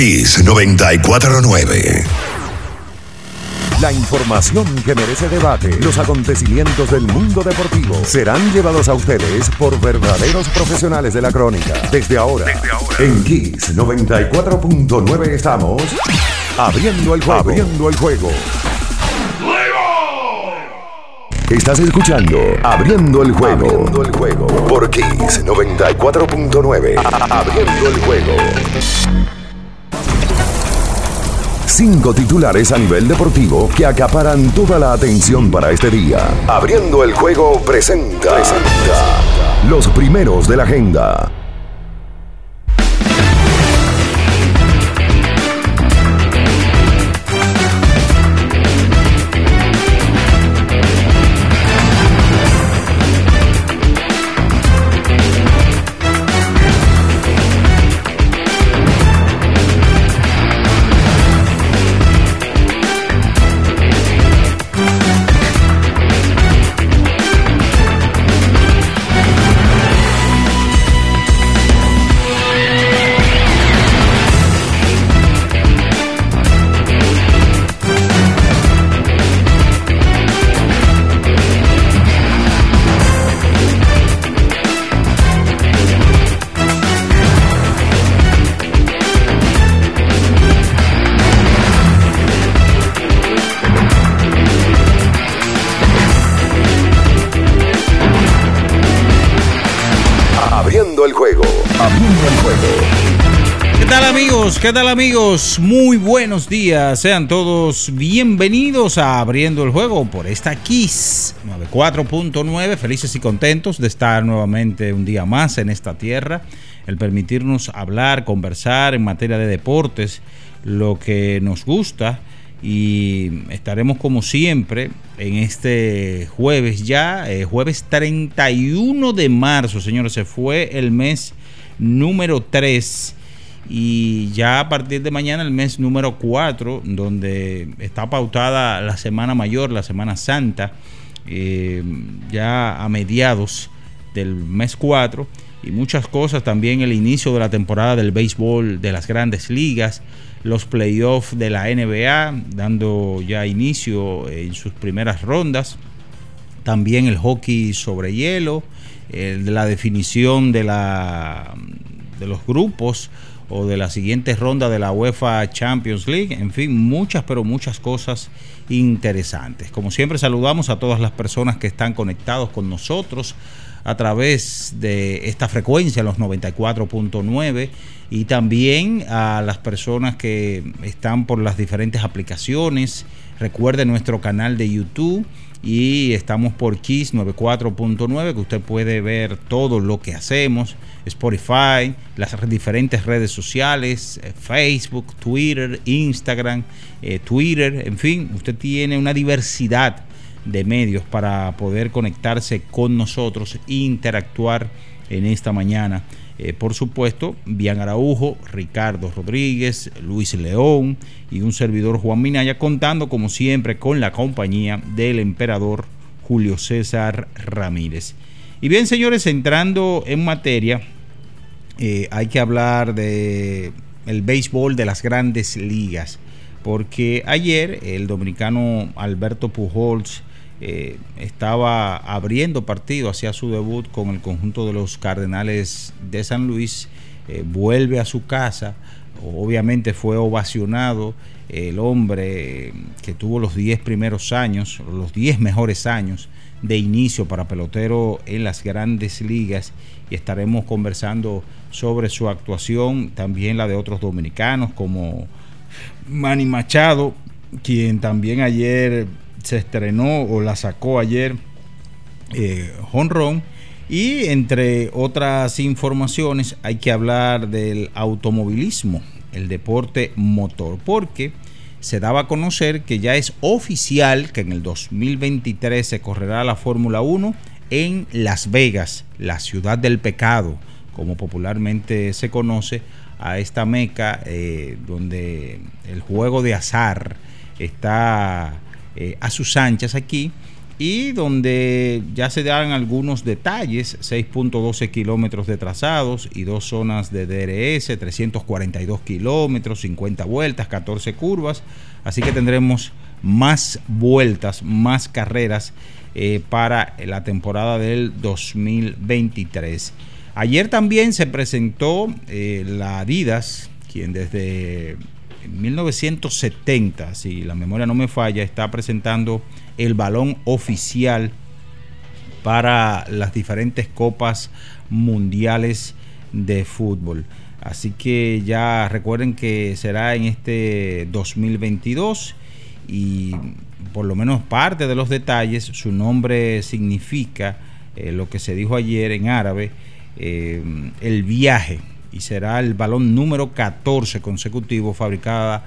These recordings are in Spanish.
Kiss 949. La información que merece debate, los acontecimientos del mundo deportivo serán llevados a ustedes por verdaderos profesionales de la crónica. Desde ahora, en Kiss 94.9 estamos abriendo el juego. Abriendo el juego. Estás escuchando Abriendo el juego. Abriendo el juego por Kiss 94.9. Abriendo el juego. Cinco titulares a nivel deportivo que acaparan toda la atención para este día. Abriendo el juego presenta, presenta los primeros de la agenda. ¿Qué tal amigos? Muy buenos días. Sean todos bienvenidos a Abriendo el Juego por esta Kiss 94.9. Felices y contentos de estar nuevamente un día más en esta tierra. El permitirnos hablar, conversar en materia de deportes, lo que nos gusta. Y estaremos como siempre en este jueves ya, eh, jueves 31 de marzo, señores. Se fue el mes número 3 y ya a partir de mañana el mes número 4, donde está pautada la Semana Mayor, la Semana Santa, eh, ya a mediados del mes 4 y muchas cosas, también el inicio de la temporada del béisbol de las grandes ligas, los playoffs de la NBA, dando ya inicio en sus primeras rondas, también el hockey sobre hielo, la definición de, la, de los grupos o de la siguiente ronda de la UEFA Champions League. En fin, muchas, pero muchas cosas interesantes. Como siempre, saludamos a todas las personas que están conectados con nosotros a través de esta frecuencia, los 94.9, y también a las personas que están por las diferentes aplicaciones. Recuerde nuestro canal de YouTube y estamos por Kiss 94.9 que usted puede ver todo lo que hacemos, Spotify, las diferentes redes sociales, eh, Facebook, Twitter, Instagram, eh, Twitter, en fin, usted tiene una diversidad de medios para poder conectarse con nosotros interactuar en esta mañana eh, por supuesto, Bian Araujo, Ricardo Rodríguez, Luis León y un servidor Juan Minaya, contando como siempre con la compañía del emperador Julio César Ramírez. Y bien, señores, entrando en materia, eh, hay que hablar de el béisbol de las grandes ligas, porque ayer el dominicano Alberto Pujols eh, estaba abriendo partido hacia su debut con el conjunto de los Cardenales de San Luis, eh, vuelve a su casa, obviamente fue ovacionado el hombre que tuvo los 10 primeros años, los 10 mejores años de inicio para pelotero en las grandes ligas y estaremos conversando sobre su actuación, también la de otros dominicanos como Manny Machado, quien también ayer se estrenó o la sacó ayer eh, Honron. Y entre otras informaciones hay que hablar del automovilismo, el deporte motor, porque se daba a conocer que ya es oficial que en el 2023 se correrá la Fórmula 1 en Las Vegas, la ciudad del pecado, como popularmente se conoce a esta meca eh, donde el juego de azar está eh, a sus anchas aquí y donde ya se dan algunos detalles, 6.12 kilómetros de trazados y dos zonas de DRS, 342 kilómetros, 50 vueltas, 14 curvas, así que tendremos más vueltas, más carreras eh, para la temporada del 2023. Ayer también se presentó eh, la Adidas, quien desde 1970, si la memoria no me falla, está presentando el balón oficial para las diferentes copas mundiales de fútbol. Así que ya recuerden que será en este 2022 y por lo menos parte de los detalles, su nombre significa eh, lo que se dijo ayer en árabe, eh, el viaje, y será el balón número 14 consecutivo fabricada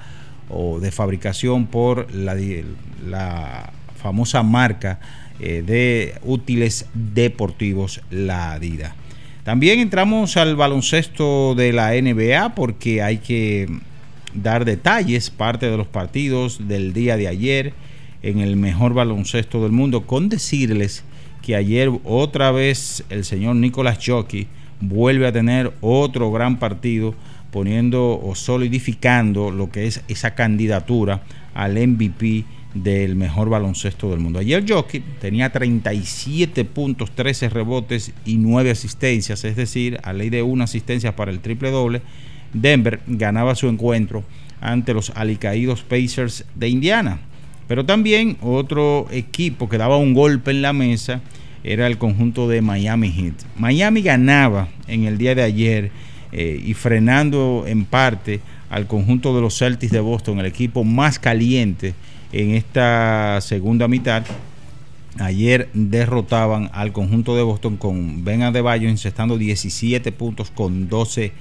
o de fabricación por la, la famosa marca eh, de útiles deportivos, la Adidas. También entramos al baloncesto de la NBA porque hay que dar detalles, parte de los partidos del día de ayer en el mejor baloncesto del mundo, con decirles que ayer otra vez el señor Nicolás Jockey vuelve a tener otro gran partido poniendo o solidificando lo que es esa candidatura al MVP del mejor baloncesto del mundo. Ayer Jockey tenía 37 puntos, 13 rebotes y 9 asistencias, es decir, a ley de una asistencia para el triple doble. Denver ganaba su encuentro ante los alicaídos Pacers de Indiana. Pero también otro equipo que daba un golpe en la mesa era el conjunto de Miami Heat. Miami ganaba en el día de ayer eh, y frenando en parte al conjunto de los Celtics de Boston, el equipo más caliente en esta segunda mitad. Ayer derrotaban al conjunto de Boston con Ben Adebayo encestando 17 puntos con 12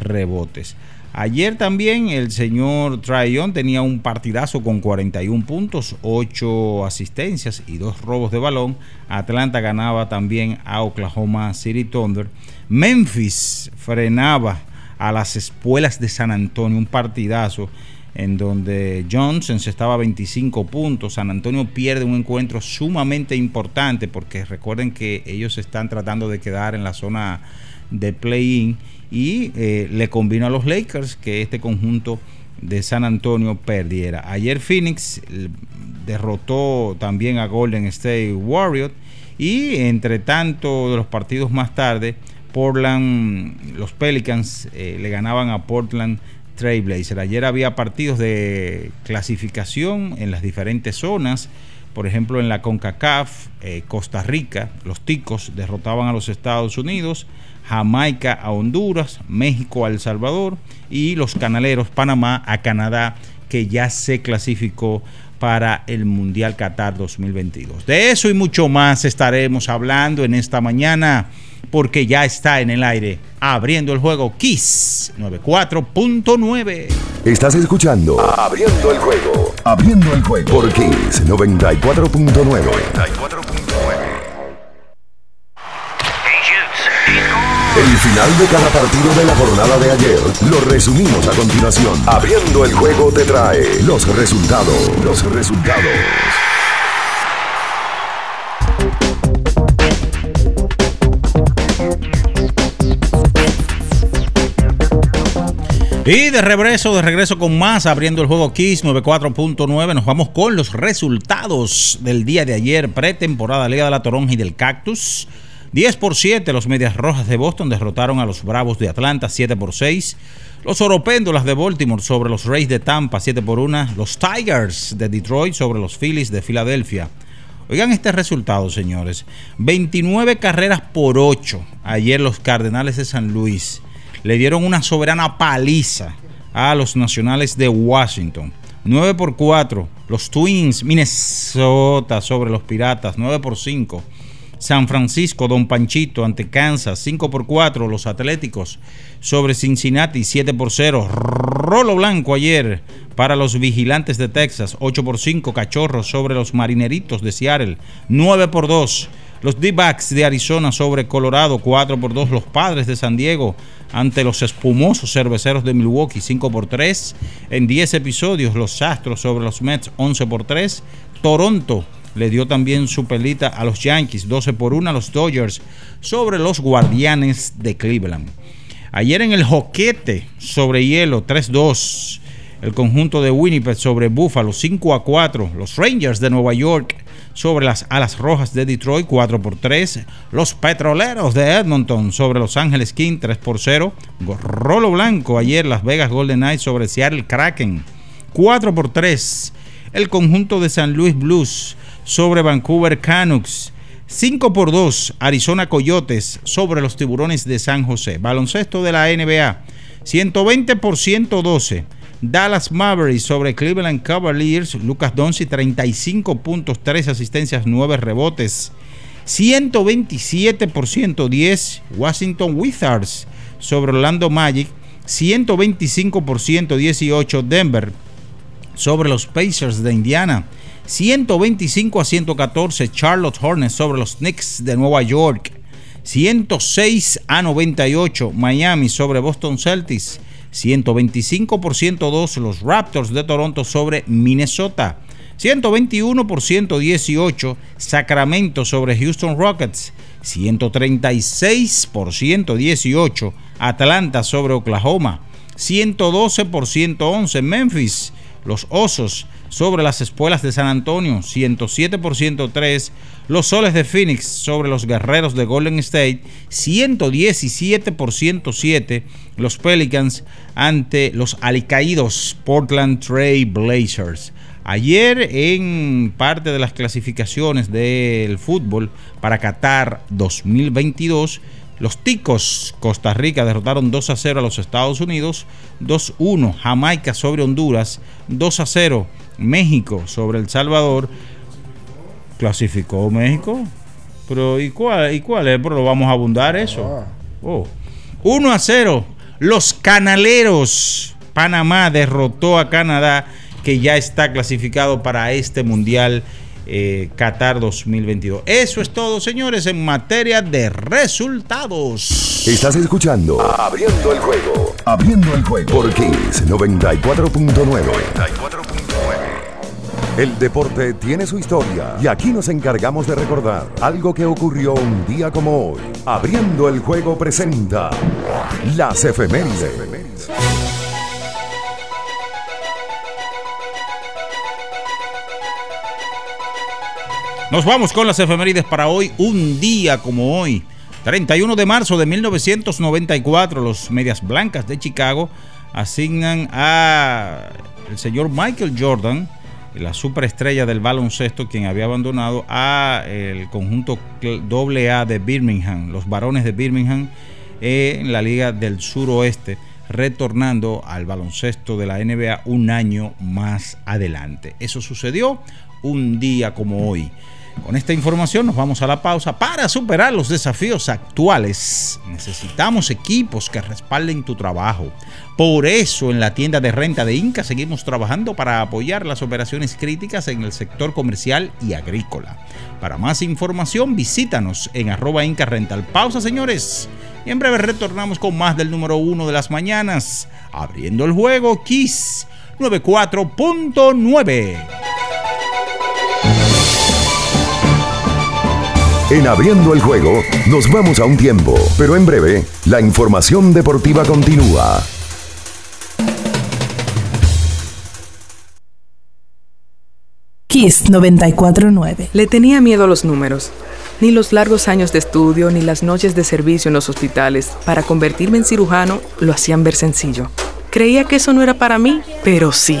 rebotes. Ayer también el señor Tryon tenía un partidazo con 41 puntos, 8 asistencias y 2 robos de balón. Atlanta ganaba también a Oklahoma City Thunder. Memphis frenaba a las espuelas de San Antonio, un partidazo en donde Johnson se estaba 25 puntos. San Antonio pierde un encuentro sumamente importante porque recuerden que ellos están tratando de quedar en la zona de play-in y eh, le combinó a los Lakers que este conjunto de San Antonio perdiera. Ayer Phoenix eh, derrotó también a Golden State Warriors y entre tanto de los partidos más tarde, Portland, los Pelicans eh, le ganaban a Portland Ayer había partidos de clasificación en las diferentes zonas. Por ejemplo, en la CONCACAF, Costa Rica, los Ticos derrotaban a los Estados Unidos. Jamaica a Honduras, México a El Salvador y los canaleros Panamá a Canadá, que ya se clasificó para el Mundial Qatar 2022. De eso y mucho más estaremos hablando en esta mañana porque ya está en el aire abriendo el juego Kiss 94.9. Estás escuchando Abriendo el juego. Abriendo el juego por Kiss 94.9. El final de cada partido de la jornada de ayer lo resumimos a continuación. Abriendo el juego te trae los resultados. Los resultados. Y de regreso, de regreso con más, abriendo el juego Kiss 94.9, nos vamos con los resultados del día de ayer, pretemporada Liga de la Toronja y del Cactus. 10 por 7, los Medias Rojas de Boston derrotaron a los Bravos de Atlanta 7 por 6. Los Oropéndolas de Baltimore sobre los Rays de Tampa 7 por 1. Los Tigers de Detroit sobre los Phillies de Filadelfia. Oigan este resultado, señores. 29 carreras por 8. Ayer los Cardenales de San Luis le dieron una soberana paliza a los Nacionales de Washington. 9 por 4. Los Twins Minnesota sobre los Piratas. 9 por 5. San Francisco, Don Panchito ante Kansas, 5 por 4, los Atléticos sobre Cincinnati, 7 por 0. Rolo blanco ayer para los Vigilantes de Texas, 8 por 5, Cachorros sobre los Marineritos de Seattle, 9 por 2. Los D-Backs de Arizona sobre Colorado, 4 por 2. Los Padres de San Diego ante los espumosos cerveceros de Milwaukee, 5 por 3. En 10 episodios, los Astros sobre los Mets, 11 por 3. Toronto le dio también su pelita a los Yankees, 12 por 1 a los Dodgers sobre los Guardianes de Cleveland. Ayer en el Joquete sobre hielo, 3-2. El conjunto de Winnipeg sobre Buffalo, 5 a 4. Los Rangers de Nueva York sobre las Alas Rojas de Detroit, 4 por 3. Los Petroleros de Edmonton sobre Los Ángeles King, 3 por 0. Rolo Blanco ayer, Las Vegas Golden Knights sobre Seattle Kraken, 4 por 3. El conjunto de San Luis Blues sobre Vancouver Canucks. 5 por 2, Arizona Coyotes sobre los Tiburones de San José. Baloncesto de la NBA, 120 por 112. Dallas Mavericks sobre Cleveland Cavaliers. Lucas Doncic 35 puntos, 3 asistencias, 9 rebotes. 127 por 110. Washington Wizards sobre Orlando Magic. 125 por 118. Denver sobre los Pacers de Indiana. 125 a 114 Charlotte Hornets sobre los Knicks de Nueva York. 106 a 98 Miami sobre Boston Celtics. 125 por 102 los Raptors de Toronto sobre Minnesota. 121 por 118 Sacramento sobre Houston Rockets. 136 por 118 Atlanta sobre Oklahoma. 112 por 111 Memphis. Los Osos sobre las espuelas de San Antonio, 107 por 103. Los Soles de Phoenix sobre los Guerreros de Golden State, 117 por 107. Los Pelicans ante los alicaídos Portland Trail Blazers. Ayer en parte de las clasificaciones del fútbol para Qatar 2022, los Ticos Costa Rica derrotaron 2 a 0 a los Estados Unidos, 2-1 Jamaica sobre Honduras, 2 a 0 México sobre El Salvador. ¿Clasificó México? Pero ¿y cuál, y cuál es? Pero lo vamos a abundar eso. Ah. Oh. 1 a 0. Los Canaleros. Panamá derrotó a Canadá que ya está clasificado para este Mundial eh, Qatar 2022. Eso es todo, señores, en materia de resultados. Estás escuchando Abriendo el juego. Abriendo el juego. Por Kings 94.9. El deporte tiene su historia y aquí nos encargamos de recordar algo que ocurrió un día como hoy. Abriendo el juego presenta las efemérides. Nos vamos con las efemérides para hoy, un día como hoy. 31 de marzo de 1994, los Medias Blancas de Chicago asignan a el señor Michael Jordan, la superestrella del baloncesto, quien había abandonado a el conjunto AA de Birmingham, los varones de Birmingham en la Liga del Suroeste, retornando al baloncesto de la NBA un año más adelante. Eso sucedió un día como hoy. Con esta información nos vamos a la pausa. Para superar los desafíos actuales, necesitamos equipos que respalden tu trabajo. Por eso en la tienda de renta de Inca seguimos trabajando para apoyar las operaciones críticas en el sector comercial y agrícola. Para más información visítanos en arroba Inca Rental. Pausa señores. Y en breve retornamos con más del número uno de las mañanas. Abriendo el juego Kiss 94.9. En abriendo el juego, nos vamos a un tiempo, pero en breve, la información deportiva continúa. Kiss 949. Le tenía miedo a los números. Ni los largos años de estudio ni las noches de servicio en los hospitales para convertirme en cirujano lo hacían ver sencillo. Creía que eso no era para mí, pero sí.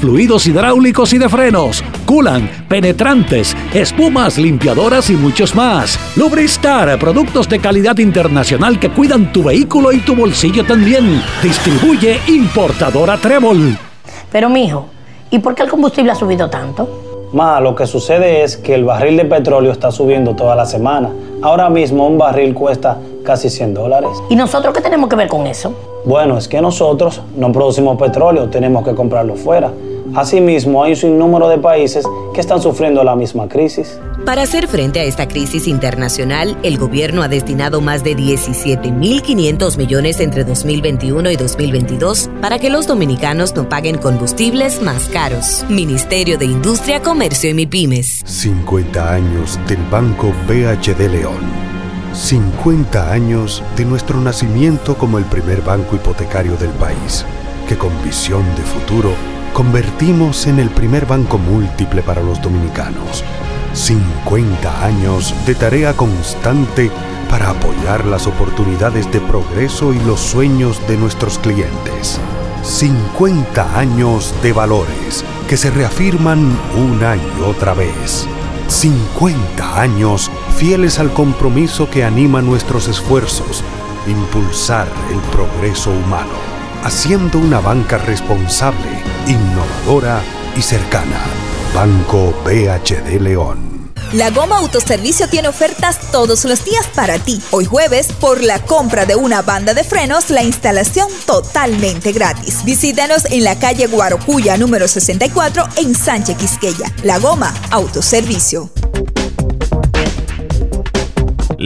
fluidos hidráulicos y de frenos, culan, penetrantes, espumas, limpiadoras y muchos más. Lubristar, productos de calidad internacional que cuidan tu vehículo y tu bolsillo también. Distribuye importadora Trébol. Pero mijo, ¿y por qué el combustible ha subido tanto? Ma, lo que sucede es que el barril de petróleo está subiendo toda la semana. Ahora mismo un barril cuesta casi 100 dólares. ¿Y nosotros qué tenemos que ver con eso? Bueno, es que nosotros no producimos petróleo, tenemos que comprarlo fuera. Asimismo, hay un sinnúmero de países que están sufriendo la misma crisis. Para hacer frente a esta crisis internacional, el gobierno ha destinado más de 17.500 millones entre 2021 y 2022 para que los dominicanos no paguen combustibles más caros. Ministerio de Industria, Comercio y MIPIMES. 50 años del Banco BHD León. 50 años de nuestro nacimiento como el primer banco hipotecario del país, que con visión de futuro convertimos en el primer banco múltiple para los dominicanos. 50 años de tarea constante para apoyar las oportunidades de progreso y los sueños de nuestros clientes. 50 años de valores que se reafirman una y otra vez. 50 años fieles al compromiso que anima nuestros esfuerzos, impulsar el progreso humano, haciendo una banca responsable, innovadora y cercana. Banco BHD León. La Goma Autoservicio tiene ofertas todos los días para ti. Hoy jueves, por la compra de una banda de frenos, la instalación totalmente gratis. Visítanos en la calle Guarocuya número 64 en Sánchez Quisqueya. La Goma Autoservicio.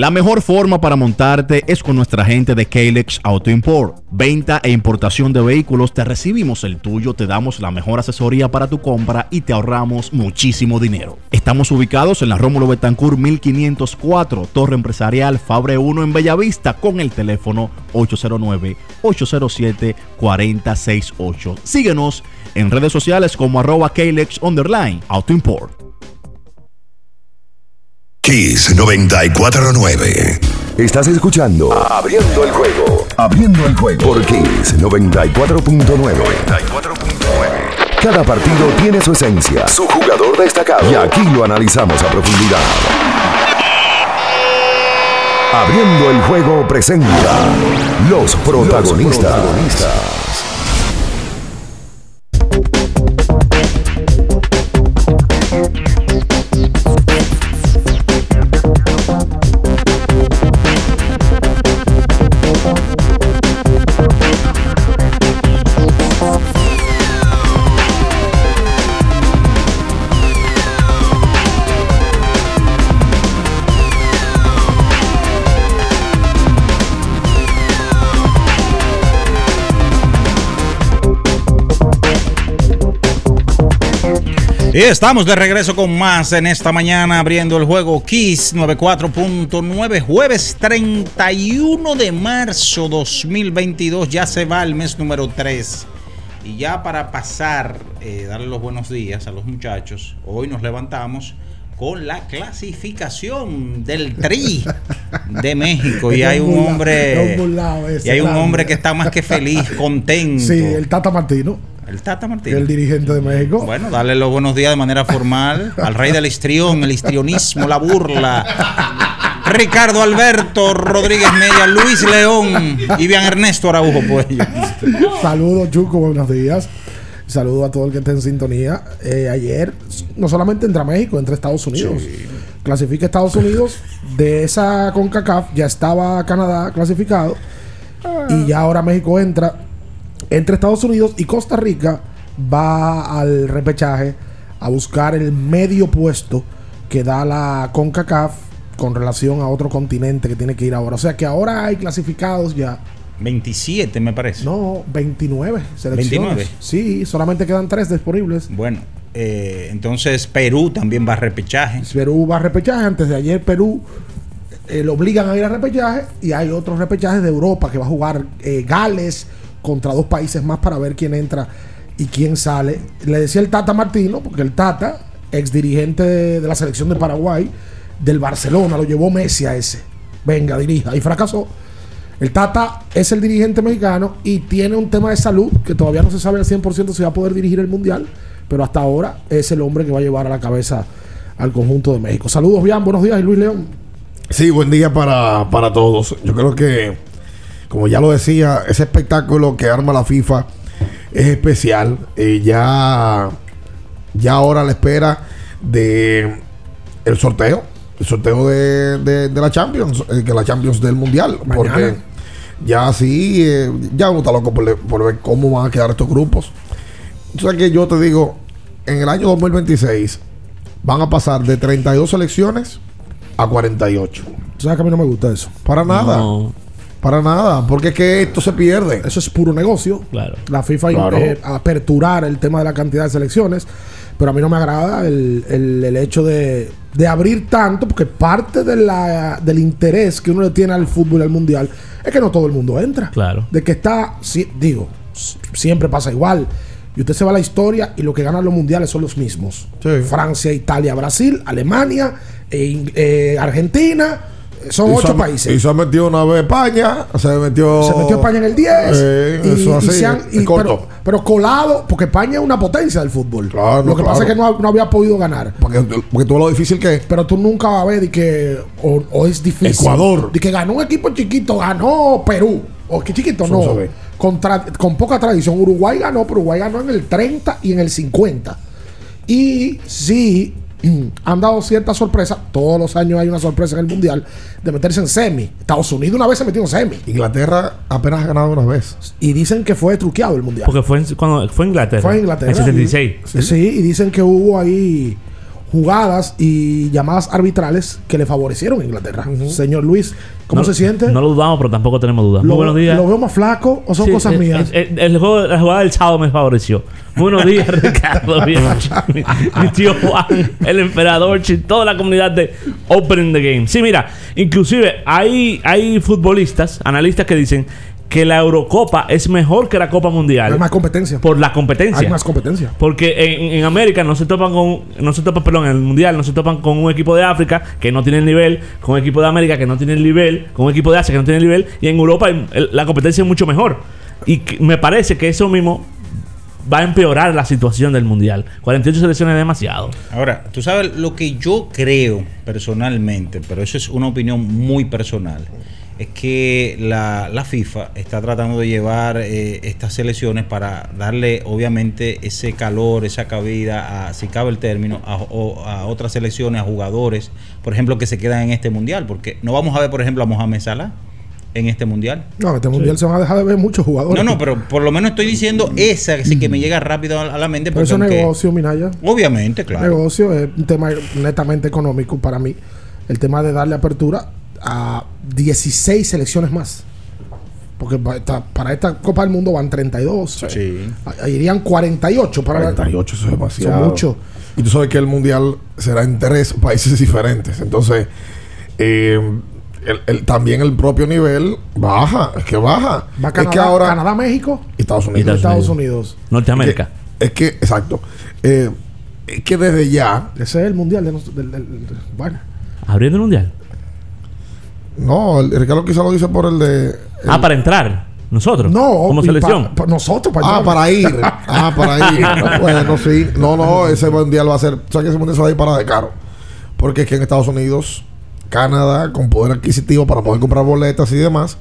La mejor forma para montarte es con nuestra gente de Kalex Auto Import. Venta e importación de vehículos, te recibimos el tuyo, te damos la mejor asesoría para tu compra y te ahorramos muchísimo dinero. Estamos ubicados en la Rómulo Betancourt 1504, Torre Empresarial Fabre 1 en Bellavista con el teléfono 809-807-4068. Síguenos en redes sociales como arroba Kalex Underline Auto Import. Kiss 949. Estás escuchando Abriendo el juego. Abriendo el juego por Kiss 94.9. Cada partido tiene su esencia, su jugador destacado y aquí lo analizamos a profundidad. Abriendo el juego presenta los protagonistas. Y estamos de regreso con más en esta mañana abriendo el juego Kiss 94.9 jueves 31 de marzo 2022 ya se va el mes número 3 y ya para pasar eh, darle los buenos días a los muchachos hoy nos levantamos con la clasificación del Tri de México. Y hay un hombre y hay un hombre que está más que feliz contento. Sí, el Tata Martino. El Tata Martínez El dirigente de México. bueno, darle los buenos días de manera formal al rey del histrión, el histrionismo, la burla. Ricardo Alberto Rodríguez Media, Luis León y Bian Ernesto Araujo Puello. Saludos, Chuco, buenos días. Saludos a todo el que esté en sintonía. Eh, ayer, no solamente entra México, entra Estados Unidos. Clasifica Estados Unidos. De esa CONCACAF ya estaba Canadá clasificado. Y ya ahora México entra. Entre Estados Unidos y Costa Rica va al repechaje a buscar el medio puesto que da la CONCACAF con relación a otro continente que tiene que ir ahora. O sea que ahora hay clasificados ya. 27 me parece. No, 29 selecciones. 29. Sí, solamente quedan tres disponibles. Bueno, Eh, entonces Perú también va a repechaje. Perú va a repechaje. Antes de ayer Perú eh, lo obligan a ir a repechaje y hay otros repechajes de Europa que va a jugar eh, Gales contra dos países más para ver quién entra y quién sale. Le decía el Tata Martino, porque el Tata, ex dirigente de, la selección de Paraguay, del Barcelona, lo llevó Messi a ese. Venga, dirija. Y fracasó. El Tata es el dirigente mexicano y tiene un tema de salud que todavía no se sabe al 100% si va a poder dirigir el Mundial, pero hasta ahora es el hombre que va a llevar a la cabeza al conjunto de México. Saludos, bien, buenos días, y Luis León. Sí, buen día para, para todos. Yo creo que, como ya lo decía, ese espectáculo que arma la FIFA es especial. Eh, ya, ya ahora a la espera de el sorteo. El sorteo de, de- de la Champions, eh, que la Champions del Mundial. Mañana. Porque ya sí, eh, ya uno está loco por, ver cómo van a quedar estos grupos. O sea que yo te digo, en el año 2026 van a pasar de 32 selecciones a 48. Tú sabes que a mí no me gusta eso. Para nada. Para nada. Porque es que esto se pierde. Eso es puro negocio. Claro. La FIFA Claro. eh, aperturar el tema de la cantidad de selecciones. Pero a mí no me agrada el, el- el hecho de, de abrir tanto, porque parte de la, del interés que uno le tiene al fútbol y al mundial es que no todo el mundo entra. Claro. De que está, si- digo, siempre pasa igual. Y usted se va a la historia y lo que ganan los mundiales son los mismos. Francia, Italia, Brasil, Alemania, e eh, Argentina. Son Y ocho países. Y se ha metido una vez España. Se metió. Se metió España en el 10. Eh, y- eso y así. se han- y- pero, pero colado, porque España es una potencia del fútbol. Claro, lo que claro. pasa es que no, no había podido ganar. Porque, porque tú ves lo difícil que es. Pero tú nunca vas a ver de que. O, o es difícil. Ecuador. De que ganó un equipo chiquito, ganó Perú. O que chiquito Eso no. se ve. Con, tra- con poca tradición. Uruguay ganó, pero Uruguay ganó en el 30 y en el 50. Y sí, han dado cierta sorpresa. Todos los años hay una sorpresa en el mundial de meterse en semi. Estados Unidos una vez se metió en semi. Inglaterra apenas ha ganado una vez. Y dicen que fue truqueado el mundial. Porque fue en, cuando, fue en Inglaterra. Fue en Inglaterra. En 76. Sí. y dicen que hubo ahí jugadas y llamadas arbitrales que le favorecieron a Inglaterra. Señor Luis, ¿cómo No- se siente? No lo dudamos, pero tampoco tenemos dudas. Muy ¿Lo, buenos días. ¿Lo veo más flaco o son Sí, cosas eh, mías? eh, eh, el juego, la jugada del sábado me favoreció. Buenos días, Ricardo. Bien, mi, mi tío Juan, el emperador, toda la comunidad de Open the Game. Sí, mira, inclusive hay, hay futbolistas, analistas que dicen que la Eurocopa es mejor que la Copa Mundial. Hay más competencia. Por la competencia. Hay más competencia. Porque en, en América no se topan con. No se topan, perdón, en el Mundial no se topan con un equipo de África que no tiene el nivel, con un equipo de América que no tiene el nivel, con un equipo de Asia que no tiene el nivel, y en Europa la competencia es mucho mejor. Y que- me parece que eso mismo va a empeorar la situación del Mundial. 48 selecciones es demasiado. Ahora, tú sabes lo que yo creo personalmente, pero eso es una opinión muy personal, es que la, la FIFA está tratando de llevar eh, estas selecciones para darle obviamente ese calor, esa cabida, a, si cabe el término, a, o- a otras selecciones, a jugadores, por ejemplo, que se quedan en este mundial, porque no vamos a ver, por ejemplo, a Mohamed Salah en este mundial. No, este mundial se van a dejar de ver muchos jugadores. No, no, pero por lo menos estoy diciendo esa que sí que me llega rápido a la mente. Pero eso es negocio, Minaya. Obviamente, claro. Negocio es un tema netamente económico para mí. El tema de darle apertura a 16 selecciones más. Porque esta- para esta Copa del Mundo van 32. Sí. Ahí Irían 48 para la- 48 eso es demasiado. Son mucho. Y tú sabes que el mundial será en tres países diferentes. Entonces, eh, el- el- también el propio nivel baja. Es que baja. Va es Canadá, que ahora. Canadá, México y Estados y Unidos. Estados Unidos. Norteamérica. Es que, es que- exacto. Eh, es que desde ya. Ese es el mundial de nos- del- del- del- bueno. Abriendo el Mundial. No, el, Ricardo quizá lo dice por el de. Ah, para entrar. Nosotros. No, Como selección. pa- pa- nosotros para Ah, para ir. Ah, para ir. bueno, sí. No, no, ese mundial va a ser. O sea, que ese mundial se va a ir para de caro. Porque es que en Estados Unidos, Canadá, con poder adquisitivo para poder comprar boletas y demás,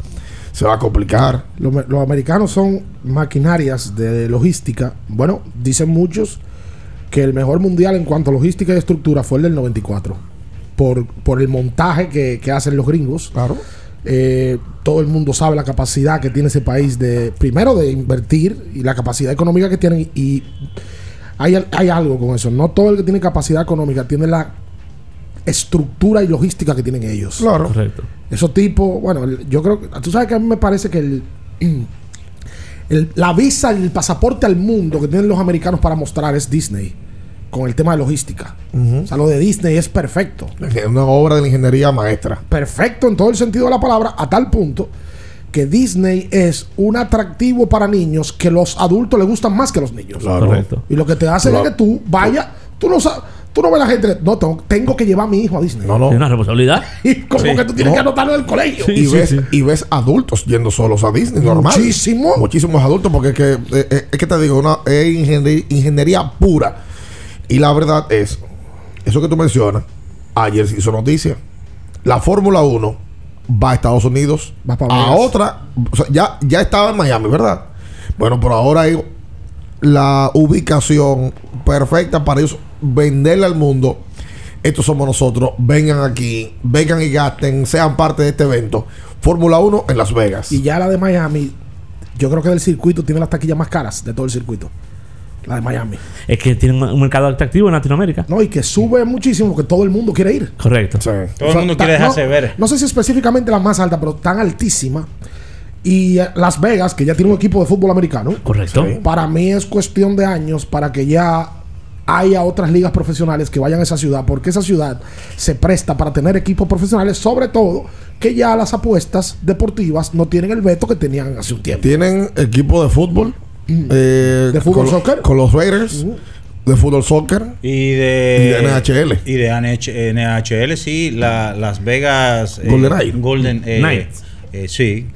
se va a complicar. Los, los americanos son maquinarias de logística. Bueno, dicen muchos que el mejor mundial en cuanto a logística y estructura fue el del 94. Por, por el montaje que, que hacen los gringos. Claro. Eh, todo el mundo sabe la capacidad que tiene ese país de, primero, de invertir y la capacidad económica que tienen. Y hay, hay algo con eso. No todo el que tiene capacidad económica tiene la estructura y logística que tienen ellos. Claro. Correcto. Esos tipos, bueno, yo creo que. Tú sabes que a mí me parece que el, el- la visa, el pasaporte al mundo que tienen los americanos para mostrar es Disney. Con el tema de logística. O sea, lo de Disney es perfecto. Es una obra de la ingeniería maestra. Perfecto en todo el sentido de la palabra, a tal punto que Disney es un atractivo para niños que los adultos les gustan más que los niños. Claro. Correcto. Y lo que te hace Claro. es que tú vayas, tú no sabes, tú no ves a la gente, no, tengo, tengo que llevar a mi hijo a Disney. No, no. Es una responsabilidad. Y como Sí. que tú tienes No. que anotarlo en el colegio. y, ves, y ves adultos yendo solos a Disney, normal. Muchísimo. Muchísimos adultos, porque es que, eh, eh, es que te digo, una, es ingeniería, ingeniería pura. Y la verdad es, eso que tú mencionas, ayer se hizo noticia. La Fórmula 1 va a Estados Unidos, Va para a otra, o sea, ya, ya estaba en Miami, ¿verdad? Bueno, pero ahora hay la ubicación perfecta para ellos venderle al mundo. Estos somos nosotros, vengan aquí, vengan y gasten, sean parte de este evento. Fórmula 1 en Las Vegas. Y ya la de Miami, yo creo que del circuito tiene las taquillas más caras de todo el circuito. La de Miami. Es que tienen un mercado atractivo en Latinoamérica. No, y que sube muchísimo porque todo el mundo quiere ir. Correcto. Todo O el mundo quiere dejarse no, ver. No sé si específicamente la más alta, pero tan altísima. Y eh, Las Vegas, que ya tiene un equipo de fútbol americano. Correcto. Para mí es cuestión de años para que ya haya otras ligas profesionales que vayan a esa ciudad, porque esa ciudad se presta para tener equipos profesionales, sobre todo que ya las apuestas deportivas no tienen el veto que tenían hace un tiempo. Tienen equipo de fútbol. Eh, ¿De fútbol con, soccer? Con los Raiders. De fútbol soccer. Y de, Y de NHL. Y de NH NHL, sí. La, Las Vegas. eh, Golden Knight. Golden eh, Knights. eh, sí.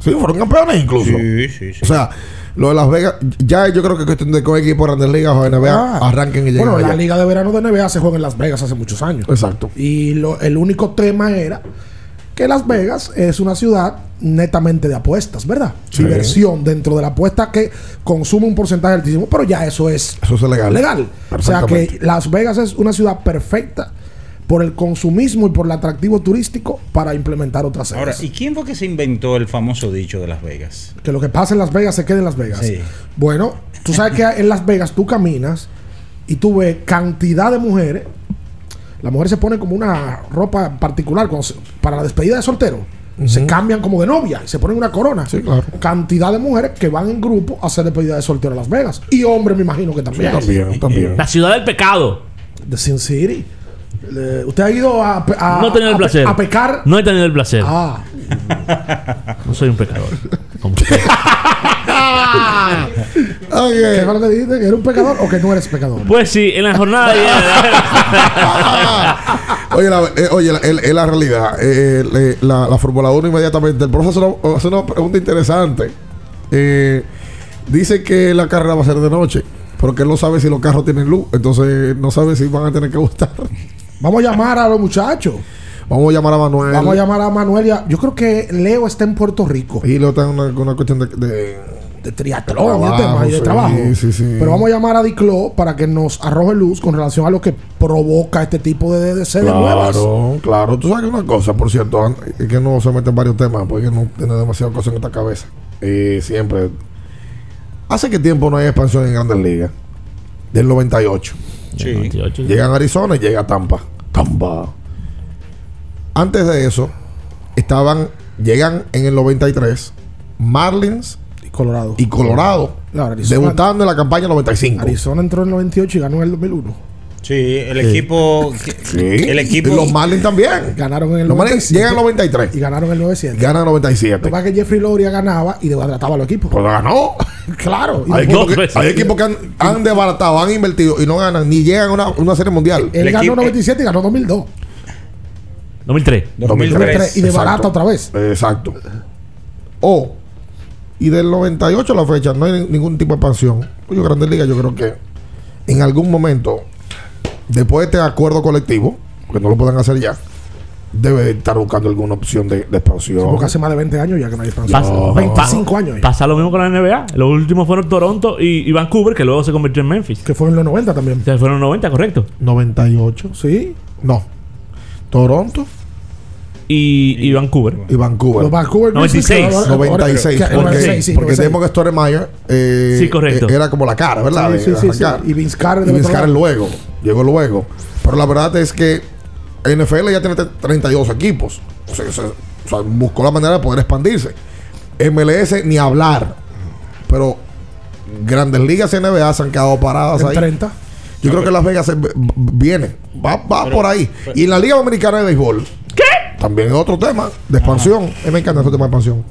Sí, fueron campeones incluso. Sí, sí, sí. O sea, lo de Las Vegas, ya yo creo que es cuestión de que un equipo de Grandes Ligas o NBA Ah. arranquen y lleguen Bueno, la liga de verano de NBA se juega en Las Vegas hace muchos años. Exacto. Y lo- el único tema era que Las Vegas es una ciudad netamente de apuestas, ¿verdad? Sí. Diversión dentro de la apuesta que consume un porcentaje altísimo, pero ya eso es Eso es legal. legal. O sea que. Las Vegas es una ciudad perfecta por el consumismo y por el atractivo turístico para implementar otras sedes. Ahora, ¿y quién fue que se inventó el famoso dicho de Las Vegas? que lo que pasa en Las Vegas se quede en Las Vegas. Sí. Bueno, tú sabes que en Las Vegas tú caminas y tú ves cantidad de mujeres. Las mujeres se ponen como una ropa particular cuando se- para la despedida de soltero. Se cambian como de novia y se ponen una corona. Sí, claro. Cantidad de mujeres que van en grupo a hacer despedida de soltero a Las Vegas. Y hombres, me imagino que también. También, también. La ciudad del pecado. De Sin City. ¿Usted ha ido a, pe- a- No he tenido el a pe- placer. a pecar? No he tenido el placer. Ah. No soy un pecador. Como usted. ¿Qué fue lo que dijiste? ¿Que eres un pecador o que no eres pecador? Pues sí, en la jornada de ayer. Oye, la, eh, oye, la, el- el- la realidad, eh, le- la, la Fórmula 1 inmediatamente, el profesor hace una, hace una pregunta interesante. Eh, dice que la carrera va a ser de noche, porque él no sabe si los carros tienen luz, entonces no sabe si van a tener que gustar. Vamos a llamar a los muchachos. Vamos a llamar a Manuel. Vamos a llamar a Manuel. y a- Yo creo que Leo está en Puerto Rico. Y lo está en una, una cuestión de, de, De triatlón y de, trabajo, tema, y de sí, trabajo. sí, sí. Pero vamos a llamar a Diclo para que nos arroje luz con relación a lo que provoca este tipo de, de sedes nuevas. Claro, claro. Tú sabes una cosa, por cierto, es que no se mete en varios temas, porque no tiene demasiadas cosas en esta cabeza. Y siempre. Hace que tiempo no hay expansión en Grandes Ligas. Del 98. Sí. 98. Llega a Arizona y llega a Tampa. Tampa. Antes de eso, estaban. Llegan en el 93 Marlins Y Colorado. y Colorado. Claro, Arizona- debutando en la campaña 95. Arizona entró en el 98 y ganó en el 2001. Sí, el equipo. Sí. El equipo. Y los Marlins también. Ganaron en el Los Marlins 97 llegan al 93. y ganaron el 97. Ganan al Lo 97. que pasa es que Jeffrey Loria ganaba y desbarataba a los equipos. Pues ganó. claro. Hay equipos, que, hay equipos que han, han desbaratado, han invertido y no ganan, ni llegan a una, una serie mundial. él el ganó equipo- 97 y ganó 2002. 2003. 2003. Y de Exacto. barata otra vez. Exacto. O, y del 98 a la fecha no hay ningún tipo de expansión. Pues yo, Grandes Ligas, yo creo que en algún momento, después de este acuerdo colectivo, que no lo pueden hacer ya, debe de estar buscando alguna opción de, de expansión. Porque hace más de 20 años ya que no hay expansión. Pasa, No. 25 pa- años. ya. Pasa lo mismo con la NBA. Los últimos fueron Toronto y, y Vancouver, que luego se convirtió en Memphis. Que fue en los 90 también. Sea, fueron 90, correcto. 98. Sí. No. Toronto Y, y Vancouver. y Vancouver. Los Vancouver Grizzlies 96, que ahora- 96, que- porque, 96, sí, porque 96. tenemos que Storemeyer eh, Sí, correcto. eh, era como la cara, ¿verdad? Sí, sí, sí, sí. Y Vince Carter Y Vince Carter luego, llegó luego. Pero la verdad es que NFL ya tiene 32 equipos. O sea, o o buscó la manera de poder expandirse. MLS ni hablar. Pero grandes ligas y NBA se han quedado paradas En ahí. 30. Yo creo que Las Vegas viene, va, va por ahí. y en la Liga Dominicana de Béisbol, ¿qué? También es otro tema de expansión. Me encanta ese tema de expansión.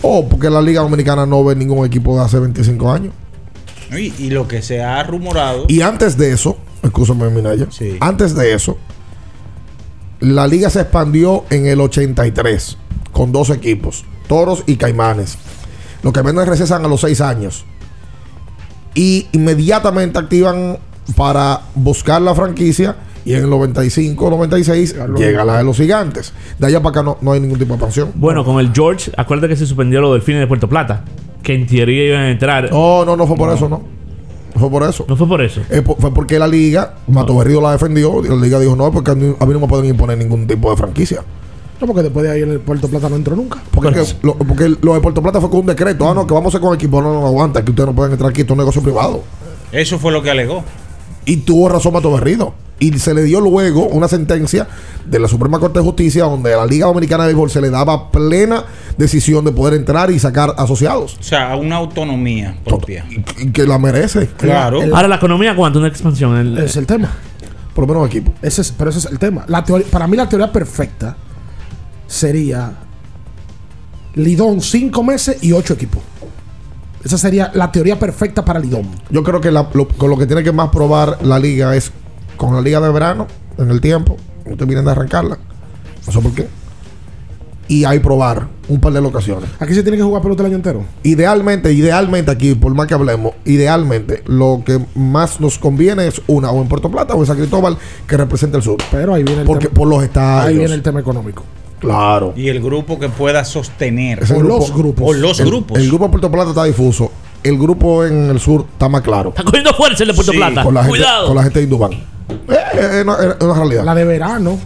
Oh, porque la Liga Dominicana no ve ningún equipo de hace 25 años. Y, y lo que se ha rumorado. Y antes de eso, escúchame, Minaya, antes de eso, la liga se expandió en el 83 con dos equipos, Toros y Caimanes. Los Caimanes recesan a los seis años y inmediatamente activan para buscar la franquicia y en el 95, 96 llega la de los gigantes. De allá para acá no, no hay ningún tipo de expansión. Bueno, con el George, acuérdate que se suspendió lo del fin de Puerto Plata. Que en teoría iban a entrar. No, no, no fue por eso, no. No fue por eso. No fue por eso. Eh, fue porque la liga, Mato Berrío la defendió y la liga dijo no, porque a mí, a mí no me pueden imponer ningún tipo de franquicia. No, porque después de ahí el Puerto Plata no entró nunca. Porque, que lo, porque lo de Puerto Plata fue con un decreto. Ah, no, que vamos a hacer con equipo. No, no, no aguanta, que ustedes no pueden entrar aquí. Esto es un negocio privado. Eso fue lo que alegó. Y tuvo razón Mato Berrido. Y se le dio luego una sentencia de la Suprema Corte de Justicia donde a la Liga Dominicana de Béisbol se le daba plena decisión de poder entrar y sacar asociados. O sea, una autonomía propia. Y que la merece. Claro. Ahora, la economía, ¿cuánto? Una expansión. El- Ese es el tema. Por lo menos equipo. Ese es, pero ese es el tema. La teoría- para mí la teoría perfecta sería Lidón cinco meses y ocho equipos. Esa sería la teoría perfecta para Lidón. Yo creo que la- lo- con lo que tiene que más probar la liga es con la liga de verano, en el tiempo. Ustedes vienen de arrancarla. No sé por qué. Y ahí probar un par de locaciones. Aquí se tiene que jugar pelota el año entero. Idealmente, idealmente aquí, por más que hablemos, idealmente lo que más nos conviene es una o en Puerto Plata o en San Cristóbal que represente el sur. Pero ahí viene el Porque tema- por los estadios. Ahí viene el tema económico. Claro. Y el grupo que pueda sostener. O grupo- los grupos. O los el, grupos. El grupo de Puerto Plata está difuso. El grupo en el sur está más claro. Está cogiendo fuerza el de Puerto Sí, Plata. Con la, gente, Cuidado. con la gente de Indubán. Eh, eh, es una, una realidad. La de verano,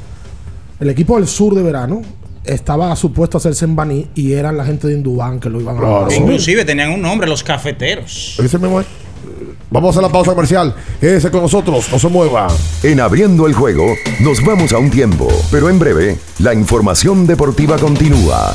el equipo del sur de verano estaba supuesto a hacerse en Baní y eran la gente de Indubán que lo iban Claro. a Inclusive tenían un nombre, los cafeteros. Ese mismo es. Vamos a hacer la pausa comercial. Ese con nosotros, no se mueva. En abriendo el juego, nos vamos a un tiempo, pero en breve, la información deportiva continúa.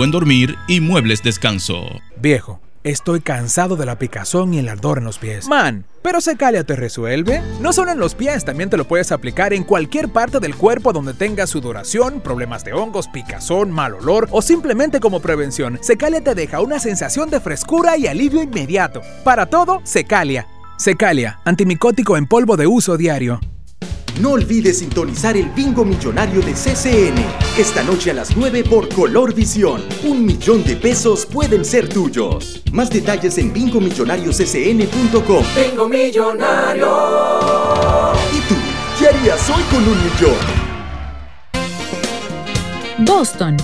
buen dormir y muebles descanso. Viejo, estoy cansado de la picazón y el ardor en los pies. Man, ¿pero Secalia te resuelve? No solo en los pies, también te lo puedes aplicar en cualquier parte del cuerpo donde tengas sudoración, problemas de hongos, picazón, mal olor o simplemente como prevención. Secalia te deja una sensación de frescura y alivio inmediato. Para todo, Secalia. Secalia, antimicótico en polvo de uso diario. No olvides sintonizar el bingo millonario de CCN. Esta noche a las 9 por Color Visión. Un millón de pesos pueden ser tuyos. Más detalles en bingomillonarioscn.com. Bingo millonario. ¿Y tú? ¿Qué harías hoy con un millón? Boston,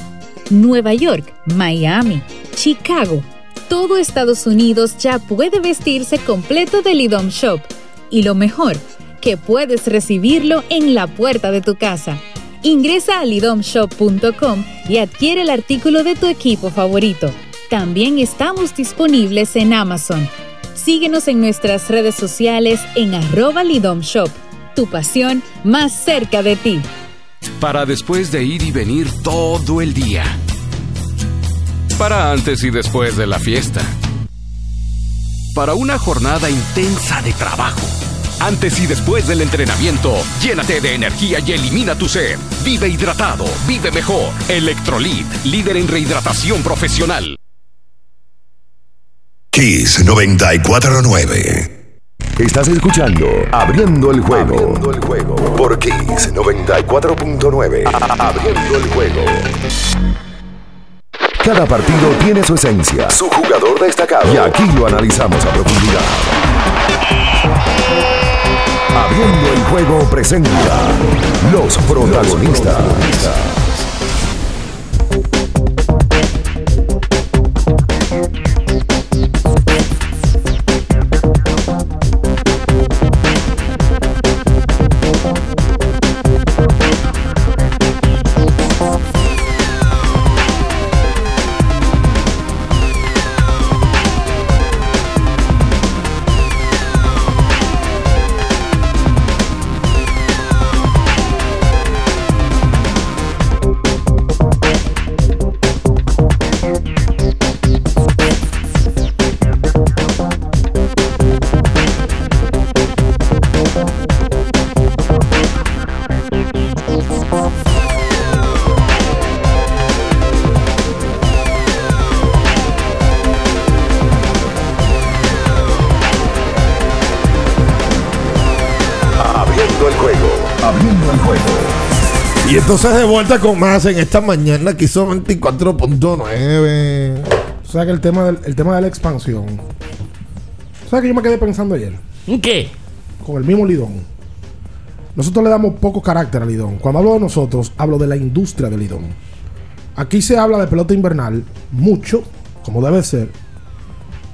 Nueva York, Miami, Chicago. Todo Estados Unidos ya puede vestirse completo del IDOM Shop. Y lo mejor, que puedes recibirlo en la puerta de tu casa. Ingresa a lidomshop.com y adquiere el artículo de tu equipo favorito. También estamos disponibles en Amazon. Síguenos en nuestras redes sociales en arroba lidomshop. Tu pasión más cerca de ti. Para después de ir y venir todo el día. Para antes y después de la fiesta. Para una jornada intensa de trabajo. Antes y después del entrenamiento, llénate de energía y elimina tu sed. Vive hidratado, vive mejor. Electrolit, líder en rehidratación profesional. Kiss 949. Estás escuchando Abriendo el juego. Abriendo el juego. Por Kiss 94.9. Abriendo el juego. Cada partido tiene su esencia, su jugador destacado. Y aquí lo analizamos a profundidad. Abriendo el juego presenta los protagonistas. Entonces de vuelta con más en esta mañana que hizo 24.9. O sea que el tema, del, el tema de la expansión. ¿Sabes que yo me quedé pensando ayer? ¿En qué? Con el mismo Lidón. Nosotros le damos poco carácter al Lidón. Cuando hablo de nosotros, hablo de la industria del Lidón. Aquí se habla de pelota invernal mucho, como debe ser,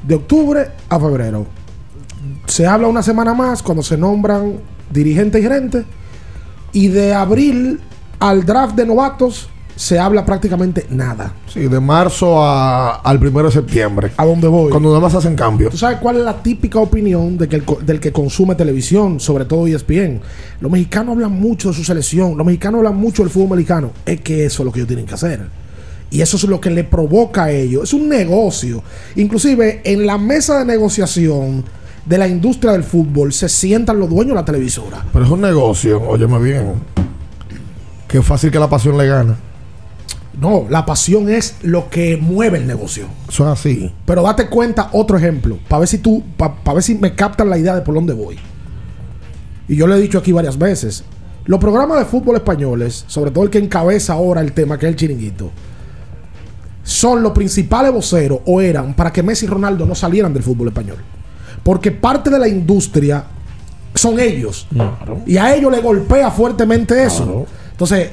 de octubre a febrero. Se habla una semana más cuando se nombran dirigentes y gerentes. Y de abril al draft de novatos se habla prácticamente nada. Sí, de marzo a- al primero de septiembre. ¿A dónde voy? Cuando nada más hacen cambios. ¿Tú sabes cuál es la típica opinión de que el del que consume televisión, sobre todo ESPN? Los mexicanos hablan mucho de su selección, los mexicanos hablan mucho del fútbol americano. Es que eso es lo que ellos tienen que hacer. Y eso es lo que le provoca a ellos. Es un negocio. Inclusive en la mesa de negociación de la industria del fútbol se sientan los dueños de la televisora. Pero es un negocio, óyeme bien. Qué fácil que la pasión le gana. No, la pasión es lo que mueve el negocio. Eso es así. Pero date cuenta, otro ejemplo, para ver si tú, para ver si me captan la idea de por dónde voy. Y yo lo he dicho aquí varias veces. Los programas de fútbol españoles, sobre todo el que encabeza ahora el tema, que es el chiringuito, son los principales voceros o eran para que Messi y Ronaldo no salieran del fútbol español. Porque parte de la industria son ellos. Y a ellos le golpea fuertemente eso. Entonces,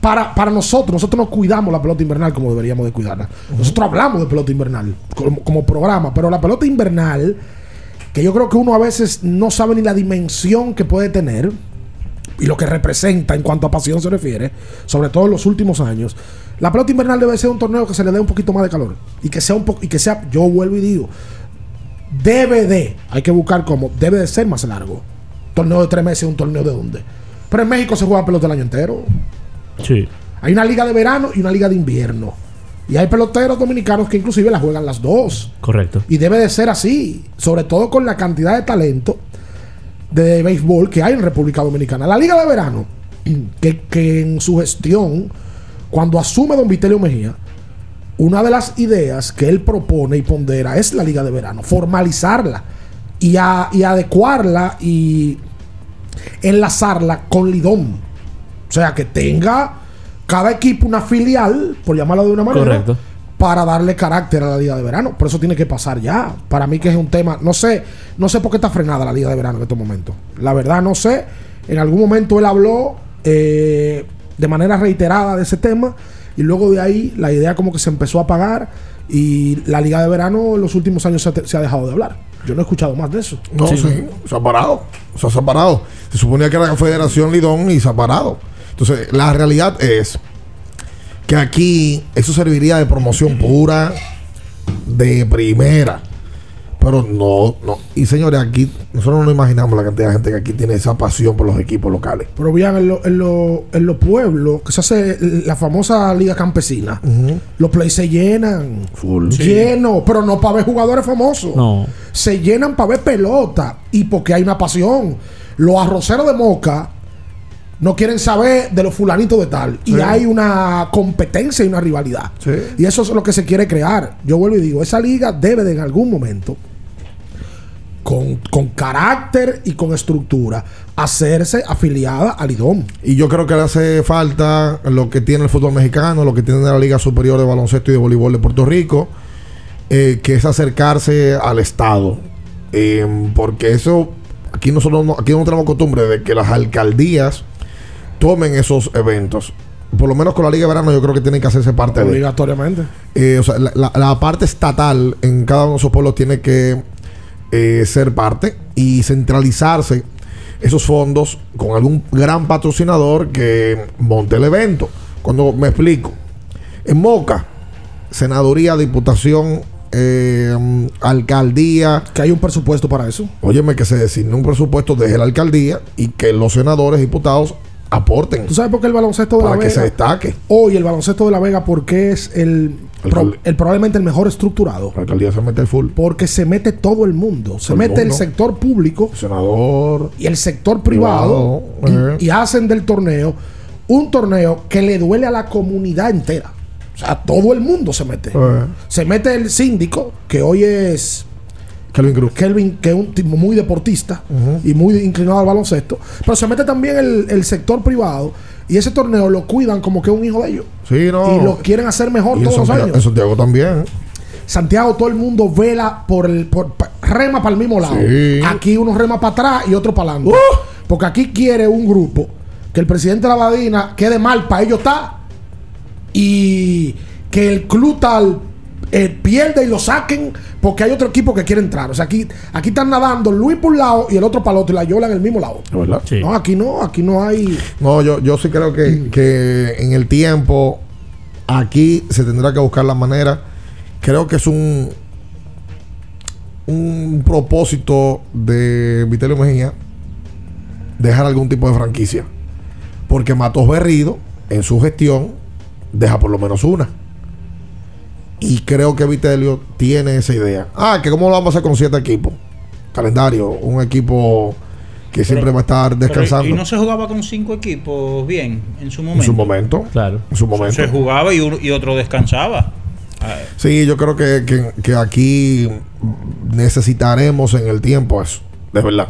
para, para nosotros, nosotros no cuidamos la pelota invernal como deberíamos de cuidarla. Nosotros hablamos de pelota invernal como, como programa, pero la pelota invernal, que yo creo que uno a veces no sabe ni la dimensión que puede tener y lo que representa en cuanto a pasión se refiere, sobre todo en los últimos años. La pelota invernal debe ser un torneo que se le dé un poquito más de calor y que sea un poco y que sea, yo vuelvo y digo, debe de, hay que buscar cómo, debe de ser más largo. Torneo de tres meses, un torneo de dónde. Pero en México se juega pelota el año entero. Sí. Hay una liga de verano y una liga de invierno. Y hay peloteros dominicanos que inclusive la juegan las dos. Correcto. Y debe de ser así. Sobre todo con la cantidad de talento de béisbol que hay en República Dominicana. La liga de verano, que, que en su gestión, cuando asume don Vitelio Mejía, una de las ideas que él propone y pondera es la liga de verano. Formalizarla y, a- y adecuarla y enlazarla con Lidón. O sea, que tenga cada equipo una filial, por llamarlo de una manera, Correcto. para darle carácter a la liga de verano. Por eso tiene que pasar ya. Para mí que es un tema, no sé, no sé por qué está frenada la liga de verano en estos momentos. La verdad no sé. En algún momento él habló eh, de manera reiterada de ese tema y luego de ahí la idea como que se empezó a apagar y la liga de verano en los últimos años se ha, se ha dejado de hablar. Yo no he escuchado más de eso. No, sí. Se ha parado. O sea, se ha parado. Se suponía que era la Federación Lidón y se ha parado. Entonces, la realidad es que aquí eso serviría de promoción pura, de primera. Pero no, no. Y señores, aquí nosotros no nos imaginamos la cantidad de gente que aquí tiene esa pasión por los equipos locales. Pero vean, en, lo- en lo- en los pueblos, que se hace la famosa liga campesina, los plays se llenan. Full. Lleno, pero no para ver jugadores famosos. No. Se llenan para ver pelota y porque hay una pasión. Los arroceros de Moca no quieren saber de los fulanitos de tal. Y Sí. hay una competencia y una rivalidad. Y eso es lo que se quiere crear. Yo vuelvo y digo, esa liga debe de en algún momento con, con carácter y con estructura, hacerse afiliada al IDOM. Y yo creo que le hace falta lo que tiene el fútbol mexicano, lo que tiene la Liga Superior de Baloncesto y de Voleibol de Puerto Rico, eh, que es acercarse al Estado. Eh, porque eso, aquí nosotros no, aquí no tenemos costumbre de que las alcaldías tomen esos eventos. Por lo menos con la Liga de Verano yo creo que tienen que hacerse parte de... Obligatoriamente. Eh, o sea, la, la- la parte estatal en cada uno de esos pueblos tiene que eh, ser parte y centralizarse esos fondos con algún gran patrocinador que monte el evento. Cuando me explico, en Moca, senaduría, diputación, eh, alcaldía. Que hay un presupuesto para eso. Óyeme, que se designe un presupuesto desde la alcaldía y que los senadores, diputados aporten. ¿Tú sabes por qué el baloncesto de Para la que Vega? se destaque. Hoy el baloncesto de la Vega, porque es el, pro- el probablemente el mejor estructurado. La alcaldía se mete el full. Porque se mete todo el mundo. Se el mete el sector público Senador. y el sector privado. Privado, eh. y, y hacen del torneo un torneo que le duele a la comunidad entera. O sea, todo el mundo se mete. Eh. Se mete el síndico, que hoy es Kelvin Cruz. Kelvin, que es un tipo muy deportista y muy inclinado al baloncesto. Pero se mete también el, el sector privado. Y ese torneo lo cuidan como que es un hijo de ellos. Sí, no. Y lo quieren hacer mejor Y todos los años. en Santiago también. Santiago todo el mundo vela por el por, rema para el mismo lado. Sí. Aquí uno rema para atrás y otro para adelante. Porque aquí quiere un grupo que el presidente de la Badina quede mal para ellos está y que el club tal eh, pierda y lo saquen porque hay otro equipo que quiere entrar. O sea, aquí, aquí están nadando Luis por un lado y el otro para el otro y la Yola en el mismo lado. ¿De verdad? No, aquí no, aquí no hay. No, yo, yo sí creo que, que en el tiempo aquí se tendrá que buscar la manera. Creo que es un un propósito de Vitelio Mejía dejar algún tipo de franquicia. Porque Matos Berrido, en su gestión, deja por lo menos una. Y creo que Vitelio tiene esa idea. Ah, que cómo lo vamos a hacer con siete equipos. Calendario, un equipo que siempre va a estar Pero, descansando. y no se jugaba con cinco equipos bien en su momento. En su momento. Claro. En su momento. Se jugaba y, uno- y otro descansaba. Sí, yo creo que, que- que aquí necesitaremos en el tiempo eso. De verdad.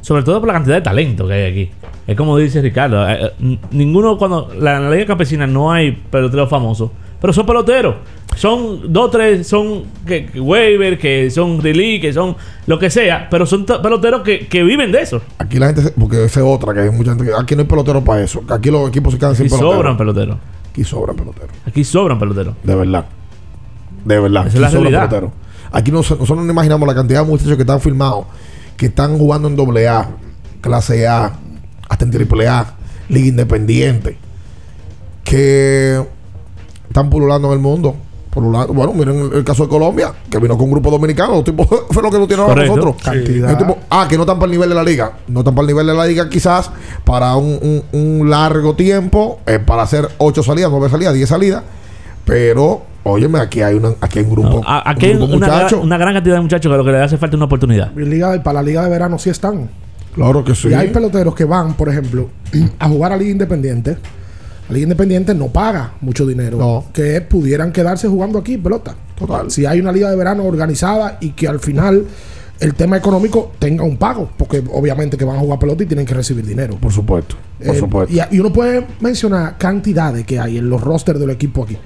Sobre todo por la cantidad de talento que hay aquí. Es como dice Ricardo. eh, eh, ninguno, cuando. La, en la Liga Campesina no hay peloteros famosos. Pero son peloteros. Son dos, tres, son que, que waiver, que son relief, que son lo que sea. Pero son peloteros que, que viven de eso. Aquí la gente, se- porque esa es otra, que hay mucha gente que aquí no hay pelotero para eso. Aquí los equipos se quedan sin Aquí pelotero. sobran peloteros. Aquí sobran peloteros. Aquí sobran peloteros. De verdad. De verdad. Esa es Aquí la sobran realidad. peloteros. Aquí no, nosotros no imaginamos la cantidad de muchachos que están filmados, que están jugando en doble A, clase A, hasta en triple A, liga independiente, que están pululando en el mundo. Pululando. Bueno, miren el, el caso de Colombia, que vino con un grupo dominicano. Los tipos fue lo que nos tienen ahora nosotros. Cantidad. Tipo, ah, que no están para el nivel de la liga. No están para el nivel de la liga, quizás para un, un- un largo tiempo, eh, para hacer ocho salidas, nueve salidas, diez salidas. Pero, óyeme, aquí hay, una, aquí hay un grupo. Aquí un hay grupo una, muchacho. gran- una gran cantidad de muchachos que a lo que le hace falta es una oportunidad. Liga, para la liga de verano sí están. Claro que sí. Y hay peloteros que van, por ejemplo, a jugar a Liga Independiente. La Liga Independiente no paga mucho dinero. No. Que pudieran quedarse jugando aquí pelota. Total. Si hay una liga de verano organizada y que al final el tema económico tenga un pago. Porque obviamente que van a jugar pelota y tienen que recibir dinero. Por supuesto. Por Eh, supuesto. Y, y uno puede mencionar cantidades que hay en los rosters del equipo aquí.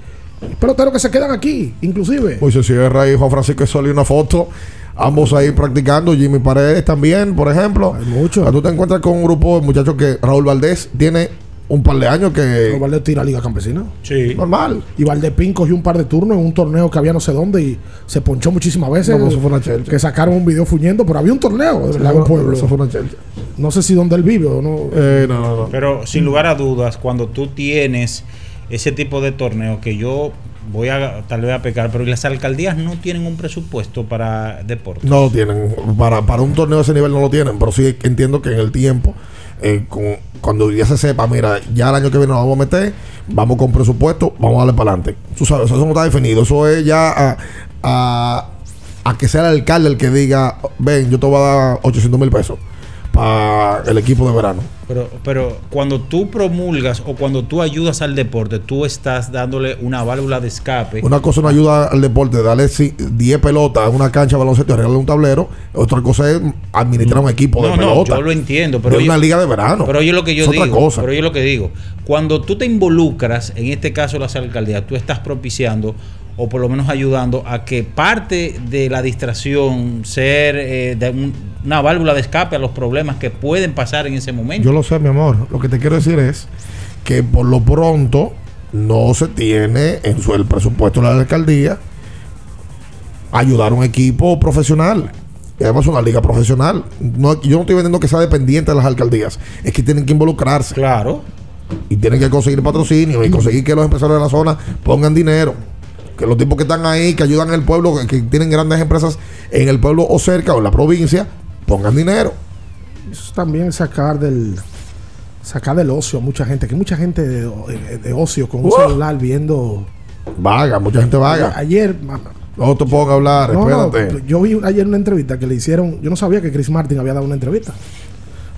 Peloteros que se quedan aquí, inclusive. Moisés Sierra y Juan Francisco Sol y una foto. Ambos ahí practicando. Jimmy Paredes también, por ejemplo. Hay mucho. Tú te encuentras con un grupo de muchachos que Raúl Valdés tiene un par de años que. Valdés tira Liga Campesina. sí. Normal. Y Valdepín cogió un par de turnos en un torneo que había no sé dónde y se ponchó muchísimas veces. No, eso fue una chelcha. que sacaron un video fuñendo, pero había un torneo de verdad en el pueblo. Eso fue una chelcha. No sé si donde él vive o no. Eh, no, no, no. Pero sin lugar a dudas, cuando tú tienes ese tipo de torneo que yo voy a tal vez a pecar, pero las alcaldías no tienen un presupuesto para deportes. No lo tienen. Para, para un torneo de ese nivel no lo tienen. Pero sí entiendo que en el tiempo, eh, cuando ya se sepa, mira, ya el año que viene nos vamos a meter, vamos con presupuesto, vamos a darle para adelante. Tú sabes, eso no está definido. Eso es ya a, a, a que sea el alcalde el que diga, ven, yo te voy a dar 800 mil pesos para el equipo de verano. Pero, pero cuando tú promulgas o cuando tú ayudas al deporte, tú estás dándole una válvula de escape. Una cosa no ayuda al deporte, darle ci- 10 pelotas a una cancha de baloncesto y arreglarle un tablero. Otra cosa es administrar un equipo de No, no, pelota. yo lo entiendo, pero de una liga de verano. Pero oye lo que yo Es otra digo. cosa. Pero oye lo que digo. Cuando tú te involucras, en este caso las alcaldías, tú estás propiciando o por lo menos ayudando a que parte de la distracción ser eh, de un- una válvula de escape a los problemas que pueden pasar en ese momento. Yo lo sé, mi amor. Lo que te quiero decir es que por lo pronto no se tiene en su el presupuesto de la alcaldía ayudar a un equipo profesional. Y además una liga profesional. No, yo no estoy vendiendo que sea dependiente de las alcaldías. Es que tienen que involucrarse. Claro. Y tienen que conseguir patrocinio y conseguir que los empresarios de la zona pongan dinero. Que los tipos que están ahí, que ayudan al pueblo, que, que tienen grandes empresas en el pueblo o cerca o en la provincia, pongan dinero. Eso es también sacar del sacar del ocio a mucha gente, que mucha gente de, de- de ocio con un Uh. celular viendo Vaga, mucha gente vaga. Ayer, No te pongan a hablar, no, no, espérate. yo vi ayer una entrevista que le hicieron, yo no sabía que Chris Martin había dado una entrevista.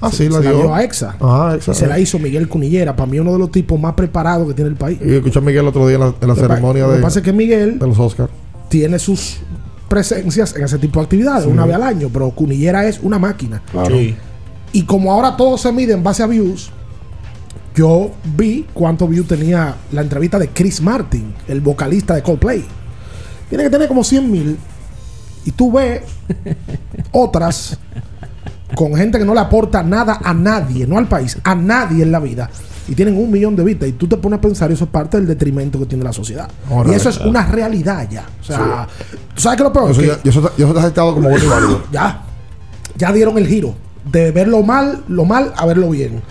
Ah, Se- sí, la se dio. a Exa. Ah, Exa, Y se la eh. hizo Miguel Cunillera, para mí uno de los tipos más preparados que tiene el país. Y escuché a Miguel el otro día en la, en la Lo que pa- ceremonia lo que de, pasa es que Miguel de los Oscars. tiene sus presencias en ese tipo de actividades Sí. una vez al año, pero Cunillera es una máquina. Claro. Sí. Y como ahora todo se mide en base a views, yo vi cuántos views tenía la entrevista de Chris Martin, el vocalista de Coldplay. Tiene que tener como 100 mil. Y tú ves otras con gente que no le aporta nada a nadie, no al país, a nadie en la vida. Y tienen un millón de vistas. Y tú te pones a pensar, y eso es parte del detrimento que tiene la sociedad. Ahora, y eso es una realidad ya. O sea, ¿tú sabes qué lo peor? Eso Que- ya, y eso, está- y eso está aceptado como y válido. ya. Ya dieron el giro. De verlo mal, lo mal, a verlo bien.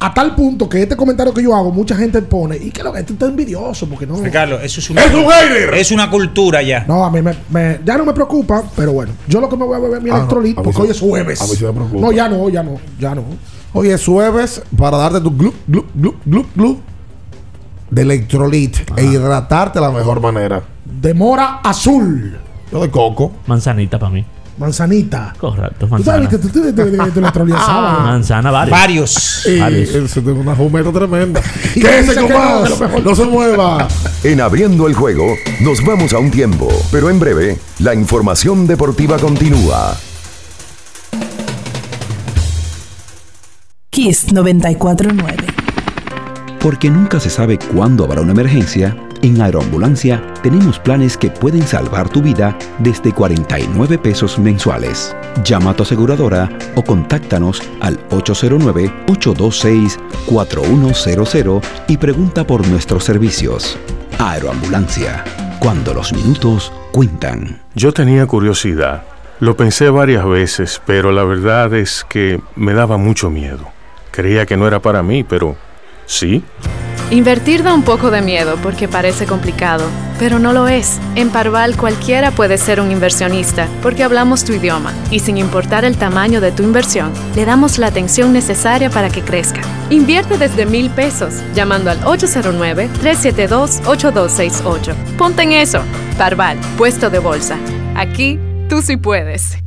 A tal punto que este comentario que yo hago, mucha gente pone, y que lo que este está envidioso, porque no. Carlos, eso es una, ¡Es un hater! es una cultura ya. No, a mí me, me- ya no me preocupa, pero bueno. Yo lo que me voy a beber mi Ah, electrolit, porque hoy es jueves. a mí sí me preocupa. No, ya no, ya no, ya no. Hoy es jueves para darte tu glup, glup, glup, glup, glup de electrolit e hidratarte de la mejor manera. De mora azul. Yo de coco. Manzanita para mí. Manzanita. Correcto, ¿Tú manzana. sabes que tú de, de, electrolit sábado? Manzana, varios. Varios. Y Varios. eso es una jumeta tremenda. Y ¿Qué dice se que no, más? No se mueva. En abriendo el juego, nos vamos a un tiempo, pero en breve, la información deportiva continúa. Kiss 949. Porque nunca se sabe cuándo habrá una emergencia, en Aeroambulancia tenemos planes que pueden salvar tu vida desde 49 pesos mensuales. Llama a tu aseguradora o contáctanos al 809-826-4100 y pregunta por nuestros servicios. Aeroambulancia, cuando los minutos cuentan. Yo tenía curiosidad. Lo pensé varias veces, pero la verdad es que me daba mucho miedo. Creía que no era para mí, pero sí. Invertir da un poco de miedo porque parece complicado, pero no lo es. En Parval cualquiera puede ser un inversionista porque hablamos tu idioma y sin importar el tamaño de tu inversión, le damos la atención necesaria para que crezca. Invierte desde mil pesos llamando al 809-372-8268. Ponte en eso. Parval, puesto de bolsa. Aquí tú sí puedes.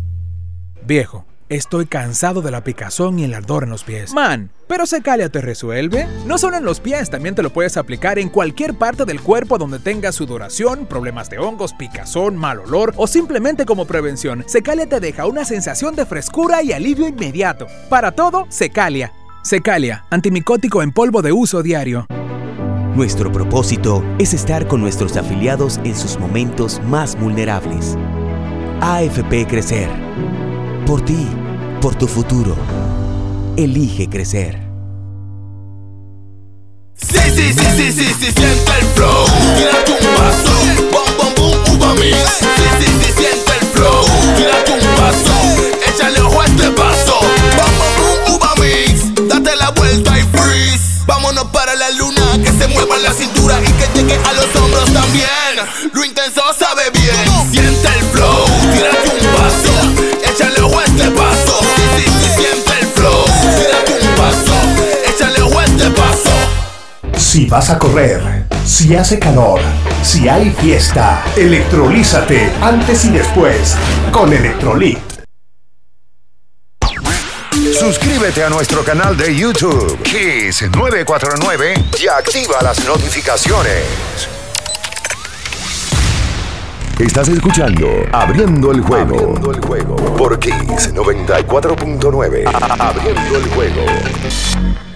Viejo, estoy cansado de la picazón y el ardor en los pies. Man, pero Secalia te resuelve. No solo en los pies, también te lo puedes aplicar en cualquier parte del cuerpo donde tengas sudoración, problemas de hongos, picazón, mal olor o simplemente como prevención. Secalia te deja una sensación de frescura y alivio inmediato. Para todo, Secalia. Secalia, antimicótico en polvo de uso diario. Nuestro propósito es estar con nuestros afiliados en sus momentos más vulnerables. AFP Crecer. Por ti, por tu futuro. Elige crecer. Sí, sí, sí, sí, sí, sí, siente el flow. Tírate un paso. Bom, bom, boom, uva mix. Sí, sí, sí, siente el flow. Tírate un paso. Échale ojo a este paso. Bom, bom, boom, uva mix. Date la vuelta y freeze. Vámonos para la luna. Que se mueva la cintura y que llegue a los hombros también. Lo intenso Si vas a correr, si hace calor, si hay fiesta, electrolízate antes y después con Electrolit. Suscríbete a nuestro canal de YouTube, Kiss 949, y activa las notificaciones. Estás escuchando Abriendo el juego. Abriendo el juego. Por Kiss 94.9. Abriendo el juego.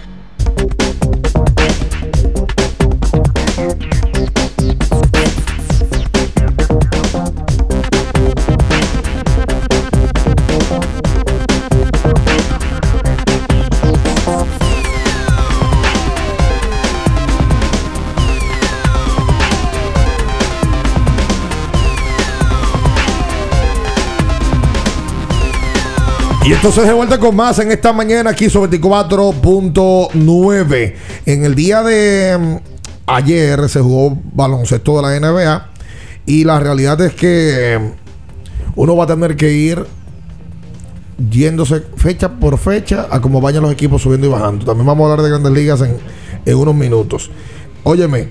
Y entonces de vuelta con más en esta mañana aquí sobre 24.9. En el día de mm, ayer se jugó baloncesto de la NBA y la realidad es que mm, uno va a tener que ir yéndose fecha por fecha a cómo vayan los equipos subiendo y bajando. También vamos a hablar de grandes ligas en, en unos minutos. Óyeme,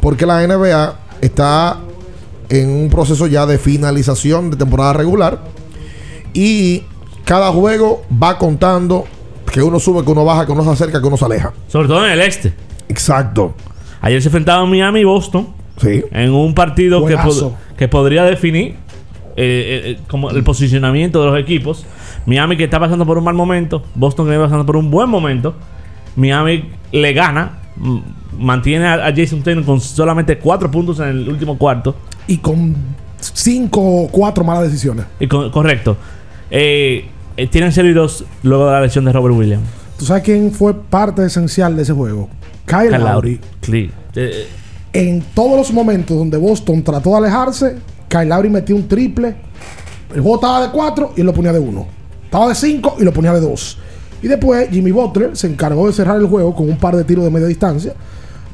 porque la NBA está en un proceso ya de finalización de temporada regular y cada juego va contando que uno sube, que uno baja, que uno se acerca, que uno se aleja. Sobre todo en el este. Exacto. Ayer se enfrentaban Miami y Boston. Sí. En un partido que, pod- que podría definir eh, eh, como el posicionamiento de los equipos. Miami que está pasando por un mal momento. Boston que está pasando por un buen momento. Miami le gana. Mantiene a, a Jason Tatum con solamente cuatro puntos en el último cuarto. Y con cinco o cuatro malas decisiones. Y con- correcto. Eh, eh, tienen 0 y 2 luego de la lesión de Robert Williams. ¿Tú sabes quién fue parte esencial de ese juego? Kyle, Kyle Lowry. Lowry. Eh, En todos los momentos donde Boston trató de alejarse, Kyle Lowry metió un triple. El juego estaba de 4 y él lo ponía de 1. Estaba de 5 y lo ponía de 2. Y después Jimmy Butler se encargó de cerrar el juego con un par de tiros de media distancia.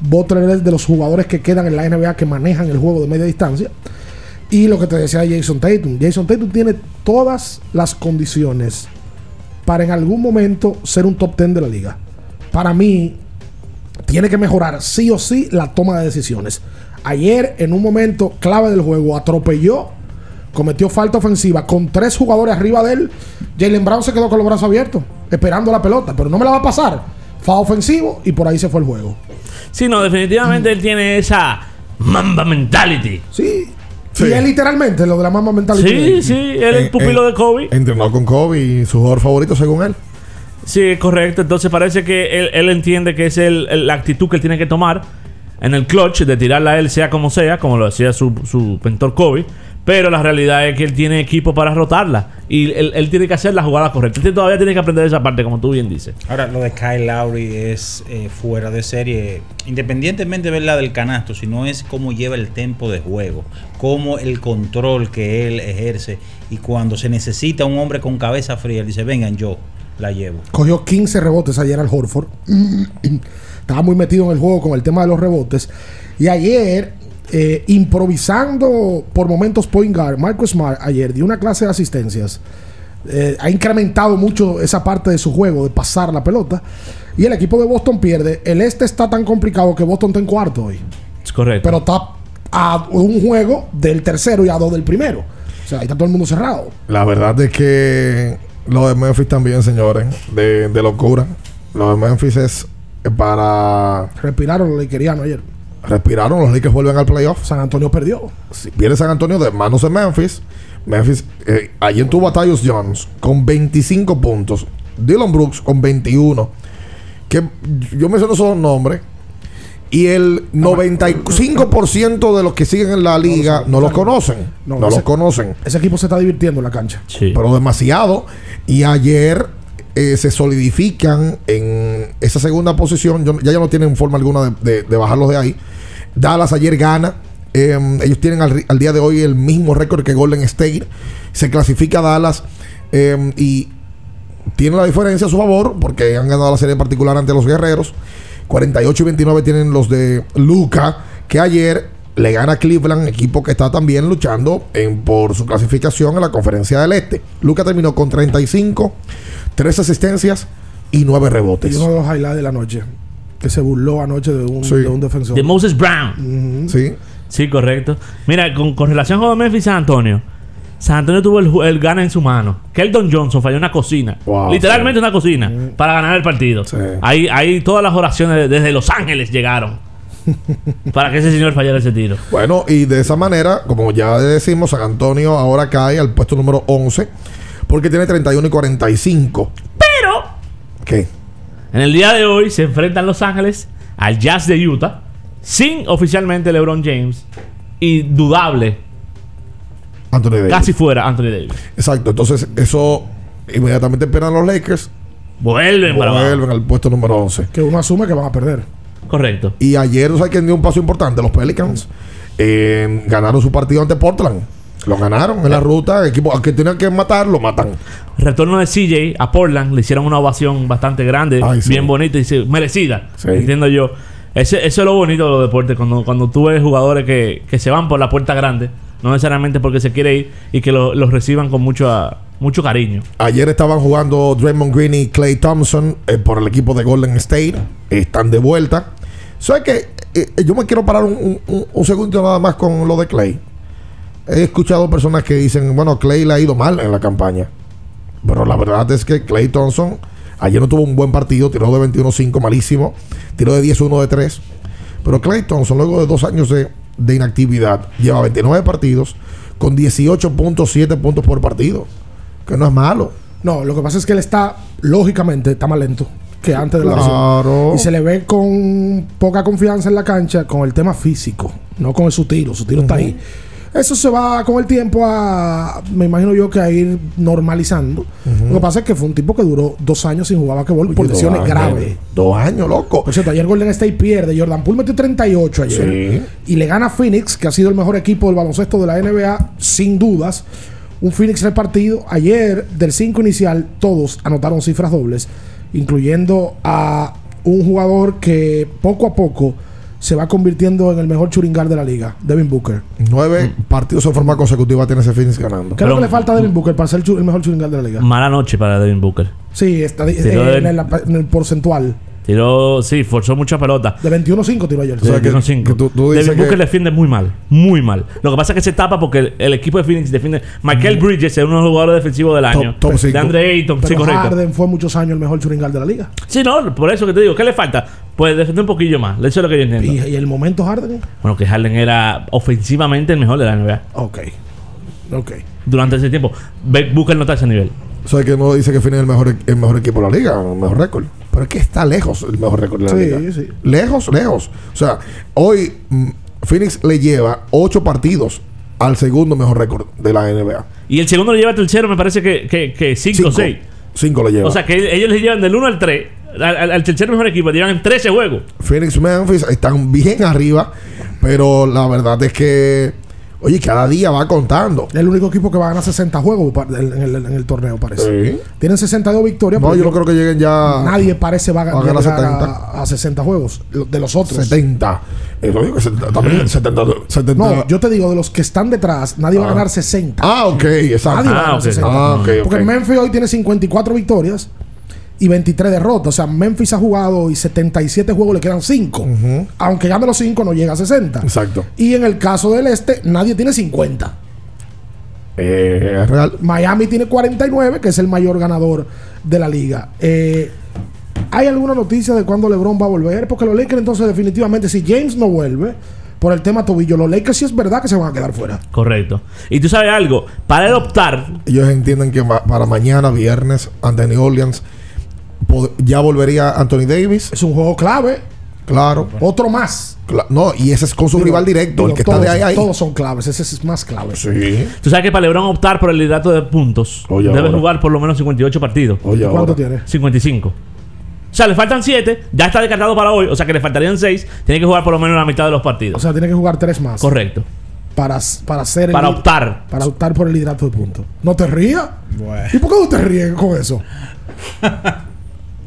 Butler es de los jugadores que quedan en la NBA que manejan el juego de media distancia. Y lo que te decía Jason Tatum. Jason Tatum tiene todas las condiciones para en algún momento ser un top 10 de la liga. Para mí, tiene que mejorar sí o sí la toma de decisiones. Ayer, en un momento clave del juego, atropelló, cometió falta ofensiva con tres jugadores arriba de él. Jalen Brown se quedó con los brazos abiertos, esperando la pelota, pero no me la va a pasar. Fue ofensivo y por ahí se fue el juego. Sí, no, definitivamente él tiene esa Mamba mentality. Sí. Y es literalmente lo de la mamá mental. Sí, sí, él es Eh, pupilo eh, de Kobe. Entrenó con Kobe y su jugador favorito según él. Sí, correcto. Entonces parece que él, él entiende que es el, el- la actitud que él tiene que tomar en el clutch de tirarla a él sea como sea, como lo hacía su, su mentor Kobe. Pero la realidad es que él tiene equipo para rotarla. Y él, él tiene que hacer la jugada correcta. Él todavía tiene que aprender esa parte, como tú bien dices. Ahora, lo de Kyle Lowry es eh, fuera de serie, independientemente de la del canasto, sino es cómo lleva el tempo de juego, cómo el control que él ejerce y cuando se necesita un hombre con cabeza fría, él dice, vengan, yo la llevo. Cogió 15 rebotes ayer al Horford. Estaba muy metido en el juego con el tema de los rebotes. Y ayer, eh, improvisando por momentos point guard, Marcus Smart ayer dio una clase de asistencias. Eh, ha incrementado mucho esa parte de su juego, de pasar la pelota. Y el equipo de Boston pierde. El este está tan complicado que Boston está en cuarto hoy. Es correcto. Pero está a un juego del tercero y a dos del primero. O sea, ahí está todo el mundo cerrado. La verdad es que lo de Memphis también, señores, de, de locura. Lo de Memphis es para Respiraron los lakerianos ayer. Respiraron. Los Lakers vuelven al playoff. San Antonio perdió. Si viene San Antonio de manos de Memphis. Memphis, eh, ayer tuvo a Tyus Jones con 25 puntos. Dylan Brooks con 21. Que yo menciono esos nombres. Y el 95% de los que siguen en la liga no los conocen. No, los ese- conocen. Ese equipo se está divirtiendo en la cancha. Pero demasiado. Y ayer eh, se solidifican en esa segunda posición. Ya ya no tienen forma alguna de, de- bajarlos de ahí. Dallas ayer gana. Eh, ellos tienen al, al día de hoy el mismo récord que Golden State. Se clasifica Dallas. eh, y tiene la diferencia a su favor porque han ganado la serie particular ante los guerreros. 48 y 29 tienen los de Luca, que ayer le gana a Cleveland, equipo que está también luchando en, por su clasificación en la conferencia del Este. Luca terminó con 35, 3 asistencias y 9 Y rebotes. uno de los highlights de la noche. Que se burló anoche de un, Sí. de un defensor. De Moses Brown. Sí. Sí, correcto. Mira, con, con relación a Memphis y San Antonio, San Antonio tuvo el, el gana en su mano. Keldon Johnson falló una cocina. Wow, Literalmente una cocina. Para ganar el partido. Ahí, ahí todas las oraciones desde Los Ángeles llegaron. Para que ese señor fallara ese tiro. Bueno, y de esa manera, como ya decimos, San Antonio ahora cae al puesto número 11 porque tiene 31 y 45. Pero ¿Qué? en el día de hoy se enfrentan Los Ángeles al Jazz de Utah. Sin oficialmente LeBron James. Y dudable. Anthony Davis. Casi fuera Anthony Davis. Exacto. Entonces, eso inmediatamente esperan los Lakers. Vuelven para abajo. Vuelven al puesto número 11. Que uno asume que van a perder. Correcto. Y ayer, ¿sabes quién dio un paso importante? Los Pelicans eh, ganaron su partido ante Portland. Lo ganaron en la ruta. El equipo, aunque tenían que matar, lo matan. Retorno de CJ a Portland. Le hicieron una ovación bastante grande. Ay, sí. Bien bonita y merecida. Sí. Entiendo yo. Ese- eso es lo bonito de los deportes. Cuando, cuando tú ves jugadores que, que se van por la puerta grande. No necesariamente porque se quiere ir. Y que lo- los reciban con mucho, ah, mucho cariño. Ayer estaban jugando Draymond Green y Clay Thompson eh, por el equipo de Golden State. Están de vuelta. ¿Sabes que Yo me quiero parar un, un, un segundo nada más con lo de Clay. He escuchado personas que dicen, bueno, Clay le ha ido mal en la campaña. Pero la verdad es que Clay Thompson ayer no tuvo un buen partido, tiró de 21-5 malísimo, tiró de 10-1 de 3. Pero Clay Thompson, luego de dos años de, de inactividad, lleva 29 partidos con 18.7 puntos por partido. Que no es malo. No, lo que pasa es que él está, lógicamente, está más lento que antes de la Claro. lesión. Y se le ve con poca confianza en la cancha con el tema físico, no con su tiro. Su tiro está ahí. Eso se va con el tiempo a, me imagino yo, que a ir normalizando. Lo que pasa es que fue un tipo que duró dos años sin jugar basquetbol por dos lesiones años. graves. Dos años, loco. Por cierto, ayer Golden State pierde. Jordan Poole metió 38 ayer. Sí. Y le gana a Phoenix, que ha sido el mejor equipo del baloncesto de la NBA, sin dudas. Un Phoenix repartido. Ayer, del 5 inicial, todos anotaron cifras dobles, incluyendo a un jugador que poco a poco se va convirtiendo en el mejor churingal de la liga, Devin Booker. Nueve partidos en forma consecutiva tiene ese Phoenix ganando. ¿Qué es lo que le falta a Devin Booker para ser el mejor churingal de la liga? Mala noche para Devin Booker. Sí, está eh, en, el, en el porcentual. Tiró, sí, forzó mucha pelota. De 21-5 tiró ayer. O sea, que son cinco. Devin Booker defiende muy mal, muy mal. Lo que pasa es que se tapa porque el, el equipo de Phoenix defiende. Michael Bridges es uno de los jugadores defensivos del año. top cinco. de Andre Ayton, sí, Pero correcto. Harden fue muchos años el mejor churingal de la liga. Sí, no, por eso que te digo, ¿qué le falta? Pues defender un poquillo más. Eso es lo que yo entiendo. ¿Y, y el momento Harden? Bueno, que Harden era ofensivamente el mejor de la NBA. Ok. Ok. Durante ese tiempo. Booker no está a ese nivel. ¿Sabes que uno dice que Phoenix es el mejor, el mejor equipo de la liga? El mejor récord. Pero es que está lejos el mejor récord de la Sí, liga. sí. Lejos, lejos. O sea, hoy mm, Phoenix le lleva ocho partidos al segundo mejor récord de la NBA. Y el segundo le lleva tercero, me parece que 5 que, que cinco o 6. Cinco le lleva. O sea que ellos le llevan del 1 al 3. Al, al- al tercer mejor equipo, le llevan 13 juegos. Phoenix Memphis están bien arriba, pero la verdad es que, oye, cada día va contando. El único equipo que va a ganar 60 juegos en el, en el torneo, parece. Sí. Tienen 62 victorias. No, yo no creo que lleguen ya. Nadie parece va a, va a ganar llegar 70. a, a 60 juegos. De los otros. 70. Eso digo que 70, también 70, 70. No, yo te digo, de los que están detrás, nadie va a Ah. ganar 60. Ah, ok, exacto. Nadie va a Ah, ganar ok. 60. Ah, ok, Porque ok. Memphis hoy tiene 54 victorias y 23 derrotas. O sea, Memphis ha jugado y 77 juegos le quedan 5. Aunque gane los 5, no llega a 60. Exacto. Y en el caso del este, nadie tiene 50. Eh, real. Miami tiene 49, que es el mayor ganador de la liga. Eh, ¿Hay alguna noticia de cuándo LeBron va a volver? Porque los Lakers, entonces, definitivamente, si James no vuelve por el tema tobillo, los Lakers sí es verdad que se van a quedar fuera. Correcto. Y tú sabes algo, para él optar, Ellos entienden que para mañana, viernes, ante New Orleans, ya volvería Anthony Davis. Es un juego clave. Claro. Otro más. Cla- no, y ese es con su Digo, rival directo, digo, el que todos, está de ahí ahí. Todos son claves, ese es más clave. Sí. tú sabes que para LeBron optar por el liderato de puntos, Oye, debe ahora. jugar por lo menos 58 partidos. Oye, ¿Cuánto ahora. tiene? 55. O sea, le faltan 7, ya está descartado para hoy, o sea que le faltarían 6, tiene que jugar por lo menos la mitad de los partidos. O sea, tiene que jugar tres más. Correcto. Para, para hacer el Para optar. Para optar por el liderato de puntos. ¿No te rías? ¿Y por qué tú te ríes con eso?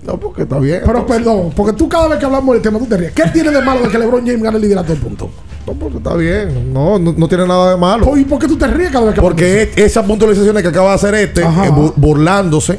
No, porque está bien. Pero entonces. perdón, porque tú cada vez que hablamos del tema tú te ríes. ¿Qué tiene de malo de que LeBron James gane el liderato de puntos? No, porque está bien. No, no, no tiene nada de malo. ¿Y por qué tú te ríes cada vez que Porque es- esas puntualizaciones que acaba de hacer este, eh, bu- burlándose,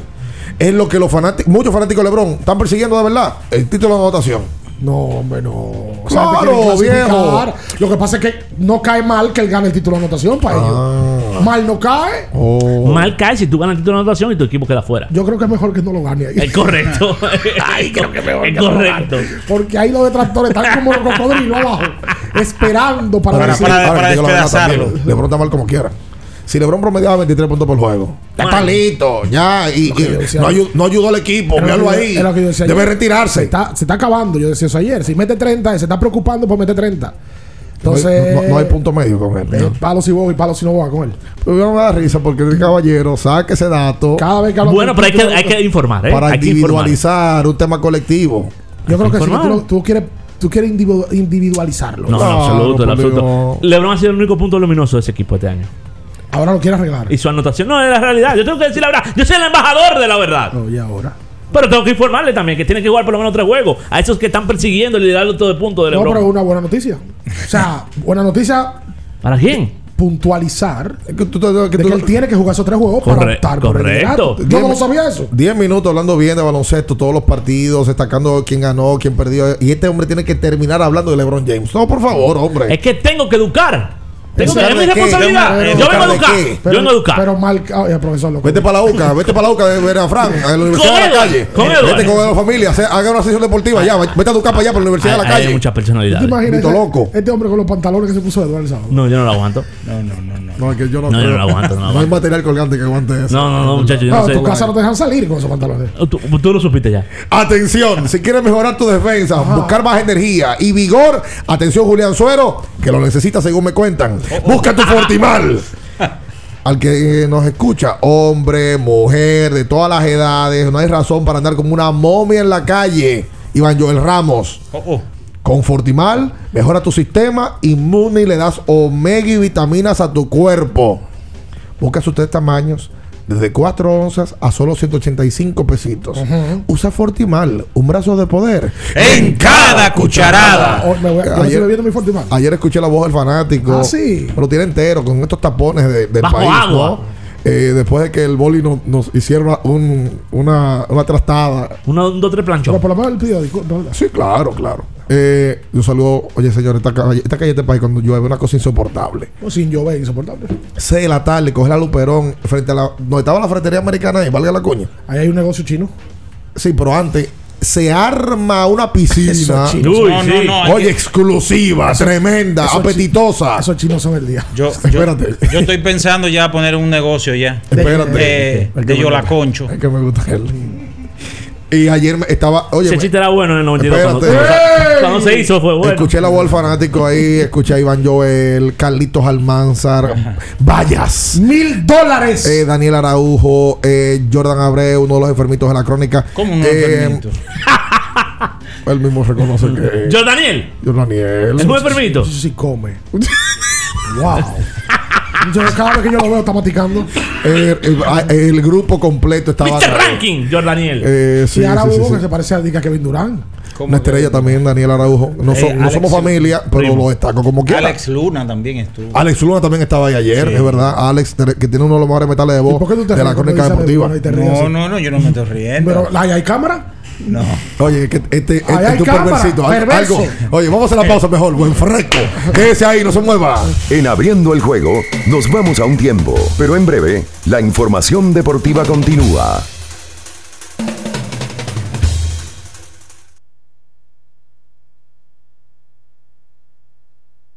es lo que los fanáticos, muchos fanáticos de LeBron están persiguiendo de verdad. El título de anotación. No, hombre, no. Claro, gente quiere clasificar. viejo. Lo que pasa es que no cae mal que él gane el título de anotación para Ah. ellos. Mal no cae. Oh. Mal cae si tú ganas el título de anotación y tu equipo queda fuera. Yo creo que es mejor que no lo gane ahí. Es correcto. Ay, creo que mejor Es que no lo correcto. gane. Porque ahí los detractores están como los cocodrilos abajo, esperando para, te digo la verdad también, LeBron está mal como quiera. Si LeBron promediaba 23 puntos por juego, ya está listo, ya. Y, decía- no, ayudó, no ayudó al equipo, míralo ahí. era lo que yo decía Debe. Se retirarse. está, se está acabando. Yo decía eso ayer. Si mete 30, se está preocupando por meter 30. Entonces. no, no hay punto medio con él. eh, palos si voy y palos si no voy con él. Pero me da risa porque el caballero saque ese dato. Cada vez que Bueno, pero hay que, hay que informar, ¿eh? para hay que informar. individualizar un tema colectivo. Yo creo que sí, que informar. tú, quieres, tú quieres individu- individualizarlo. No, en absoluto, en por absoluto. LeBron ha sido el único punto luminoso de ese equipo este año. Ahora lo quieres arreglar. Y su anotación no es la realidad. Yo tengo que decir la verdad. Yo soy el embajador de la verdad. No, y ahora. Pero tengo que informarle también que tiene que jugar por lo menos tres juegos. A esos que están persiguiendo el liderato de puntos de No, LeBron. pero es una buena noticia. O sea, buena noticia. ¿Para quién? Puntualizar que, tú, que de tú- que él tiene que jugar esos tres juegos para Corre- optar por el. Yo no lo sabía eso. 10 minutos hablando bien de baloncesto, todos los partidos, destacando quién ganó, quién perdió. Y este hombre tiene que terminar hablando de LeBron James. No, por favor, hombre. Es que tengo que educar. Tengo que, ¿Educar es mi responsabilidad. ¿Educar Yo vengo a educar. Yo vengo a educar. Pero mal. Oye, profesor, loco. Vete para la UCA, vete para la UCA de Verafran, a la Universidad de la Calle. con. Vete con la familia, haga una sesión deportiva ya. Vete a educar para allá, para la Universidad de la Calle. Hay muchas ¿Tú personalidades. te imaginas Vito loco. este hombre con los pantalones que se puso Eduardo el sábado? No, yo no lo aguanto. No, no, no, no. No, es que yo no, No, yo no lo aguanto, no hay material colgante que aguante eso. No, no, no, muchachos. Yo No, no sé. tu casa no te dejan salir con esos pantalones. Tú, tú lo supiste ya. Atención, si quieres mejorar tu defensa, buscar más energía y vigor, atención Julián Suero, que lo necesita según me cuentan. Busca tu Fortimal. Al que eh, nos escucha, hombre, mujer, de todas las edades, no hay razón para andar como una momia en la calle. Iván Joel Ramos. Oh, oh. Con Fortimal, mejora tu sistema inmune y le das omega y vitaminas a tu cuerpo. Busca sus tres tamaños, desde 4 onzas a solo 185 pesitos. Usa Fortimal, un brazo de poder. En cada cucharada. Oh, me voy a- yo me Ayer- mi Fortimal. Ayer escuché la voz del fanático. Ah, sí. Lo tiene entero con estos tapones de- del Bajo país. agua. ¿no? Eh, después de que el boli no- nos hicieron un- una, una trastada. Uno, dos, tres. Pero por. ¿verdad? Sí, claro, claro. Eh, un saludo, oye señor, esta calle, esta calle de este país cuando llueve una cosa insoportable. No, sin llover, insoportable. 6 de la tarde, coge la Luperón frente a la. Donde estaba la ferretería americana ahí, valga la coña. Ahí hay un negocio chino. Sí, pero antes se arma una piscina. Uy, No, sí. no, no. hay Oye, que- exclusiva, tremenda, esos chi- apetitosa. Esos chinos son el día. Yo, Espérate. yo estoy pensando ya poner un negocio ya. Espérate. De, Es que de me Yolaconcho. gusta- Es que me gusta él. Y ayer me- estaba. Oye, Ese chiste era bueno en el 92. Cuando, se hizo fue bueno. Escuché la voz fanático ahí, escuché a Iván Joel, Carlitos Almanzar, Vallas, ¡Mil dólares! eh, Daniel Araujo, eh, Jordan Abreu, uno de los enfermitos de la crónica. ¿Cómo un Eh, enfermito? Él mismo reconoce que. Yo, Daniel. Jordaniel. Es un enfermito. Sí come. wow. Yo cada vez que yo lo veo está maticando. Eh, el, ah, el grupo completo estaba. Mr. Ranking, Jordaniel. Eh, sí, y ahora sí, sí, hubo sí. que se parece a Dica Kevin Durán. Una estrella también, Daniel Araujo. No, so- Eh, no somos familia, pero Primo. lo destaco como quiera. Alex Luna también estuvo. Alex Luna también estaba ahí ayer, Sí. es verdad. Alex, que tiene uno de los mejores metales de ¿Y voz por qué tú te de la crónica deportiva. No, no, no, yo no me estoy riendo. Pero ¿hay, hay cámara? No. Oye, que este, este, hay este cámara, perversito. perverso. Algo, oye, vamos a la pausa mejor, buen fresco. Quédese ahí, no se mueva. En abriendo el juego, nos vamos a un tiempo, pero en breve, la información deportiva continúa.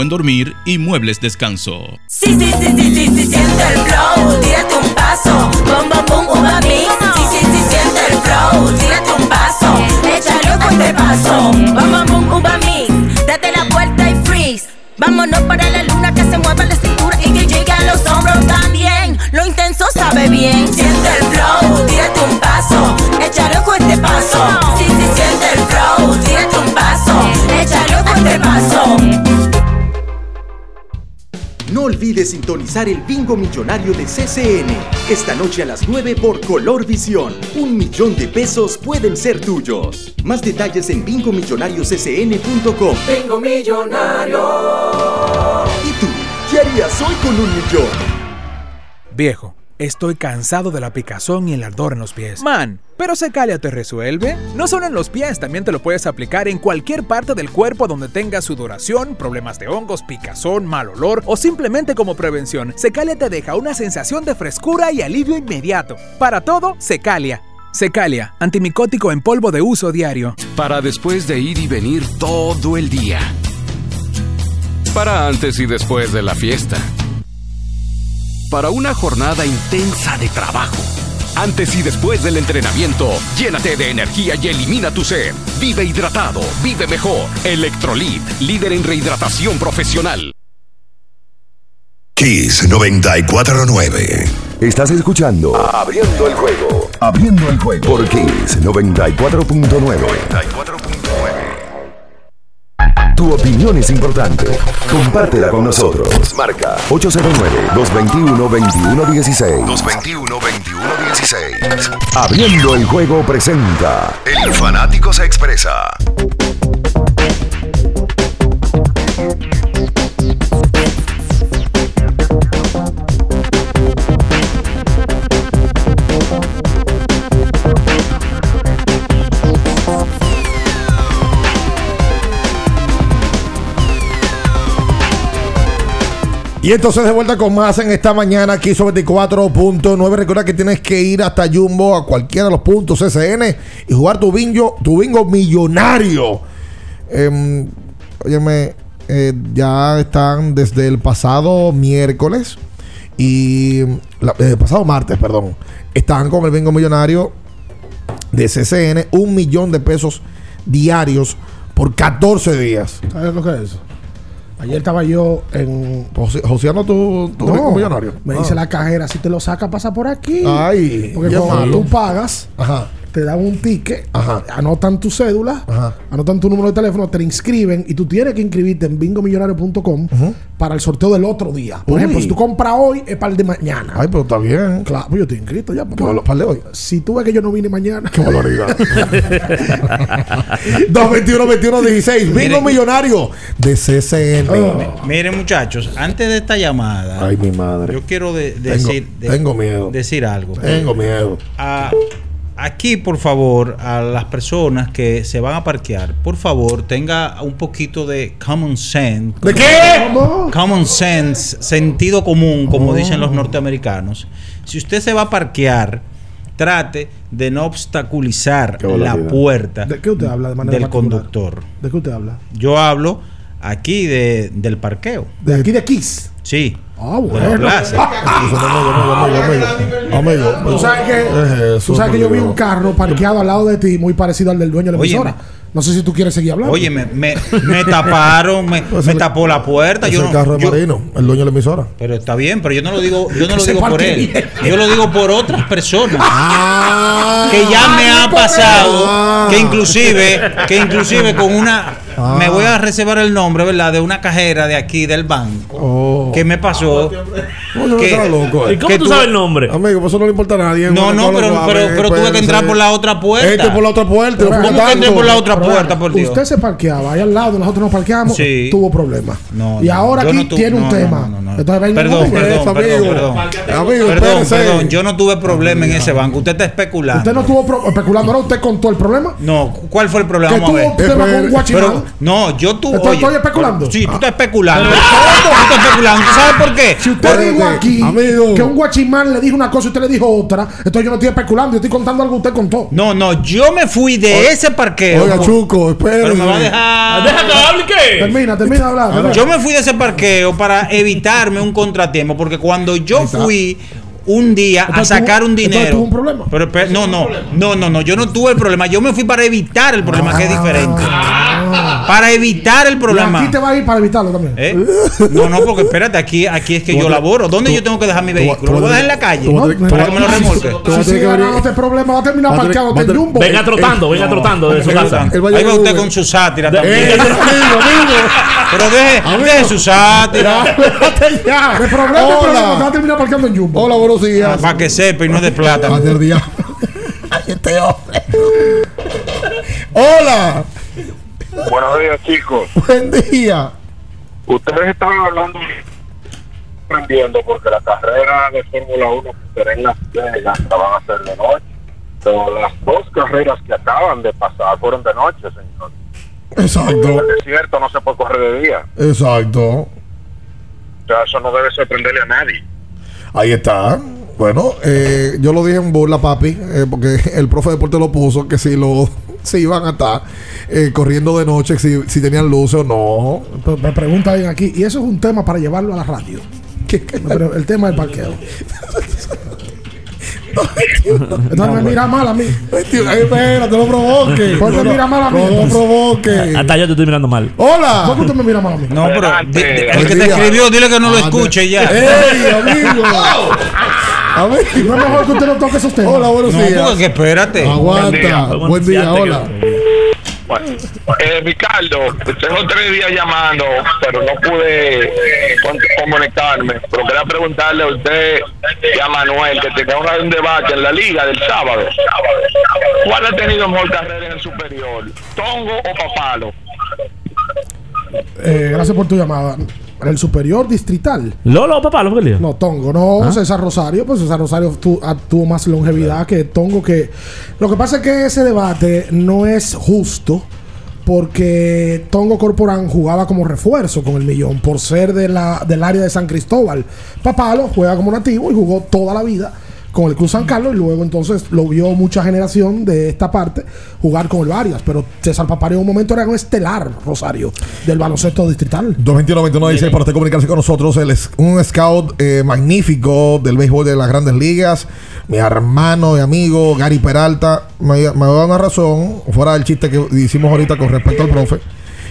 buen dormir y muebles descanso. Sí, sí, sí, sí, sí, sí, siente el flow, tírate un paso, bom, bom, bom, uva mix. Sí, sí, sí, siente el flow, tírate un paso, échale con este paso, bom, bom, bom, uva mix. Date la vuelta y freeze, vámonos para la luna que se mueva la cintura y que llegue a los hombros también. Lo intenso sabe bien, siente el flow, tírate un paso, échale con este paso. Sí, sí, siente el flow, tírate un paso, échale con este paso. No olvides sintonizar el bingo millonario de CCN. Esta noche a las 9 por Color Visión. Un millón de pesos pueden ser tuyos. Más detalles en bingomillonarioccn.com. Bingo millonario. ¿Y tú? ¿Qué harías hoy con un millón? Viejo, estoy cansado de la picazón y el ardor en los pies. Man, ¿pero Secalia te resuelve? No solo en los pies, también te lo puedes aplicar en cualquier parte del cuerpo donde tengas sudoración, problemas de hongos, picazón, mal olor o simplemente como prevención. Secalia te deja una sensación de frescura y alivio inmediato. Para todo, Secalia. Secalia, antimicótico en polvo de uso diario. Para después de ir y venir todo el día. Para antes y después de la fiesta. Para una jornada intensa de trabajo. Antes y después del entrenamiento, llénate de energía y elimina tu sed. Vive hidratado, vive mejor. Electrolit, líder en rehidratación profesional. Kiss 949. Estás escuchando Abriendo el juego. Abriendo el juego por Kiss 94.9. Tu opinión es importante. Compártela con nosotros. Marca 809-221-2116. 221-2116. Abriendo el juego presenta El fanático se expresa. Y entonces de vuelta con más en esta mañana aquí sobre 24.9. Recuerda que tienes que ir hasta Jumbo a cualquiera de los puntos SN y jugar tu bingo, tu bingo millonario. Eh, óyeme, ya están desde el pasado miércoles y la- eh, pasado martes, perdón. Están con el bingo millonario de CCN, un millón de pesos diarios por 14 días. ¿Sabes lo que es eso? Ayer estaba yo en. José, Joseano, No, bingo millonario. Me Ah. dice la cajera, si te lo saca, pasa por aquí. Ay, Porque cuando malo. tú pagas, te dan un ticket, anotan tu cédula, anotan tu número de teléfono, te inscriben y tú tienes que inscribirte en bingomillonario.com para el sorteo del otro día. Por Uy. ejemplo, si tú compras hoy, es para el de mañana. Ay, pero está bien. Claro, pues yo estoy inscrito ya. ¿Qué valor- para el de hoy? Si tú ves que yo no vine mañana. Qué barbaridad. 221 21 16 Bingo Miren. millonario de CCN. Miren, muchachos, antes de esta llamada, Ay, mi madre. yo quiero de- Tengo- decir, de- tengo miedo. decir algo. Tengo miedo. A- aquí, por favor, a las personas que se van a parquear, por favor, tenga un poquito de common sense. ¿De qué? Common sense, sentido común, como Oh. dicen los norteamericanos. Si usted se va a parquear, trate de no obstaculizar la puerta ¿De qué usted habla de manera del particular? conductor. ¿De qué usted habla? Yo hablo aquí de, del parqueo. De aquí de Kiss. Sí. Ah, bueno. Amigo, Tú sabes que, Eh, tú sabes que yo vi un carro parqueado al lado de ti, muy parecido al del dueño de la emisora. No sé si tú quieres seguir hablando. Oye, me, me, me taparon, me, me tapó la puerta. Es Yo el no, carro de yo- Marino, el dueño de la emisora. pero está bien, pero yo no lo digo, yo no lo digo por él. bien. Yo lo digo por otras personas. Ah. que ya me ha pasado, que inclusive, que inclusive con una Ah. me voy a reservar el nombre, ¿verdad? De una cajera de aquí del banco. Que me pasó. Que- loco, eh. ¿Y cómo que tú tú- sabes el nombre? Amigo, pues eso no le importa a nadie. No, no, pero, sabe, pero, pero tuve que entrar por la otra puerta. Este por la otra puerta. ¿Cómo que entré por la otra puerta, por Dios? Usted se parqueaba ahí al lado, nosotros nos parqueamos, Sí. tuvo problemas. No, y no, ahora aquí no tu- tiene un tema. no, no, no. Entonces, Perdón, perdón, eso, perdón, amigo. perdón. Amigo, Perdón, perdón, yo no tuve problema en ese banco. Usted está especulando. Usted no estuvo pro- especulando, ¿no? Usted contó el problema. No, ¿cuál fue el problema? Que tuvo tema con un guachimán. No, yo tú. Estoy- especulando. Sí, tú estás especulando. Todo tú estás especulando. ¿Tú sabes por qué? Si usted dijo aquí que un guachimán le dijo una cosa y usted le dijo otra, entonces yo no estoy especulando, yo estoy contando algo que usted contó. No, no, yo me fui de ese parqueo. Oiga, Chuco. Pero me va a dejar. Deja que hable, ¿qué? Termina, termina de hablar. Yo me fui de ese parqueo para evitarme un contratiempo, porque cuando yo fui un día a sacar un dinero. tuvo un problema. Pero, no, no, no, no, no, yo no tuve el problema. Yo me fui para evitar el problema, que es diferente. Para evitar el Y problema. aquí te va a ir para evitarlo también. ¿Eh? No, no, porque espérate, aquí, aquí es que yo laboro. ¿Dónde yo tengo que dejar mi vehículo? ¿Lo voy a dejar en la calle? Para que me lo remolque. Si sigue ganando este problema, va a terminar parqueado Jumbo. Venga trotando, venga trotando de su casa. Ahí va usted con su sátira también. Pero deje, deje su sátira. Espérate ya. El problema va a terminar parqueando en Jumbo. Hola, buenos días. Para que sepa y no es de plata. Madre del diablo. Ay, este hombre. Hola. Buenos días, chicos. Buen día. Ustedes estaban hablando, aprendiendo, porque la carrera de Fórmula 1 que será en Las Vegas la van a hacer de noche. Pero las dos carreras que acaban de pasar fueron de noche, señor. En Exacto. el desierto no se puede correr de día. Exacto. O sea, eso no debe sorprenderle a nadie. Ahí está. Bueno, eh, yo lo dije en burla, papi, eh, porque el profe de deporte lo puso, que si lo si iban a estar eh, corriendo de noche, si, si tenían luces o no. Me pregunta alguien aquí, y eso es un tema para llevarlo a la radio. Pero el tema del parqueo. Entonces me mira mal a mí. Ay, espérate, no provoque. Pues me mira mal a mí. No entonces. provoque. Hasta yo te estoy mirando mal. Hola. ¿Por qué usted me mira mal a mí? No, pero Adelante. di- di- el que te escribió, dile que no lo Ah, escuche ya. ¡Ey, amigo! No es mejor que usted no toque esos temas. Hola, buenos No, días. porque espérate. Aguanta. Buen día, hola. Bueno, eh, Ricardo, tengo tres días llamando, pero no pude comunicarme. Pero quería preguntarle a usted y a Manuel, que tenía un debate en la liga del sábado. ¿Cuál ha tenido mejor carrera en el superior? ¿Tongo o Papalo? Eh, gracias por tu llamada. El superior distrital. Lolo, papá, lo que. No, Tongo, no ¿Ah? César Rosario, pues César Rosario tu- ah, tuvo más longevidad que Tongo, que lo que pasa es que ese debate no es justo porque Tongo Corporán jugaba como refuerzo con el millón por ser de la, del área de San Cristóbal. Papalo juega como nativo y jugó toda la vida con el Cruz San Carlos y luego entonces lo vio mucha generación de esta parte jugar con el Varias, pero César Papario en un momento era un estelar Rosario del baloncesto distrital. 221-2116 para usted comunicarse con nosotros. Él es un scout eh, magnífico del béisbol de las grandes ligas. Mi hermano y amigo Gary Peralta me, me da una razón, fuera del chiste que hicimos ahorita con respecto al profe.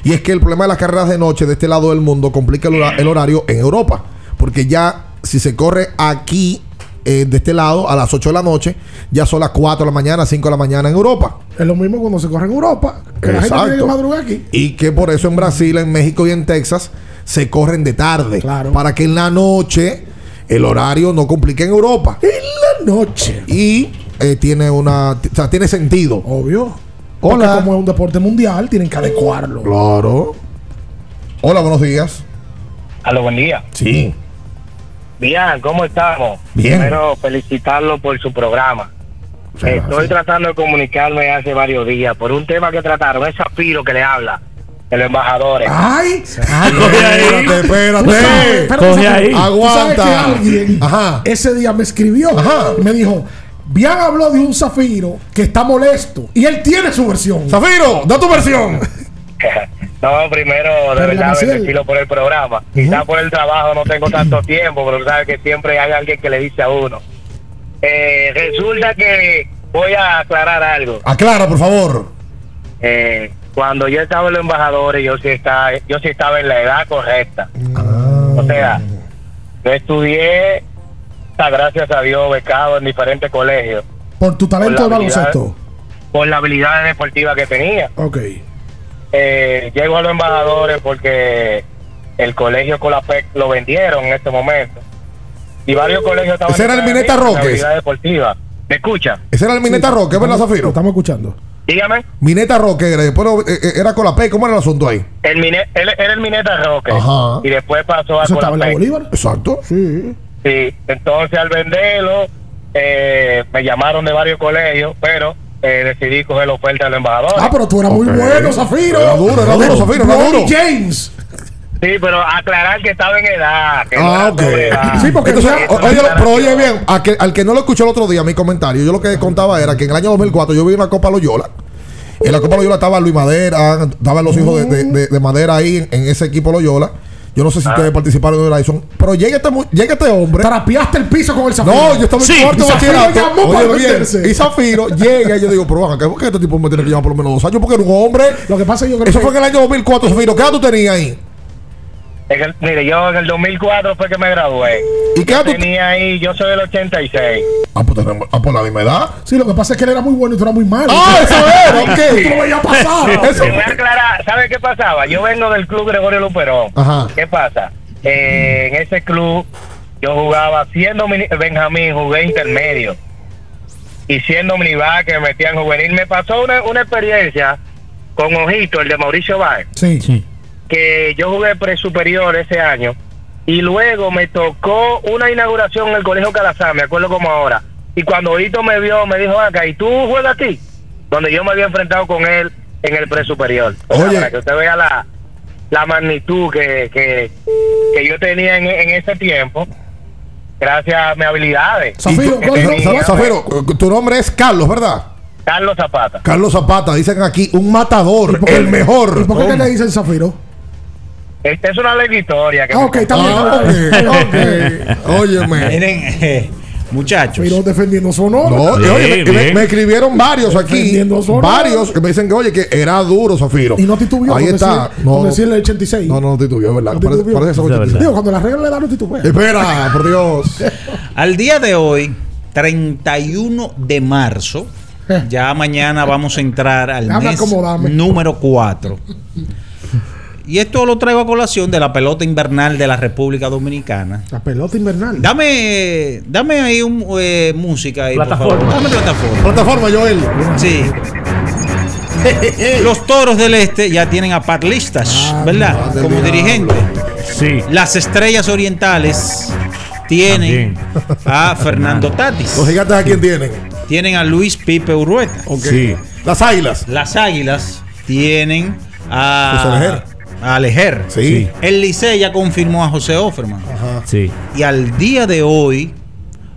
Y es que el problema de las carreras de noche de este lado del mundo complica el horario en Europa. Porque ya si se corre aquí, eh, de este lado, a las 8 de la noche, ya son las 4 de la mañana, 5 de la mañana en Europa. Es lo mismo cuando se corre en Europa, que la gente tiene que madrugar aquí. Y que por eso en Brasil, en México y en Texas se corren de tarde. Para que en la noche el horario no complique en Europa. En la noche. Y eh, tiene una. O sea, tiene sentido. Obvio. Porque Hola. como es un deporte mundial, tienen que adecuarlo. Claro. Hola, buenos días. Aló, buen día. Sí. Bien, ¿cómo estamos? Bien. Primero, felicitarlo por su programa. Estoy tratando de comunicarme hace varios días por un tema que trataron, es Zafiro que le habla, de los embajadores. ¡Ay! Espérate, espérate. Tú sabes- espérate un Coge ahí. Aguanta. que alguien Ajá. ese día me escribió y me dijo, Bian habló de un Zafiro que está molesto y él tiene su versión. Zafiro, da tu versión. No, primero, de verdad, bendecirlo por el programa. Quizás por el trabajo no tengo tanto tiempo, pero sabes que siempre hay alguien que le dice a uno. Eh, resulta que voy a aclarar algo. Aclara, por favor. Eh, cuando yo estaba en los embajadores, yo sí estaba, yo sí estaba en la edad correcta. O sea, yo estudié, ah, gracias a Dios, becado en diferentes colegios. Por tu talento de baloncesto. Por la habilidad deportiva que tenía. Ok. Eh, llego a los embajadores porque el colegio Colapec lo vendieron en este momento. Y varios colegios estaban... Ese era el Mineta habilidad deportiva. ¿Me escucha? Ese era el Mineta Roque, ¿verdad, Zafiro? Estamos escuchando. Dígame. Mineta Roque, era, después lo- eh, eh, era con la P. ¿Cómo era el asunto ahí? El Mine- él era el Mineta Roque. Ajá. Y después pasó a ¿Eso estaba en la Colapec. Bolívar? Exacto. Sí. Sí, entonces al venderlo, eh, me llamaron de varios colegios, pero eh, decidí coger la oferta del embajador. Ah, pero tú eras muy bueno, Zafiro. Era duro, era duro, Zafiro, era duro. James. Sí, pero aclarar que estaba en edad. Que Ah, ok. edad. Sí, porque Entonces, o- oye, pero oye bien, a que- al que no lo escuchó el otro día, mi comentario, yo lo que contaba era que en el año 2004 yo vi una Copa Loyola. En la Copa Loyola estaba Luis Madera, estaban los hijos de, de- de- de Madera ahí en, en ese equipo Loyola. Yo no sé si ustedes participaron de Horizon, pero llega este, llega este hombre. Trapeaste el piso con el Zafiro. No, yo estaba en Sí, cuarto de Zafiro bachillerato. Oye, bien. Y Zafiro llega y yo digo, pero acá, ¿por qué este tipo me tiene que llevar por lo menos dos años? Porque era un hombre. Lo que pasa es que yo creo Eso que- fue en el año 2004, Zafiro. ¿Qué edad tú tenías ahí? El- mire, yo en el 2004 fue que me gradué. ¿Y qué Yo tenía ahí? Yo soy del 86. Ah, pues, tenemos- ah, pues la misma edad. Sí, lo que pasa es que él era muy bueno y tú eras muy malo. Ah, eso era, ok. Tú lo veías pasar. Eso Te voy a aclarar, ¿sabe qué pasaba? Yo vengo del club Gregorio Luperón. Ajá. ¿Qué pasa? Eh, en ese club yo jugaba, siendo mini- Benjamín, jugué intermedio. Y siendo minibar que me metían juvenil, me pasó una, una experiencia con Ojito, el de Mauricio Báez, Sí. Que yo jugué pre-superior ese año. Y luego me tocó una inauguración en el Colegio Calazán, me acuerdo como ahora. Y cuando Ojito me vio, me dijo, acá, ¿y tú juegas aquí? Donde yo me había enfrentado con él en el pre-superior. O sea, Oye. Para que usted vea la, la magnitud que, que, que yo tenía en, en ese tiempo, gracias a mis habilidades. Zafiro, Que ¿cuál es lo- tenía, Za- Zafiro, tu nombre es Carlos, ¿verdad? Carlos Zapata. Carlos Zapata, dicen aquí, un matador, el mejor. ¿Y por qué que le dicen Zafiro? Esta es una larga historia. Que Ah, ok, está bien. ok, ok. Óyeme. Miren, eh, muchachos. Zafiro defendiendo su honor. No, Bien, oye, me, me- bien. me escribieron varios aquí, Defendiendo su honor. varios que me dicen que, oye, que era duro, Zafiro. Y no titubeó Ahí está. decir- No, decirle el 86. no, no titubeó, es verdad. No Parece, titubeó. parece que son Es verdad. 86. Digo, cuando la regla le da, no titubea. Espera, por Dios. Al día de hoy, 31 de marzo, Eh. ya mañana vamos a entrar al mes número 4. Y esto lo traigo a colación de la pelota invernal de la República Dominicana. La pelota invernal. Dame, dame ahí un, eh, música ahí, por Plataforma. favor. Dame plataforma. Plataforma, Joel. Sí. Los toros del este ya tienen a Pat Listas, ¿verdad? Como dirigente. Sí. Las estrellas orientales tienen a Fernando Tatis. Los gigantes a quién tienen. Tienen a Luis Pipe Urueta. Sí. Las águilas. Las águilas tienen a. a Lejer. Sí. El Licey ya confirmó a José Offerman. Ajá. Sí. Y al día de hoy,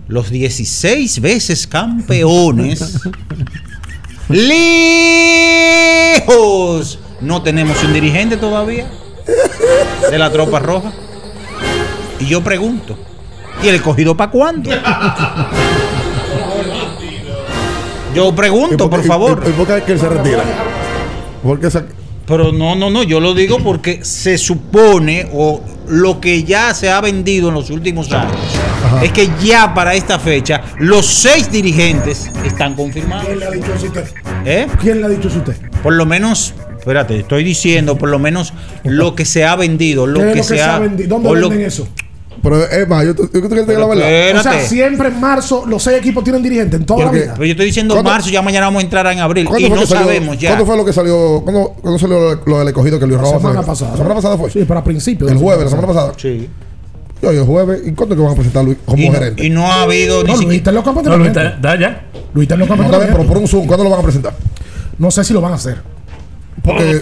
los 16 veces campeones, lejos, no tenemos un dirigente todavía de la tropa roja. Y yo pregunto, ¿y el escogido para cuándo? Yo pregunto, por favor. ¿Y, y por qué es que él se retira? Porque se... Pero no, no, no, yo lo digo porque se supone o lo que ya se ha vendido en los últimos años es que ya para esta fecha los seis dirigentes están confirmados. ¿Quién le ha dicho usted? ¿Eh? ¿Quién le ha dicho usted? Por lo menos, espérate, estoy diciendo por lo menos lo que se ha vendido, lo ¿Qué es que, lo que se se ha ha vendido? ¿Dónde o lo- venden eso? Pero es más, yo, yo, yo creo que la verdad. Espérate. O sea, siempre en marzo los seis equipos tienen dirigente en toda la vida. Pero yo estoy diciendo ¿Cuándo- marzo, ya mañana vamos a entrar en abril ¿Cuándo y fue no salió- sabemos ya. ¿Cuándo fue lo que salió? ¿Cuándo, cuándo salió lo del escogido que Luis La Rojas? semana se- pasada. La semana pasada fue. Sí, para principios. El jueves, la semana pasada. Sí. Yo, el jueves. ¿Y cuánto que van a presentar Luis como Y no, gerente? y no ha habido ni No, Luis está en los campos de No, Luis, da, ya. Luis está en los campos de pero por entrenamiento. un Zoom, ¿cuándo lo van a presentar? No sé si lo van a hacer. Porque.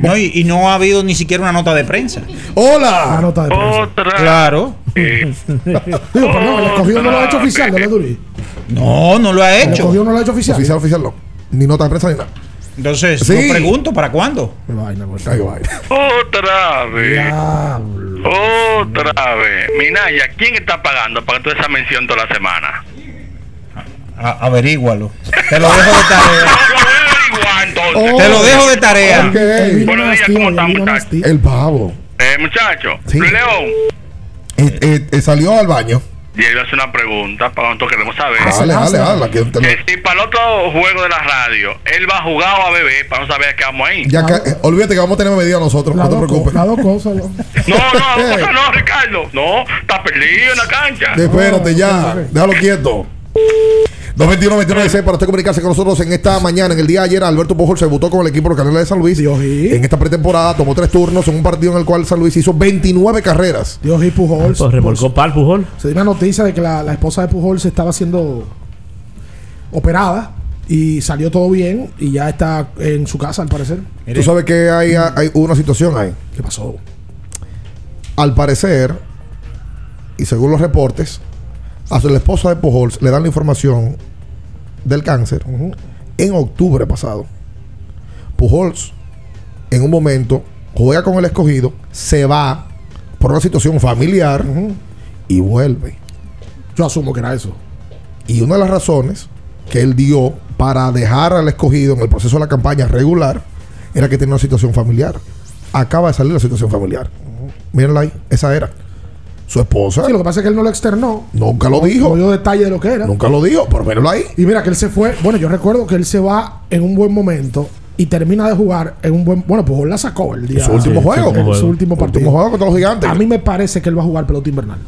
No, y, y no ha habido ni siquiera una nota de prensa. La ¡Hola! nota de prensa. Otra. Claro. Digo, perdón, el escogido no lo ha hecho oficial, ¿no, Duri? No, no lo ha El hecho. escogido no lo ha hecho oficial. Oficial, oficial no. Ni nota de prensa ni nada. Entonces, Sí. yo pregunto, ¿para cuándo? Vaina, pues. Ay, guay. Otra vez. Diablo. Otra vez. Minaya, ¿quién está pagando para toda esa mención toda la semana? A- averígualo. Te lo dejo de tarea. Oh, Te lo dejo de tarea. ok. El vino Buenos días, nasty, ¿cómo el están, vino muchachos? nasty. El pavo. Eh, muchacho, Sí. León. Eh, eh, eh, salió al baño. Y él va a hacer una pregunta para nosotros queremos saber. Dale, dale, dale. aquí te lo- Que si para el otro juego de la radio él va a jugar o a beber para no saber qué vamos ahí. Ya que, eh, olvídate que vamos a tener medida nosotros, no te preocupes. co- las dos cosas. ¿no? No, no, no, no, Ricardo. No, está perdido en la cancha. Espérate ya, déjalo quieto. 221-29 para usted comunicarse con nosotros en esta mañana. En el día de ayer, Alberto Pujol se debutó con el equipo local de San Luis. Dios y- En esta pretemporada tomó tres turnos en un partido en el cual San Luis hizo 29 carreras. Dios y Pujol. Pues remolcó par Pujol. Se dio una noticia de que la, la esposa de Pujol se estaba haciendo operada Y salió todo bien y ya está en su casa, al parecer. Tú sabes que hay, hay una situación ahí. ¿Qué pasó? Al parecer, y según los reportes, a la esposa de Pujols le dan la información del cáncer en octubre pasado. Pujols, en un momento, juega con el escogido, se va por una situación familiar y vuelve. Yo asumo que era eso. Y una de las razones que él dio para dejar al escogido en el proceso de la campaña regular era que tenía una situación familiar. Acaba de salir la situación familiar. Mírenla ahí, esa era. Su esposa. Sí, lo que pasa es que él no lo externó. Nunca lo No- dijo. No dio detalle de lo que era. Nunca lo dijo, pero mírenlo ahí. Y mira que él se fue. Bueno, yo recuerdo que él se va en un buen momento y termina de jugar en un buen. Bueno, pues él la sacó el día. Su último Sí, juego. en su último partido. Último juego contra los gigantes. A mí me parece que él va a jugar pelota invernal.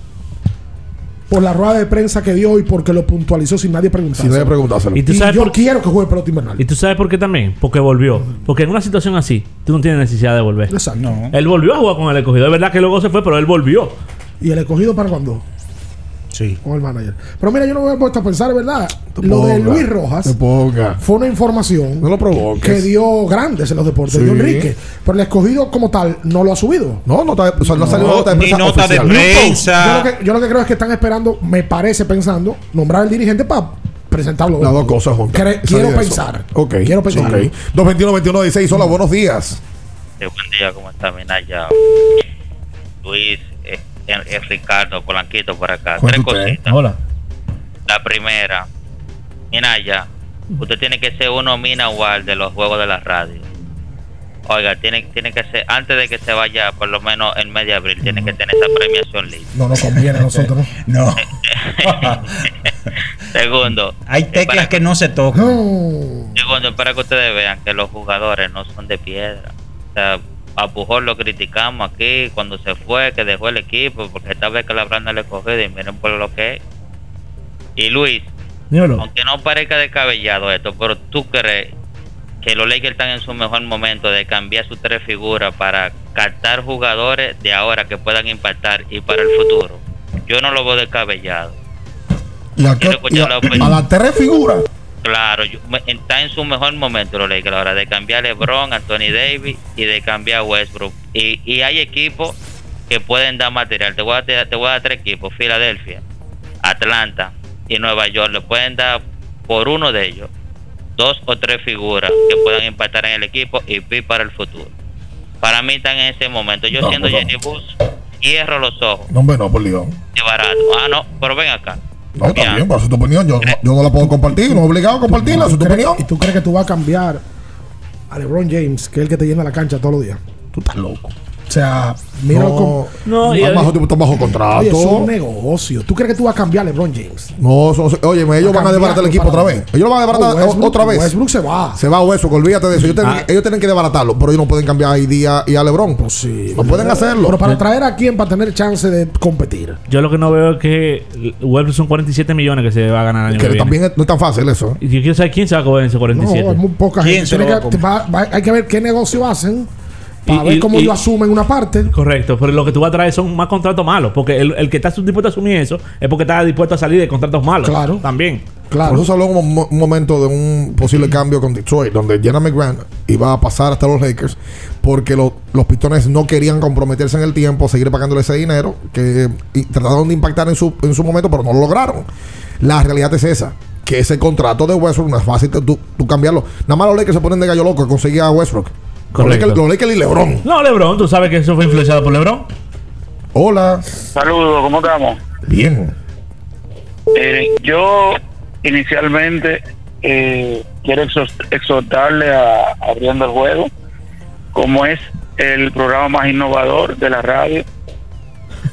Por la rueda de prensa que dio y porque lo puntualizó sin nadie preguntar. Sin nadie preguntárselo. ¿Y tú sabes yo por- quiero que juegue pelota invernal. ¿Y tú sabes por qué también? Porque volvió. Porque en una situación así, tú no tienes necesidad de volver. Exacto. Él volvió a jugar con el escogido. Es verdad que luego se fue, pero él volvió. ¿Y el escogido para cuándo? Sí. Con el manager. Pero mira, yo no me he puesto a pensar, ¿verdad? Lo de Luis Rojas te ponga. fue una información No lo provoques. que dio grandes en los deportes, Sí. dio Enrique. Pero el escogido como tal no lo ha subido. No, no, está, o sea, no, ha salido No, nota de ni prensa nota de prensa. Yo lo, que, yo lo que creo es que están esperando, me parece pensando, nombrar al dirigente para presentarlo. Las dos cosas Esa quiero pensar. Ok. Quiero pensar. Ok. 221-21-16. Hola, buenos días. Sí, buen día, ¿cómo está Minaya? Luis, eh, eh, eh, Ricardo, Polanquito por acá. Tres cositas. Hola. La primera, Minaya, usted tiene que ser uno mina igual de los juegos de la radio. Oiga, tiene, tiene que ser, antes de que se vaya, por lo menos en medio de abril, tiene que tener esa premiación lista. No nos conviene a nosotros. No. Segundo, Hay teclas que no se tocan. Segundo, para que ustedes vean que los jugadores no son de piedra. O sea, a Pujol lo criticamos aquí cuando se fue, que dejó el equipo, porque esta vez que la branda le cogió y miren por lo que es. Y Luis, Dímelo. aunque no parezca descabellado esto, pero tú crees que los Lakers están en su mejor momento de cambiar sus tres figuras para captar jugadores de ahora que puedan impactar y para el futuro. Yo no lo veo descabellado. Y a, qué- y a las tres figuras. Claro, yo- está en su mejor momento los Lakers ahora de cambiar a LeBron, Anthony Davis y de cambiar a Westbrook. Y, y hay equipos que pueden dar material. Te voy, a, te, te voy a dar tres equipos: Filadelfia, Atlanta y Nueva York. Le pueden dar por uno de ellos dos o tres figuras que puedan impactar en el equipo y para el futuro. Para mí están en ese momento. Yo No, siendo no. Jenny Bus, cierro los ojos No, hombre, no, por Dios. de barato. Ah, no, pero ven acá. No, está bien, pero es tu opinión. Yo, yo no la puedo compartir. No es obligado a compartirla. Es ¿Tú tu opinión. ¿Y tú crees que tú vas a cambiar a LeBron James, que es el que te llena la cancha todos los días? Tú estás loco. O sea, mira No, cómo. No, y- Estás bajo, tú estás bajo contrato. Oye, es un negocio. ¿Tú crees que tú vas a cambiar a LeBron James? No, oye, ellos van a desbaratar el equipo otra vez. Ellos lo van a desbaratar No, Westbrook- otra vez. Westbrook se va. Se va Westbrook, olvídate de eso. Ellos tienen, Ah. ellos tienen que desbaratarlo, pero ellos no pueden cambiar a ID y a, y a LeBron. Pues sí. No pueden hacerlo. Pero para traer a quién para tener chance de competir. Yo lo que no veo es que Westbrook son 47 millones que se va a ganar el año Que también es- no es tan fácil eso. Y yo quiero saber quién se va a coger en esos No, 47. hay muy poca ¿Quién gente. se lo Tiene va a que- comer? va- va- hay que ver qué negocio hacen para ver cómo y- ellos asumen una parte. Correcto, pero lo que tú vas a traer son más contratos malos. Porque el, el que está dispuesto a asumir eso es porque está dispuesto a salir de contratos malos. Claro. También. Por eso se habló un, mo- un momento de un posible cambio con Detroit, donde Jeremy Grant iba a pasar hasta los Lakers, porque lo- los Pistones no querían comprometerse en el tiempo, seguir pagándole ese dinero, que y trataron de impactar en su, en su momento, pero no lo lograron. La realidad es esa. Que ese contrato de Westbrook no es fácil tú, tú cambiarlo. Nada más los Lakers se ponen de gallo loco a conseguir a Westbrook. Los Correcto. Lakers, los Lakers y LeBron. No, LeBron, tú sabes que eso fue influenciado por LeBron. Hola. Saludos, ¿cómo estamos? Bien. Eh, yo inicialmente eh, quiero exhort- exhortarle a Abriendo el Juego, como es el programa más innovador de la radio,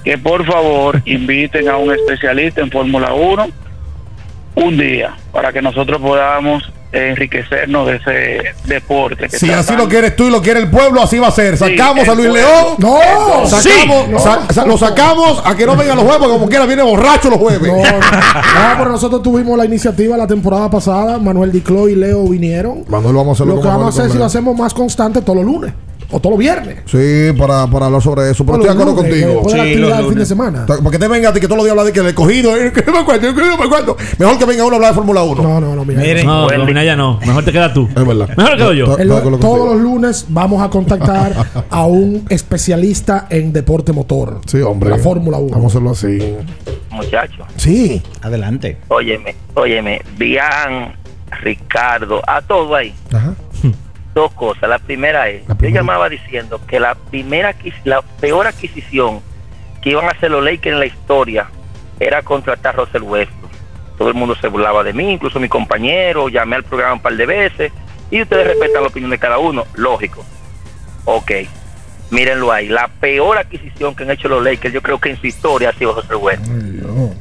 que por favor inviten a un especialista en Fórmula 1 un día para que nosotros podamos enriquecernos de ese deporte. Que Si así tan- lo quieres tú y lo quiere el pueblo, así va a ser. Sí, Sacamos a Luis pueblo. León. No, sacamos, sí, no. sa- sa- lo sacamos a que no vengan los jueves, porque como quiera viene borracho los jueves. No, no, no, pero nosotros tuvimos la iniciativa la temporada pasada. Manuel Diclo y Leo vinieron. Manuel, vamos a hacerlo Lo que vamos a hacer es si lo hacemos más constante todos los lunes. O todos los viernes. Sí, para, para hablar sobre eso. Pero estoy de acuerdo contigo. después de la actividad del fin de semana. Para que te venga a ti que todos los días habla de que le he cogido, eh, que no me acuerdo, que no me acuerdo. Mejor que venga uno a hablar de Fórmula 1. No, no, no, mira. No, pero Minaya no. Mejor te quedas tú. Es verdad. Mejor quedo yo. El- todos los lunes vamos a contactar a un especialista en deporte motor. Sí, hombre. La Fórmula 1. Vamos a hacerlo así. Muchachos, Sí. Adelante. óyeme, óyeme, Bian, Ricardo, a todo ahí. Ajá. Dos cosas. La primera es, yo llamaba diciendo que la primera, la peor adquisición que iban a hacer los Lakers en la historia era contratar a Russell Westbrook. Todo el mundo se burlaba de mí, incluso mi compañero, llamé al programa un par de veces y ustedes respetan la opinión de cada uno, lógico. Ok, mírenlo ahí. La peor adquisición que han hecho los Lakers, yo creo que en su historia ha sido Russell Westbrook.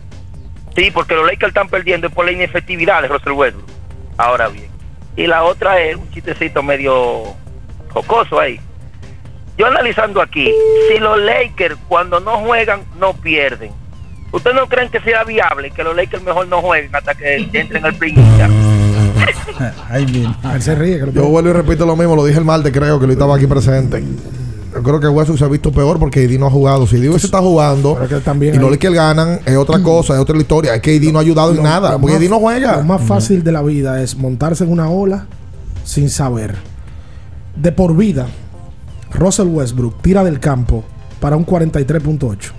Sí, porque los Lakers están perdiendo por la inefectividad de Russell Westbrook. Ahora bien. Y la otra es un chistecito medio jocoso ahí. Yo analizando aquí, si los Lakers cuando no juegan no pierden, ¿ustedes no creen que sea viable que los Lakers mejor no jueguen hasta que entren al play? Ay, bien. A ver, se ríe. Que lo Yo vuelvo y repito lo mismo, lo dije el martes, creo que lo estaba aquí presente. Yo creo que Westbrook se ha visto peor porque AD no ha jugado. Si AD se está jugando y los Lakers ganan, es otra cosa, es otra historia. Es que AD no ha ayudado en Lo- nada, porque AD no juega. Lo más fácil de la vida es montarse en una ola sin saber. De por vida, Russell Westbrook tira del campo para un 43.8.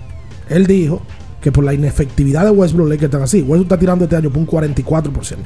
Él dijo que por la inefectividad de Westbrook, Lakers están así. Westbrook está tirando este año por un 44%.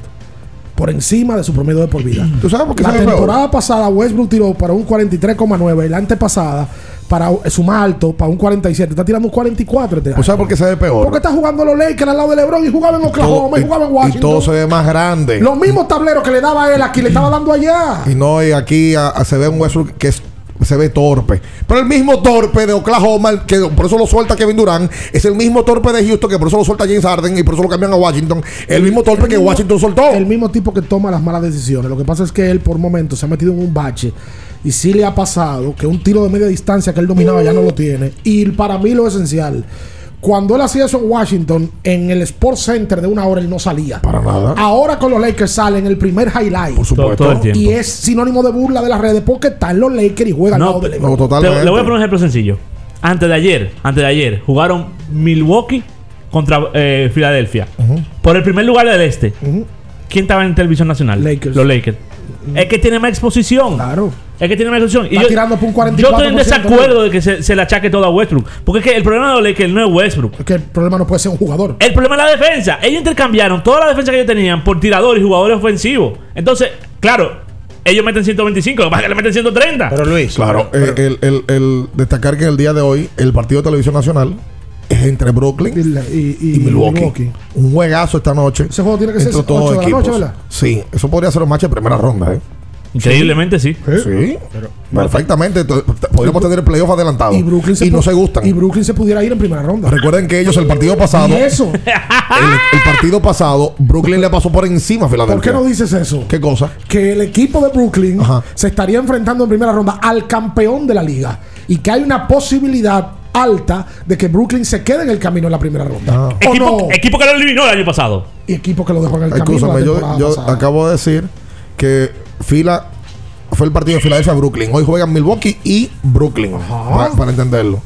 Por encima de su promedio de por vida. ¿Tú sabes por qué La peor? temporada pasada Westbrook tiró para un 43,9. Y la antepasada, para su más alto, para un 47. Está tirando un 44 este ¿Tú año. sabes por qué se ve peor? Porque está jugando los Lakers al lado de LeBron y jugaba en Oklahoma y jugaba en y Washington. todo se ve más grande. Los mismos tableros que le daba él aquí le estaba dando allá. Y no, y aquí a- a- se ve un Westbrook que es- se ve torpe. Pero el mismo torpe de Oklahoma, el que por eso lo suelta Kevin Durant, es el mismo torpe de Houston que por eso lo suelta James Harden y por eso lo cambian a Washington. El mismo torpe que mismo- Washington soltó. El mismo tipo que toma las malas decisiones. Lo que pasa es que él por momentos se ha metido en un bache. Y sí le ha pasado que un tiro de media distancia que él dominaba ya no lo tiene. Y para mí lo esencial. Cuando él hacía eso en Washington, en el Sports Center de una hora él no salía. Para nada. Ahora con los Lakers sale en el primer highlight. Por supuesto. Todo el tiempo. Y es sinónimo de burla de las redes porque están los Lakers y juegan al No, lado de te- LeBron. te- le voy a poner un ejemplo sencillo. Antes de ayer, antes de ayer, jugaron Milwaukee contra eh, Filadelfia. Por el primer lugar del este. ¿Quién estaba en televisión nacional? Los Lakers. Es que tiene más exposición. Claro. Es que tiene más exposición. Está tirando por un 44%, yo estoy en desacuerdo de que se, se le achaque todo a Westbrook. Porque es que el problema de los Lakers no es Westbrook. Es que el problema no puede ser un jugador. El problema es la defensa. Ellos intercambiaron toda la defensa que ellos tenían por tiradores y jugadores ofensivos. Entonces, claro, ellos meten 125, lo que pasa es que le meten 130. Pero Luis. Claro, eh, el, el- el destacar que en el día de hoy el partido de televisión nacional es entre Brooklyn y, Milwaukee. Milwaukee. Un juegazo esta noche. Ese juego tiene que ser entre todos 8 los de la noche. ¿verdad? Sí, eso podría ser un match de primera ronda, ¿eh? Increíblemente sí. Sí. Perfectamente. Podríamos tener el playoff adelantado. Y Brooklyn se y no se gustan. Y Brooklyn se pudiera ir en primera ronda. Recuerden que ellos el partido pasado. Y eso. El, el partido pasado, Brooklyn le pasó por encima a Filadelfia. ¿Por qué no dices eso? ¿Qué cosa? Que el equipo de Brooklyn se estaría enfrentando en primera ronda al campeón de la liga. Y que hay una posibilidad alta de que Brooklyn se quede en el camino en la primera ronda. ¿O Equipo, no? equipo que lo eliminó el año pasado. Y equipo que lo dejó en el camino la yo, acabo de decir que Fila fue el partido de Filadelfia-Brooklyn. Hoy juegan Milwaukee y Brooklyn. Para, para entenderlo.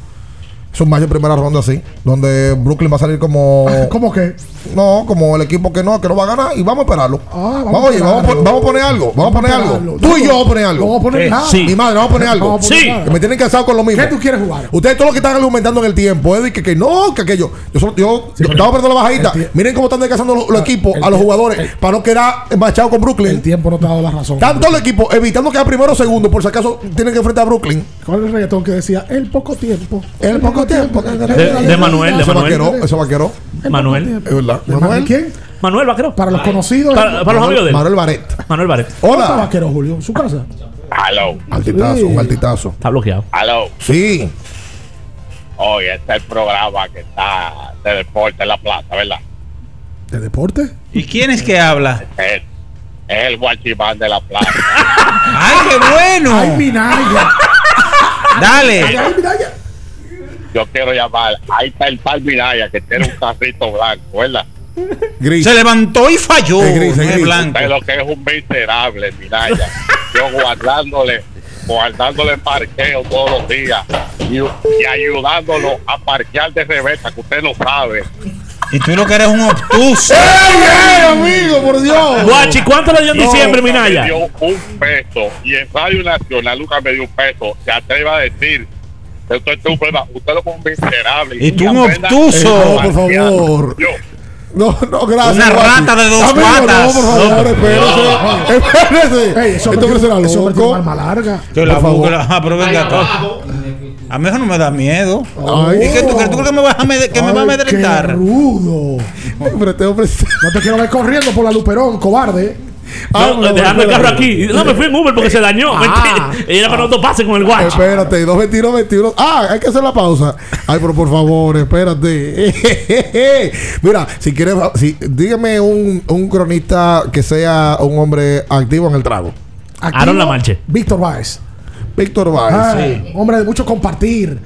Es un match de primera ronda así. Donde Brooklyn va a salir como. ¿Cómo que? No, como el equipo que no, que no va a ganar. Y vamos a esperarlo. Ah, vamos vamos, a oye, vamos, a vamos poner algo. Vamos a poner Vamos algo. Tú y yo vamos a poner algo. No vamos a poner Eh, nada. Sí. Mi madre, vamos a poner algo. No vamos a poner nada. Que me tienen cansado con lo mismo. ¿Qué tú quieres jugar? Ustedes todos los que están argumentando en el tiempo, es de que, que no, que aquello. Yo, solo- yo, yo estaba perdiendo la bajadita. Miren cómo están descansando los, los equipos a los jugadores para no quedar machados con Brooklyn. El tiempo no te ha dado la razón. Tanto el equipo evitando quedar primero o segundo, por si acaso tienen que enfrentar a Brooklyn. ¿Cuál es el reggaetón que decía? El poco tiempo. El poco tiempo. De, de Manuel, de Eso Manuel. vaquero, eso vaquero. Manuel. Es verdad. ¿De Manuel. ¿Quién? Manuel Vaquero. Para los conocidos. Para, para los amigos de él. Manuel Baret. Manuel Baret. ¿Dónde está Hola. vaquero, Julio? ¿Su casa? Aló, Altitazo, Sí. un altitazo. Está bloqueado. aló. Sí. Hoy este es el programa que está de deporte en la plaza, ¿verdad? ¿De deporte? ¿Y quién es que habla? Es, es el guachimán de la plaza. ¡Ay, qué bueno! ¡Ay, Minaya! Dale. ¡Ay, ay, Minaya! Yo quiero llamar. Ahí está el tal Minaya que tiene un carrito blanco, ¿verdad? Gris. Se levantó y falló. Es gris, es no es gris. blanco. Usted lo que es un miserable, Minaya. Yo guardándole guardándole parqueo todos los días y, y ayudándolo a parquear de reversa, que usted lo sabe. Y tú lo que eres un obtuso. amigo, por Dios! Guachi, ¿cuánto le dio en diciembre, Minaya? Me dio un peso y en Radio Nacional Lucas me dio un peso. Se atreve a decir usted es un problema. Usted lo es un miserable. Y tú un obtuso. a No, por favor. Yo, No, no, gracias. Una rata de dos Amigo, patas. No, por favor, espérese. Espérese. Ey, eso Esto me será loco. un arma larga. Que la Por favor. busque, ah, pero venga acá. A mí eso no me da miedo. Ay. ¿Y qué tú crees? ¿Tú crees que me, vas a med- que me va a Ay, amedrentar? Qué rudo. Pero este hombre. No te quiero ver corriendo por la Luperón, cobarde. Ah, No, bueno, dejando el carro aquí. No, me fui en Uber porque se dañó. Ah. Y era para no pase con el guachi. Espérate, 221, 21. Ah, hay que hacer la pausa. Ay, pero por favor, espérate. Mira, si quieres, si, dígame un, un cronista que sea un hombre activo en el trago. Activo, Aaron Lamanche. Víctor Báez. Víctor Báez. Ay, Hombre de mucho compartir.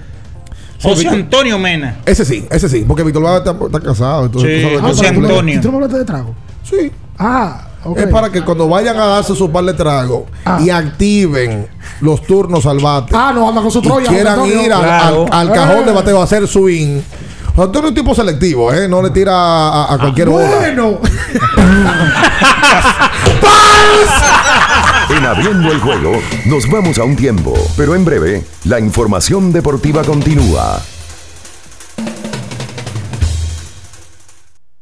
José Antonio Mena. Ese sí, ese sí, porque Víctor Báez está, está casado. Entonces, Sí, tú sabes que José Antonio. ¿Y tú no me hablaste de trago? Sí. Ah, Es para que cuando vayan a darse su par de trago Ah. y activen los turnos al bate Ah, no, anda con su y Troya. quieran ir al, Claro. al- al cajón Eh. de bateo a hacer swing. José Antonio es un tipo selectivo, ¿eh? No le tira a, a cualquier bola. Bueno. En abriendo el juego, nos vamos a un tiempo, pero en breve, la información deportiva continúa.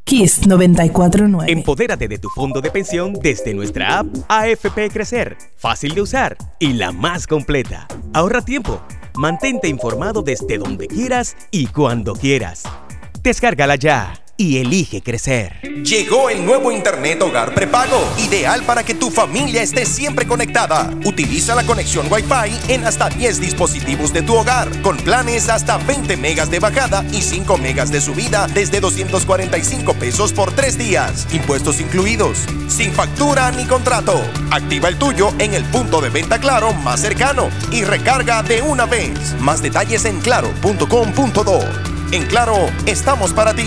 Kiss 949. Empodérate de tu fondo de pensión desde nuestra app AFP Crecer. Fácil de usar y la más completa. Ahorra tiempo. Mantente informado desde donde quieras y cuando quieras. Descárgala ya y elige crecer. Llegó el nuevo Internet Hogar Prepago, ideal para que tu familia esté siempre conectada. Utiliza la conexión Wi-Fi en hasta 10 dispositivos de tu hogar, con planes hasta 20 megas de bajada y 5 megas de subida desde 245 pesos por 3 días, impuestos incluidos, sin factura ni contrato. Activa el tuyo en el punto de venta Claro más cercano y recarga de una vez. Más detalles en claro.com.do. En Claro, estamos para ti.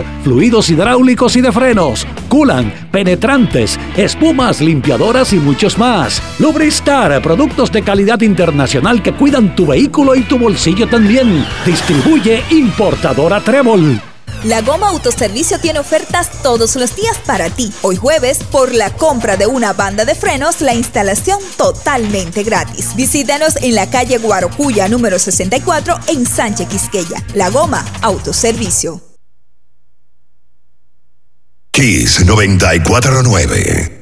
fluidos hidráulicos y de frenos, culan, penetrantes, espumas, limpiadoras y muchos más. Lubristar, productos de calidad internacional que cuidan tu vehículo y tu bolsillo también. Distribuye importadora Trébol. La Goma Autoservicio tiene ofertas todos los días para ti. Hoy jueves, por la compra de una banda de frenos, la instalación totalmente gratis. Visítanos en la calle Guarocuya número 64 en Sánchez Quisqueya. La Goma Autoservicio. Kiss 949.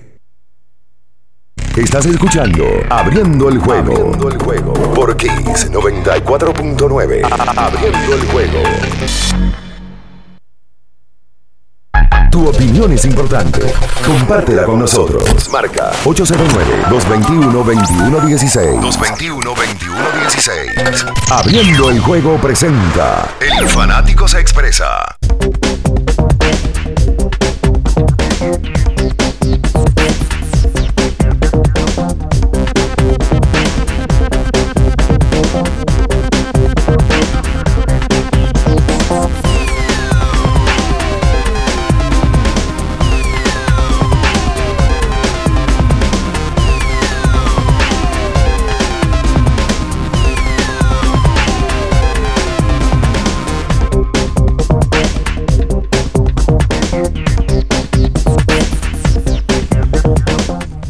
Estás escuchando Abriendo el juego. Abriendo el juego. Por Kiss 94.9. A- Abriendo el juego. Tu opinión es importante. Compártela con nosotros. Marca 809-221-2116. 221-2116. Abriendo el juego presenta. El fanático se expresa. you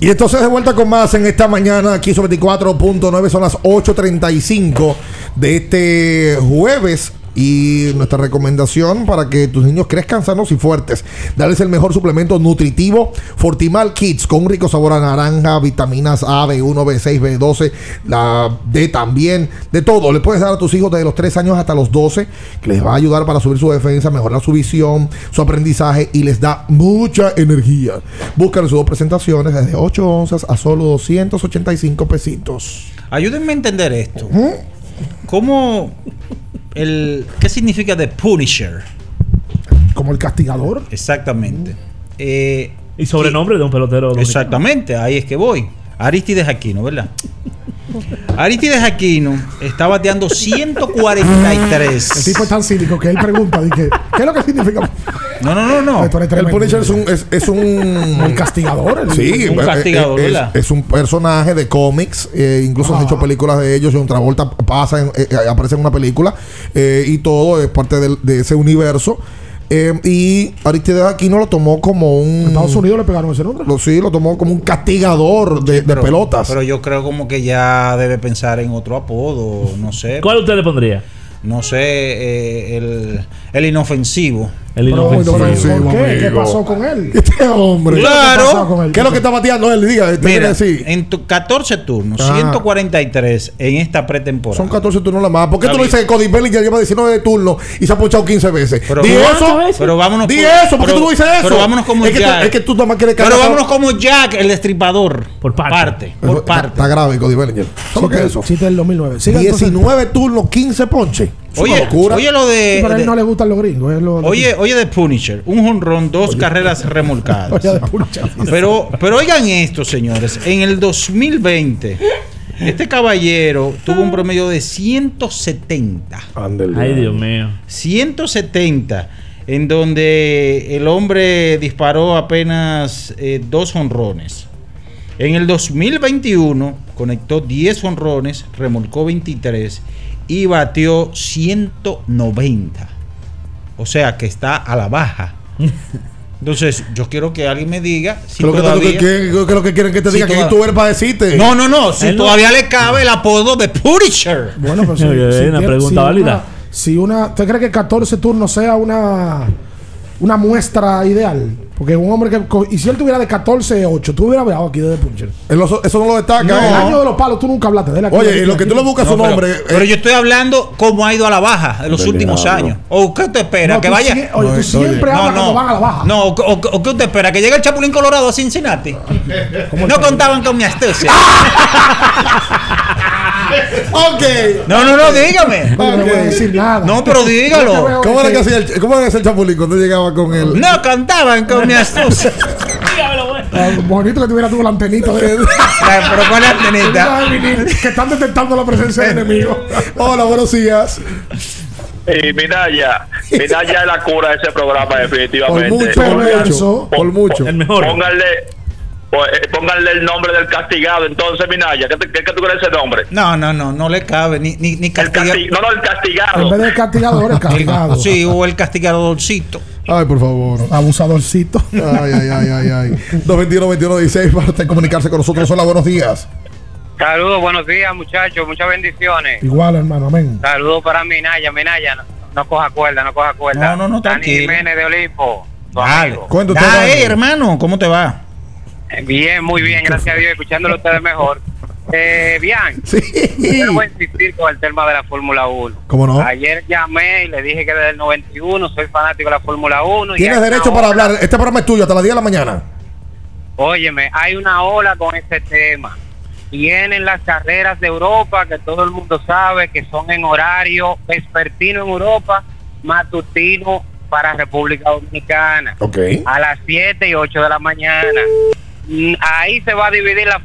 Y entonces de vuelta con más en esta mañana, aquí sobre 24.9, son las 8.35 de este jueves Y nuestra recomendación para que tus niños crezcan sanos y fuertes, darles el mejor suplemento nutritivo Fortimal Kids con un rico sabor a naranja, vitaminas A, B1, B6, B12, la D también, de todo. Le puedes dar a tus hijos desde los 3 años hasta los 12, que les va a ayudar para subir su defensa, mejorar su visión, su aprendizaje y les da mucha energía. Búscalo en sus dos presentaciones desde 8 onzas a solo 285 pesitos. Ayúdenme a entender esto. ¿Cómo el qué significa The Punisher? Como el castigador. Exactamente. Eh, Y sobrenombre de un pelotero. dominicano. Exactamente, ahí es que voy. Aristides Aquino, ¿verdad? Aristides Aquino está bateando El 143. tipo es tan cínico que él pregunta, dice, ¿qué es lo que significa? No, no, no, no. El. Punisher es un. Es, es un El castigador. el- Sí, Un eh, castigador, eh, es, un personaje de cómics. eh, incluso han Ah. hecho películas de ellos. John Travolta pasa, en- eh, aparece en una película. eh, y todo es parte del- de ese universo. Eh, y Aristides Aquino lo tomó como un. Estados Unidos le pegaron ese nombre. Lo, sí, lo tomó como un castigador de, Pero- pelotas. Pero yo creo como que ya debe pensar en otro apodo, no sé. ¿Cuál usted le pondría? No sé, eh, el, el inofensivo. El Pero, inofensivo. ¿por Inofensivo, qué? ¿Qué amigo. pasó con él? este hombre. Claro. ¿Qué pasó con él? ¿Qué es lo que está bateando él? Diga, ¿usted quiere Mira, decir? en tu 14 turnos, Ah. 143 en esta pretemporada. Son 14 turnos la más. ¿Por qué tú no bien. dices que Cody Bellinger lleva 19 de turno y se ha ponchado 15 veces? Pero- Di ¿Cuántas eso. veces? Pero vámonos Di eso, ¿por qué tú no dices eso? Pero vámonos como es que, tú, Jack. es que tú nada más quieres Pero vámonos como Jack, el destripador. Por parte. por Está- parte. Está grave Cody Bellinger. ¿Cómo que es eso? Chiste del 2009. Siga, entonces. 19 turnos, 15 ponches. Oye, locura. oye lo Sí, de, pero a él de- no le gustan los gringos. lo- oye, oye de Punisher, un jonrón, dos carreras remolcadas. Oye, de Punisher. Pero, pero oigan esto, señores. En el 2020, este caballero tuvo un promedio de 170. Ándele. Ay, Dios mío. 170. En donde el hombre disparó apenas eh, dos honrones. En el 2021 conectó 10 honrones, remolcó 23 y batió 190. O sea que está a la baja. Entonces, yo quiero que alguien me diga si ¿Qué es lo que, todavía... que quieren que te diga? que toda- tú eres para decirte? No, no, no. Si Él no- todavía le cabe el apodo de Punisher. Bueno, pues Oye, una tiene- pregunta válida. Una, si una, ¿Usted cree que 14 turnos sea una, una muestra ideal? Porque un hombre que. Y si él tuviera de 14 8, tú hubieras hablado aquí de The Puncher. Eso no lo destaca. No, ¿eh? el año de los palos, tú nunca hablaste de él. aquí. Oye, Aquí- y lo que tú le buscas No, su pero- nombre. Pero, eh, yo estoy hablando cómo ha ido a la baja en los últimos años. ¿O qué te espera? No, que vaya. oye, tú siempre hablas cuando van a la baja. No, o, o- o qué te espera? Que llegue el Chapulín Colorado a Cincinnati. No contaban con mi astucia. ok. No, no, no, dígame. No, voy a decir nada. No, pero dígalo. ¿Cómo era que- hacía el, cómo era que hacía el chapulín cuando llegaba con él? No contaban con mi astucia. Ah, bonito que tuviera tú la antenita de. Pero ¿cuál es la antenita? que están detectando la presencia de enemigos. Hola, buenos días. Y Minaya, Minaya es la cura de ese programa Por definitivamente. mucho, por Perverso. mucho. Por mucho. El mejor. Pónganle, pues, eh, pónganle el nombre del castigado. Entonces, Minaya, ¿qué, te- qué, qué tú crees ese nombre? No, no, no, no le cabe ni, ni, ni El castigar. casti- no, no, el En castigado. vez de castigador, el castigado. Sí, o el castigadorcito. Ay, por favor. Abusadorcito. Ay, ay, ay, ay, ay. 221-21-16 para usted comunicarse con nosotros. Hola, buenos días. Saludos, buenos días, muchachos. Muchas bendiciones. Igual, hermano, amén. Saludos para Minaya. Minaya, no, no coja cuerda, no coja cuerda. No, no, no, Dani tranquilo. Jiménez de Olimpo. tu Dale. amigo. Dale, hermano, ¿cómo te va? Bien, muy bien, gracias a Dios, escuchándolo ustedes mejor. Eh, bien, Sí. yo voy a insistir con el tema de la Fórmula 1. ¿Cómo no? Ayer llamé y le dije que desde el 91 soy fanático de la Fórmula 1. y Tienes derecho para ola- hablar. Este programa es tuyo hasta las 10 de la mañana. Óyeme, hay una ola con este tema. Vienen las carreras de Europa, que todo el mundo sabe que son en horario vespertino en Europa, matutino para República Dominicana. Ok. A las 7 y 8 de la mañana. Ahí se va a dividir la,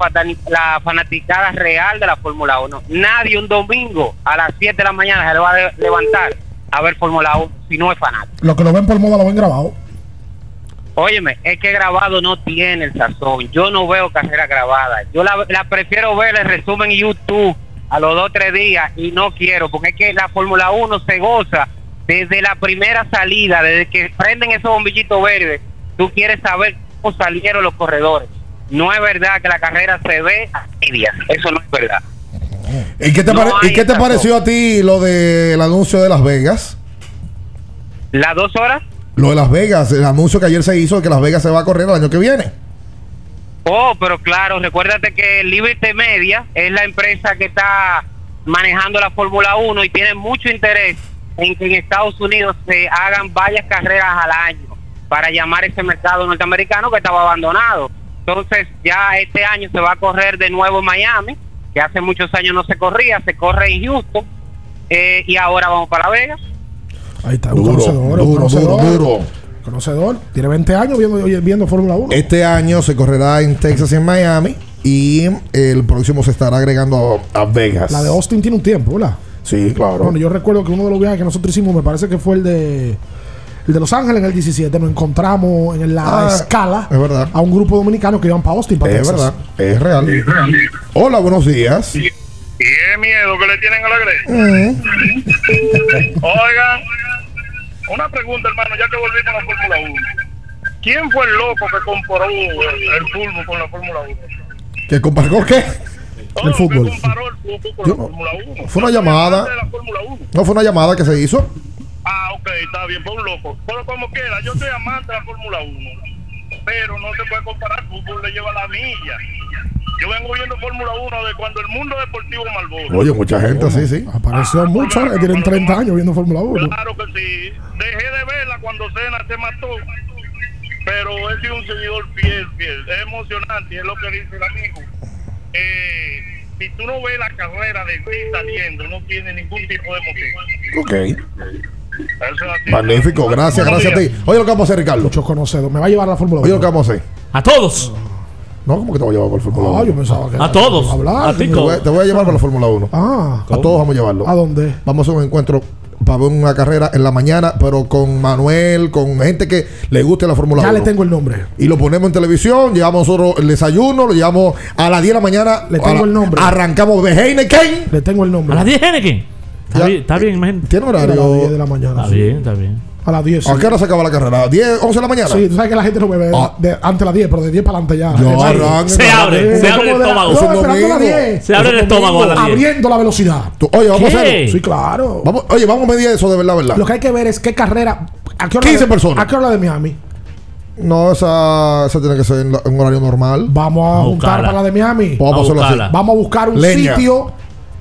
la fanaticada real de la Fórmula 1. Nadie un domingo a las 7 de la mañana se le va a levantar a ver Fórmula 1 si no es fanático. Los que lo ven por moda lo ven grabado. Óyeme, es que grabado no tiene el sazón. Yo no veo carrera grabada. Yo la, la prefiero ver el resumen en YouTube a los dos o tres días y no quiero, porque es que la Fórmula 1 se goza desde la primera salida, desde que prenden esos bombillitos verdes. Tú quieres saber salieron los corredores. No es verdad que la carrera se ve a medias. Eso no es verdad. ¿Y qué te, No ¿y qué te pareció a ti lo del anuncio de Las Vegas? ¿Las dos horas? Lo de Las Vegas, el anuncio que ayer se hizo de que Las Vegas se va a correr el año que viene. Oh, pero claro, recuérdate que Liberty Media es la empresa que está manejando la Fórmula 1 y tiene mucho interés en que en Estados Unidos se hagan varias carreras al año para llamar ese mercado norteamericano que estaba abandonado. Entonces ya este año se va a correr de nuevo en Miami, que hace muchos años no se corría, se corre en Houston eh, y ahora vamos para La Vegas. Ahí está, un Duro, conocedor, un duro, conocedor. duro, duro. Conocedor. Tiene 20 años viendo, viendo Fórmula 1. Este año se correrá en Texas y en Miami. Y el próximo se estará agregando a, a Vegas. La de Austin tiene un tiempo, ¿verdad? Sí, claro. Bueno, yo recuerdo que uno de los viajes que nosotros hicimos, me parece que fue el de el de Los Ángeles en el 17. Nos encontramos en la Ah, escala es verdad. a un grupo dominicano que iban para Austin, para Es Texas. verdad, es real. Hola, buenos días. Y es miedo que le tienen a la Mm. Oigan, una pregunta, hermano, ya que volvimos a la Fórmula 1. ¿Quién fue el loco que comparó el, fútbol con la Fórmula 1? ¿Que comparó qué? El fútbol. Comparó el fútbol con Yo- la Fórmula 1. Fue una llamada. De la Fórmula 1. No fue una llamada que se hizo. Ah, ok, está bien, fue un loco. Pero como quiera, yo soy amante de la Fórmula 1. Pero no se puede comparar, fútbol le lleva la milla. Yo vengo viendo Fórmula 1 de cuando el mundo deportivo Malboro. Oye, mucha gente, sí, sí. Apareció mucho, ahora que tienen 30 años viendo Fórmula 1. Claro que sí. Dejé de verla cuando Cena se mató. Pero he sido un seguidor fiel, fiel. Es emocionante, es lo que dice el amigo. Eh, si tú no ves la carrera de ti saliendo, no tiene ningún tipo de motivo. Ok. Magnífico, gracias, gracias a ti. Oye, lo que vamos a hacer, Ricardo. Muchos conocedores. Me va a llevar a la Fórmula 1. Oye, lo que vamos a hacer. A todos. No, ¿cómo que te voy a llevar por la Fórmula 1? Ah, yo pensaba que A todos. Hablar, A ti, Te voy, a- te voy a llevar para la Fórmula 1. Ah, A todos vamos a llevarlo. ¿a dónde? Vamos a hacer un encuentro para ver una carrera en la mañana, pero con Manuel, con gente que le guste la Fórmula Ya 1. le tengo el nombre. Y lo ponemos en televisión, llevamos nosotros el desayuno, lo llevamos a las 10 de la mañana. Le tengo la- el nombre. Arrancamos de Heineken. Le tengo el nombre. A las 10 Henneken. Está Ya. bien, está bien, imagínate. Tiene A las horario. 10 de la mañana. Está sí. bien, está bien. A las 10. ¿A qué hora se acaba la carrera? ¿10, 11 de la mañana? Sí, tú sabes que la gente no bebe Ah. de, antes de las 10, pero de 10 para adelante ya. Yo arranco. Se abre, Eh, se abre el de la- estómago. No, esperando a las domingo. 10. Se abre el estómago a las 10. Abriendo la velocidad. Tú- oye, vamos ¿Qué? a hacerlo. Sí, claro. Vamos, oye, vamos a medir eso de verdad, verdad. Lo que hay que ver es qué carrera. ¿A qué hora 15 de- personas. ¿A qué hora de Miami? No, esa, esa tiene que ser en, un horario normal. Vamos a a juntar para la de Miami. Vamos a hacerlo así. Vamos a buscar un Leña. sitio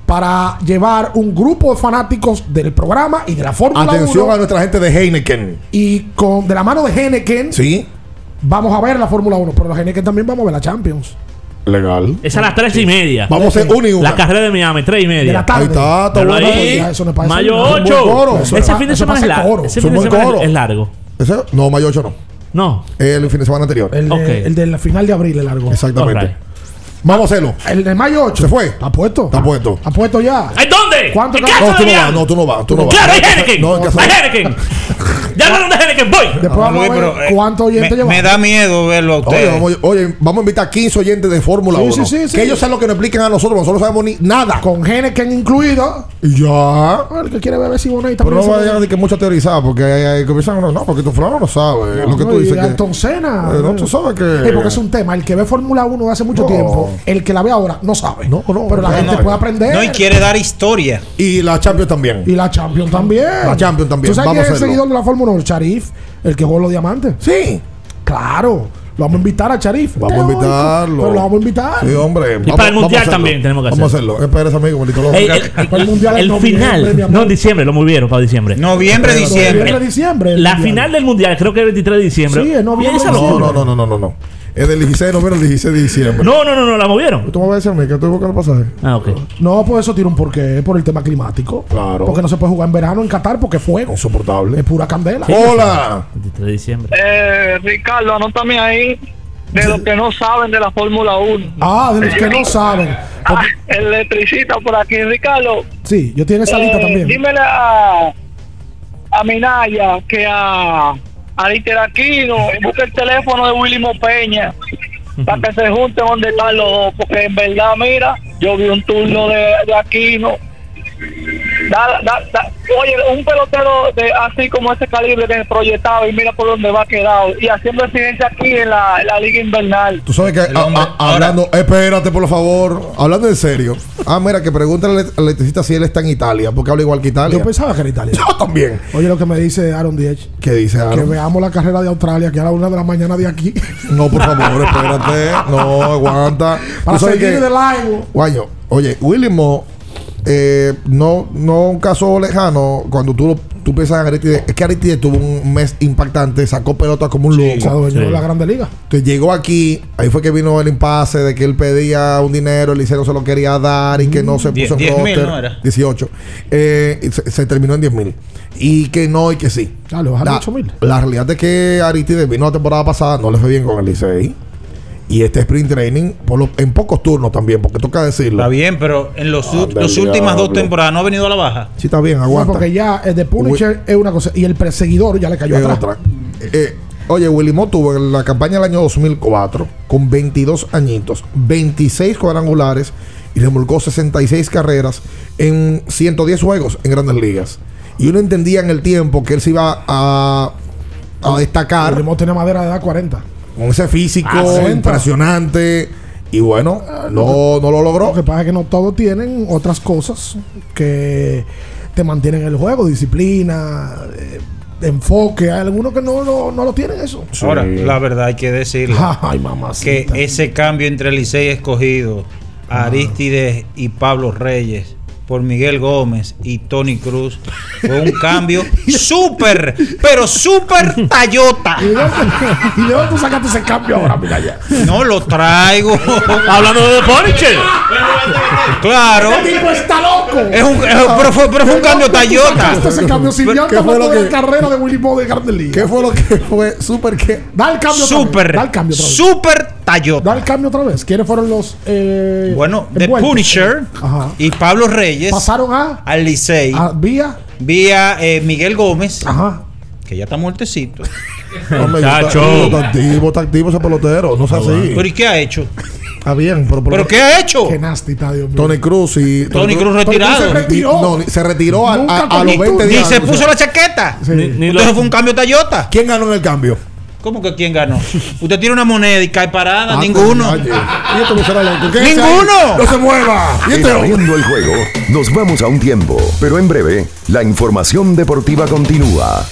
para llevar un grupo de fanáticos del programa y de la Fórmula Atención 1 a nuestra gente de Heineken. y con de la mano de Henneken Sí, vamos a ver la Fórmula 1, pero la Henneken también vamos a ver la Champions. legal. Es a las 3 y media. Vamos a hacer una y una. La carrera de Miami, 3 y De la media. tarde. Ahí está, está bueno. ahí, eso no mayo eso, no. Es un buen 8. coro. Eso Ese es fin de semana es largo. Ese fin de semana es largo. Ese, no, mayo 8 no. No. El fin de semana anterior. El, de, Ok. el de la final de abril es largo. Exactamente. Vamos a hacerlo. El de mayo 8. ¿Se fue? ¿Está puesto? Está puesto. ¿Está puesto ya? ¿Ay, dónde? ¿Cuánto ¿En casa No, tú no vas, no, tú no vas, tú no vas. Claro, hay Henneken. No, hay que Hay hacer- Henneken. Ya hablaron de Henneken, voy. Después vamos Luis, a ver pero, eh, cuántos oyentes me, llevamos. me da miedo verlo a Oye ustedes. vamos, oye, vamos a invitar 15 oyentes de Fórmula Sí, 1. sí, sí, sí. que ellos sean lo que nos expliquen a nosotros. Nosotros no sabemos ni nada. Con Henneken incluido. Y ya. El que quiere beber Siboney Pero también. no vaya a decir que mucho teorizar, porque hay, hay que pensar, no, no, porque tu fulano no sabe. lo que No, tú y dices que. Ayrton Senna. Eh, no, tú sabes que- Eh, porque es un tema. El que ve Fórmula 1 de hace mucho No. tiempo, el que la ve ahora no sabe. No, no, pero la no, gente no. puede aprender. No, y quiere dar historia. Y la Champions también. Y la Champions también. La Champions también. ¿Tú sabes Vamos quién a seguidor la Fórmula 1? El Sharif, el que jugó los diamantes. Sí. Claro. Lo vamos a invitar a Sharif. Vamos a invitarlo. Pero lo vamos a invitar. Sí, hombre. Y para el mundial también tenemos que Vamos a hacerlo. Espérese, amigo, maldito loco. El, el- Para el mundial el final, no en diciembre, lo movieron para diciembre. Noviembre, diciembre. Noviembre, diciembre. La mundial. final del mundial, creo que el 23 de diciembre. Sí, en noviembre, no, no, no, no, no, no. Es del 16 de noviembre al 16 de diciembre. No, no, no, no, la movieron. ¿Tú me vas a decir a mí que estoy buscando el pasaje? Ah, ok. No, pues eso tiene un porqué. Por el tema climático. Claro. Porque no se puede jugar en verano en Qatar porque es fuego. Insoportable. Es pura candela. Hola. 23 de diciembre. Eh, Ricardo, anótame ahí de los que no saben de la Fórmula 1. Ah, de los que no saben. Ah, el electricista por aquí, Ricardo. Sí, yo tiene esa lista Eh, también. Dímele a, a Minaya que a, a Liter Aquino busque el teléfono de Willy Peña para que se junten donde están los dos. Porque en verdad, mira, yo vi un turno de, de Aquino Da- da- da- oye, un pelotero de así como ese calibre de proyectado y mira por dónde va quedado y haciendo exigencia aquí en la, en la liga invernal. Tú sabes que a- a- hablando, espérate por favor, hablando en serio. Ah, mira, que pregúntale al electricista si él está en Italia, porque habla igual que Italia. Yo pensaba que era Italia. Yo también. Oye, lo que me dice Aaron Diech. ¿Qué dice Que Aaron? veamos la carrera de Australia, que a la una de la mañana de aquí. No, por favor, espérate. No, aguanta. Para seguir que- de live. Guayo, oye, Willy Mo, eh, no, no un caso lejano, cuando tú, lo- tú piensas en Aristide, es que Aristide tuvo un mes impactante, sacó pelota como un loco. La Grande Liga. Entonces llegó aquí, ahí fue que vino el impasse de que él pedía un dinero, el liceo no se lo quería dar y que no se Die- puso en 10 mil, roster. ¿no era? 18. Eh, y se, se terminó en 10 mil. Y que no y que sí. Ah, le bajaron La, 8 mil. la realidad es que Aristide vino la temporada pasada, no le fue bien con el Licey. Y este sprint training, por lo- en pocos turnos también, porque toca decirlo. Está bien, pero en los, Ah, las del últimas dos temporadas no ha venido a la baja. Sí, está bien, No, aguanta. porque ya el de Punisher es una cosa y el perseguidor ya le cayó atrás. otra. Eh, oye, Willy Mo tuvo en la campaña del año 2004 con 22 añitos, 26 cuadrangulares y remolcó 66 carreras en 110 juegos en grandes ligas. Y uno entendía en el tiempo que él se iba a, a destacar Willy tenía madera de edad 40. Con ese físico Ah, 60. impresionante. Y bueno, no, no lo logró. Lo que pasa es que no todos tienen otras cosas que te mantienen en el juego, disciplina, eh, enfoque. Hay algunos que no, lo- no lo tienen eso. Ahora, la verdad hay que mamacita. que ese cambio entre Licey escogido, Aristides y Pablo Reyes por Miguel Gómez y Tony Cruz fue un cambio súper, pero súper tallota. ¿Y de dónde- ¿Y de dónde tú sacaste ese cambio ahora? Mira ya. No lo traigo. Hablando de Poniche. Claro. Este tipo está loco. Es un, es- pero, fue, pero fue un cambio tallota. Ese cambio sin ¿Qué llanta fue lo que- carrera de Willy de. ¿Qué fue lo que fue súper que? Da el cambio. Súper, Da el cambio súper tallota. Da el cambio otra vez. ¿Quiénes fueron los. eh, Bueno, The? Punisher Ajá. y Pablo Reyes Pasaron a. al Licey a vía. vía eh, Miguel Gómez, Ajá. que ya está muertecito. Hombre, Chacho. Está está activo, está activo ese pelotero. No es así. ¿Pero y qué ha hecho? Está bien, pero, ¿Pero qué ha hecho? Qué nasty está, Dios mío. Tony Cruz y. Tony Cruz Tony Cruz retirado. se retiró. No, ni- se retiró a, a- los ni 20 Ni días. se o sea, puso la chaqueta. Sí. Ni, ni Entonces lo- fue un cambio tallota. ¿Quién ganó en el cambio? ¿Cómo que quién ganó? Usted tiene una moneda y cae parada. Ah, Ninguno. oye. Y esto me será loco. ¿Qué es ¡Ninguno! ¡No se mueva! ¿Y este el juego, nos vamos a un tiempo, pero en breve, la información deportiva continúa.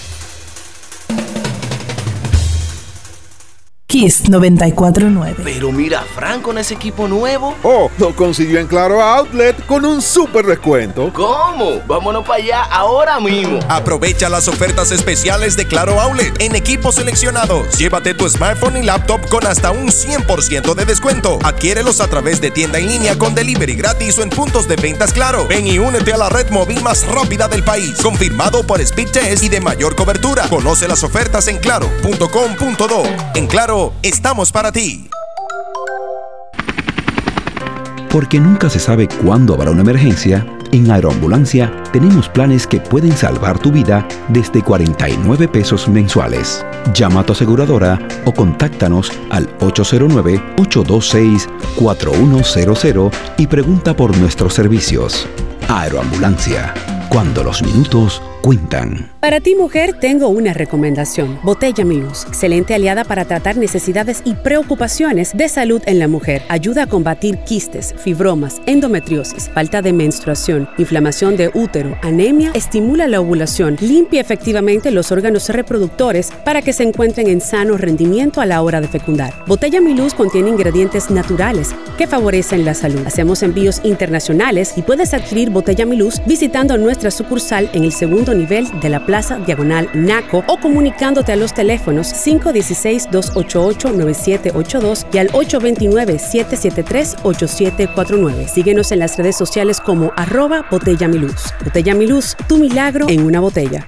Kiss 949. Pero mira, Franco en ese equipo nuevo. Oh, lo consiguió en Claro Outlet con un super descuento. ¿Cómo? Vámonos para allá ahora mismo. Aprovecha las ofertas especiales de Claro Outlet en equipos seleccionados. Llévate tu smartphone y laptop con hasta un 100% de descuento. Adquiérelos a través de tienda en línea con delivery gratis o en puntos de ventas Claro. Ven y únete a la red móvil más rápida del país. Confirmado por Speed Test y de mayor cobertura. Conoce las ofertas en claro.com.do. En Claro, estamos para ti. Porque nunca se sabe cuándo habrá una emergencia, en Aeroambulancia tenemos planes que pueden salvar tu vida desde 49 pesos mensuales. Llama a tu aseguradora o contáctanos al 809-826-4100 y pregunta por nuestros servicios. Aeroambulancia, cuando los minutos cuentan. Para ti mujer tengo una recomendación. Botella Milus, excelente aliada para tratar necesidades y preocupaciones de salud en la mujer. Ayuda a combatir quistes, fibromas, endometriosis, falta de menstruación, inflamación de útero, anemia, estimula la ovulación, limpia efectivamente los órganos reproductores para que se encuentren en sano rendimiento a la hora de fecundar. Botella Milus contiene ingredientes naturales que favorecen la salud. Hacemos envíos internacionales y puedes adquirir Botella Milus visitando nuestra sucursal en el segundo nivel de la Plaza Diagonal Naco o comunicándote a los teléfonos 516-288-9782 y al 829-773-8749. Síguenos en las redes sociales como arroba Botella Miluz. Botella Miluz, tu milagro en una botella.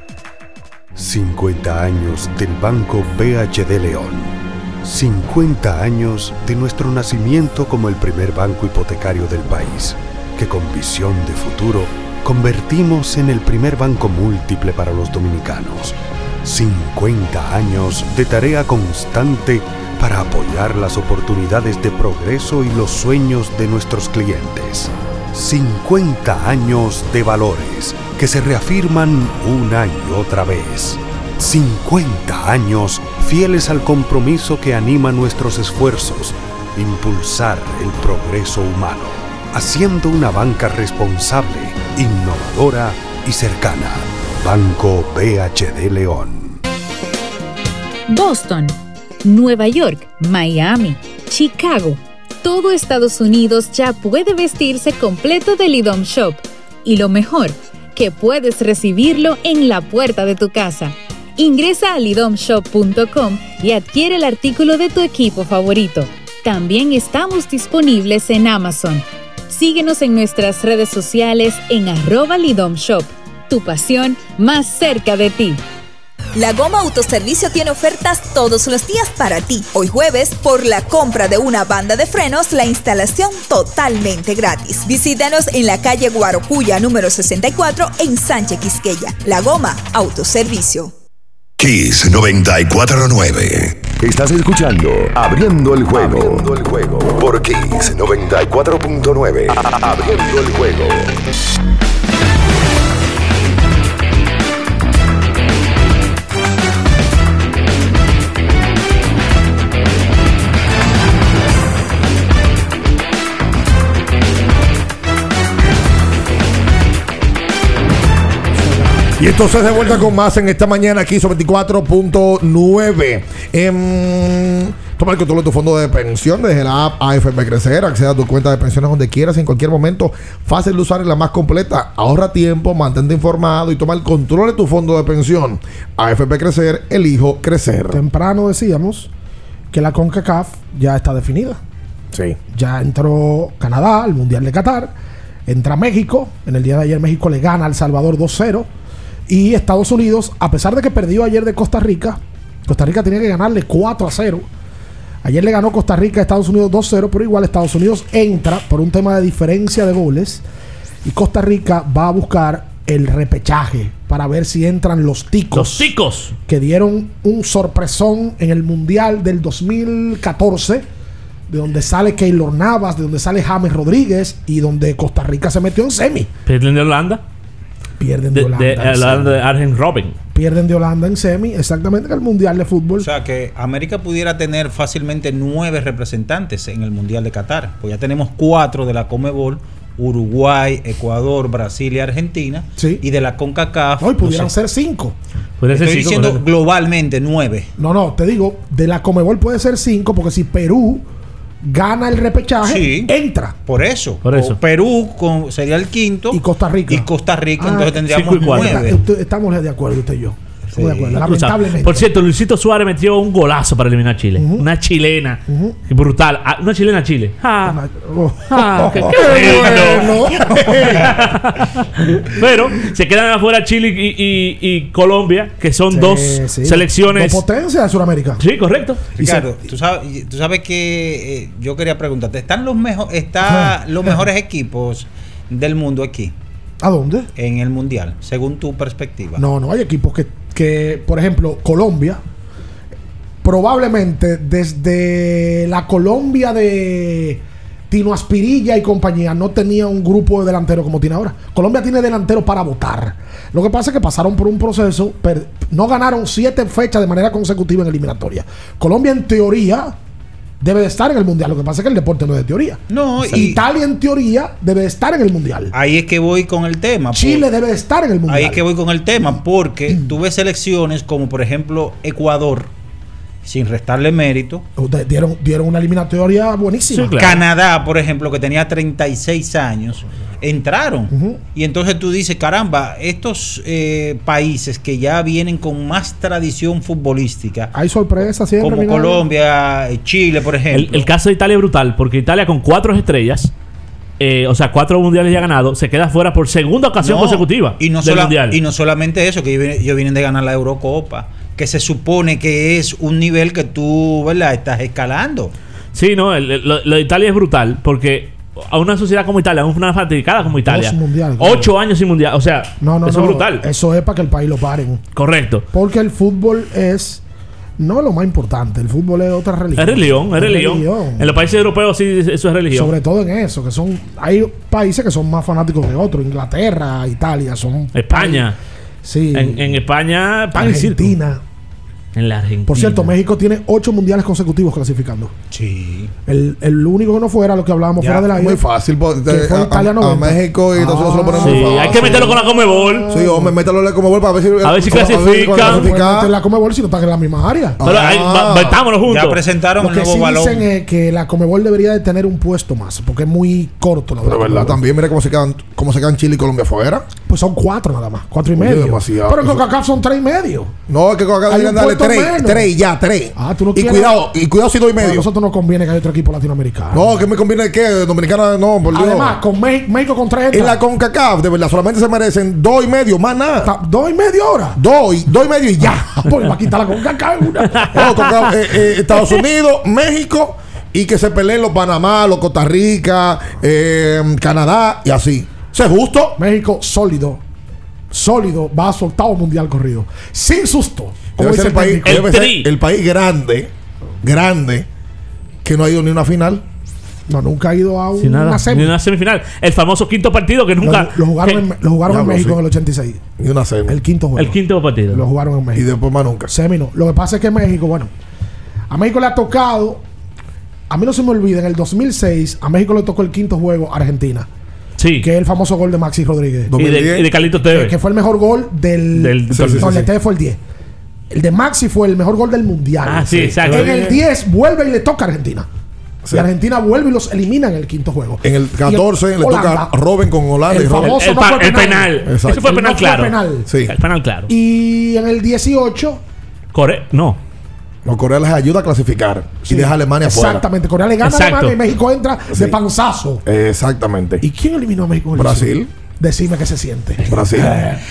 50 años del Banco BHD León. 50 años de nuestro nacimiento como el primer banco hipotecario del país, que con visión de futuro convertimos en el primer banco múltiple para los dominicanos. 50 años de tarea constante para apoyar las oportunidades de progreso y los sueños de nuestros clientes. 50 años de valores que se reafirman una y otra vez. 50 años fieles al compromiso que anima nuestros esfuerzos, impulsar el progreso humano, haciendo una banca responsable, innovadora y cercana. Banco BHD León. Boston, Nueva York, Miami, Chicago. Todo Estados Unidos ya puede vestirse completo del IDOM Shop. Y lo mejor, que puedes recibirlo en la puerta de tu casa. Ingresa a lidomshop.com y adquiere el artículo de tu equipo favorito. También estamos disponibles en Amazon. Síguenos en nuestras redes sociales en arroba lidomshop. Tu pasión más cerca de ti. La Goma Autoservicio tiene ofertas todos los días para ti. Hoy jueves, por la compra de una banda de frenos, la instalación totalmente gratis. Visítanos en la calle Guarocuya número 64 en Sánchez Quisqueya. La Goma Autoservicio. Kiss 949. Estás escuchando Abriendo el juego. Abriendo el juego. Por Kiss 94.9. Abriendo el juego. Y entonces de vuelta con más en esta mañana aquí sobre 24.9. Em, toma el control de tu fondo de pensión desde la app AFP Crecer. Acceda a tu cuenta de pensiones donde quieras, en cualquier momento. Fácil de usar y la más completa. Ahorra tiempo, mantente informado y toma el control de tu fondo de pensión. AFP Crecer, elijo crecer. Temprano decíamos que la CONCACAF ya está definida. Sí. Ya entró Canadá al Mundial de Qatar. Entra México. En el día de ayer México le gana al Salvador 2-0. Y Estados Unidos, a pesar de que perdió ayer de Costa Rica, Costa Rica tenía que ganarle 4 a 0. Ayer le ganó Costa Rica a Estados Unidos 2-0, pero igual Estados Unidos entra por un tema de diferencia de goles. Y Costa Rica va a buscar el repechaje para ver si entran los ticos. Los ticos. Que dieron un sorpresón en el Mundial del 2014 de donde sale Keylor Navas, de donde sale James Rodríguez y donde Costa Rica se metió en semi. Pierden de Holanda. Pierden de, De, Holanda. de, en Holanda semi. de Arjen Robin. Pierden de Holanda en semi, exactamente en el Mundial de Fútbol. O sea que América pudiera tener fácilmente nueve representantes en el Mundial de Qatar. Pues ya tenemos cuatro de la Comebol, Uruguay, Ecuador, Brasil y Argentina. Y de la CONCACAF. Hoy pudieran no sé. ser cinco. Estoy diciendo globalmente nueve. No, no, te digo, de la Comebol puede ser cinco, porque si Perú gana el repechaje, Sí. entra. Por eso. Por eso. Perú con- sería el quinto. Y Costa Rica. Y Costa Rica, Ah, entonces tendríamos cinco y cuatro. nueve. Usted- Estamos de acuerdo, usted y yo. Estamos de acuerdo. Lamentablemente. Por cierto, Luisito Suárez metió un golazo para eliminar a Chile. Una chilena. Brutal. Ah, una chilena a Chile. Ah, ah, qué- qué lindo. Pero se quedan afuera Chile y, y- y Colombia, que son Sí, dos sí. selecciones. Dos potencias de Sudamérica. Sí, correcto. Ricardo, tú sabes, tú sabes que eh, yo quería preguntarte, ¿están los, mejo está los mejores equipos del mundo aquí? ¿A dónde? En el Mundial, según tu perspectiva. No, no, hay equipos que, que, por ejemplo, Colombia, probablemente desde la Colombia de Tino Aspirilla y compañía no tenía un grupo de delanteros como tiene ahora. Colombia tiene delanteros para votar. Lo que pasa es que pasaron por un proceso, no ganaron siete fechas de manera consecutiva en eliminatoria. Colombia en teoría debe de estar en el mundial. Lo que pasa es que el deporte no es de teoría. No, O sea, y- Italia en teoría debe de estar en el mundial. Ahí es que voy con el tema. Chile debe de estar en el mundial. Ahí es que voy con el tema, porque tú ves selecciones como por ejemplo Ecuador, sin restarle mérito. Ustedes Dieron, dieron una eliminatoria buenísima. Canadá, por ejemplo, que tenía 36 años, entraron. Y entonces tú dices, caramba, estos eh, países que ya vienen con más tradición futbolística, Hay sorpresas siempre. como. Colombia, eh, Chile, por ejemplo. el caso de Italia es brutal, porque Italia con cuatro estrellas, eh, o sea, cuatro mundiales ya ganado, se queda fuera por segunda ocasión No, consecutiva y no, del sola- mundial. y no solamente eso, que ellos, ellos vienen de ganar la Eurocopa, que se supone que es un nivel que tú, ¿verdad?, estás escalando. Sí, no, el- el- lo, lo de Italia es brutal, porque a una sociedad como Italia, a una fanaticada como Italia, claro. ocho años sin mundial, o sea, No, no, eso no. es brutal. Eso es para que el país lo paren. Correcto. Porque el fútbol es no lo más importante. El fútbol es otra religión. Es religión, es religión. En los países europeos sí, eso es religión. Sobre todo en eso, que son. Hay países que son más fanáticos que otros. Inglaterra, Italia, son. España. Sí. En, en España, pan y circo. En la Argentina. Por cierto, México tiene ocho mundiales consecutivos clasificando. Sí. El, el único que no fuera lo que hablábamos Ya, fuera del aire. muy fácil. que fue a- Italia a, 90. a México y nosotros se lo ponemos Sí, muy fácil. hay que meterlo con la Comebol. Sí, hombre, mételo en la Comebol para ver si... A ver si clasifican. meter la Comebol si no están en la misma área. Pero ahí, va- metámonos juntos. Ya presentaron Lo el que nuevo sí balón. dicen es que la Comebol debería de tener un puesto más, porque es muy corto la Pero verdad. también mira cómo se quedan, cómo se quedan Chile y Colombia fuera. Pues son cuatro nada más, cuatro y Oye, medio. demasiado. Pero en CONCACAF son tres y medio. No, es que acá Tres, menos. tres ya, tres. Ah, tú no y quieres- cuidado, y cuidado si doy Bueno, a medio. nosotros nos conviene que haya otro equipo latinoamericano. No, que me conviene que Dominicana no, por Dios. Además, con México, México con tres en la CONCACAF, de verdad, solamente se merecen dos y medio, más nada. Dos y media hora. Dos, dos y medio y ya. Pues va a quitar la CONCACAF. No, CONCACAF, eh, eh, Estados Unidos, México y que se peleen los Panamá, los Costa Rica, eh, Canadá y así. ¿Eso es justo? México sólido. Sólido. Va a su octavo mundial corrido. Sin susto. Debe ser el país, técnico. El debe ser tri. el país grande, grande, que no ha ido ni una final. No, nunca ha ido a un- nada. una semi. Ni una semifinal. El famoso quinto partido que nunca. lo jugaron, en, lo jugaron en México sí. en el 86. Ni una semi. El quinto juego. el quinto partido. Lo jugaron en y México. después más nunca. Semi no. Lo que pasa es que México, bueno, a México le ha tocado. A mí no se me olvida, en el 2006, a México le tocó el quinto juego a Argentina, Sí. que es el famoso gol de Maxi Rodríguez. Y de, 2010. y de Tevez. que fue el mejor gol del. Del- sí, sí, el sí, de sí. Tevez fue el 10. El de Maxi fue el mejor gol del mundial. Ah, sí, exacto. En el 10 vuelve y le toca a Argentina. Sí. Y Argentina vuelve y los elimina en el quinto juego. En el Y 14 le Holanda, toca a Robin con Holanda y El Robin. famoso- el, no fue penal. penal. Exacto. Eso fue El penal no fue claro. penal. Sí. El penal claro. Y en el 18. Core- no. No, Corea les ayuda a clasificar sí, y deja a Alemania fuera. Exactamente. Corea le gana a. Alemania y México entra Sí. de panzazo. Exactamente. ¿Y quién eliminó a México? el Brasil. 18? Decime qué se siente. Brasil.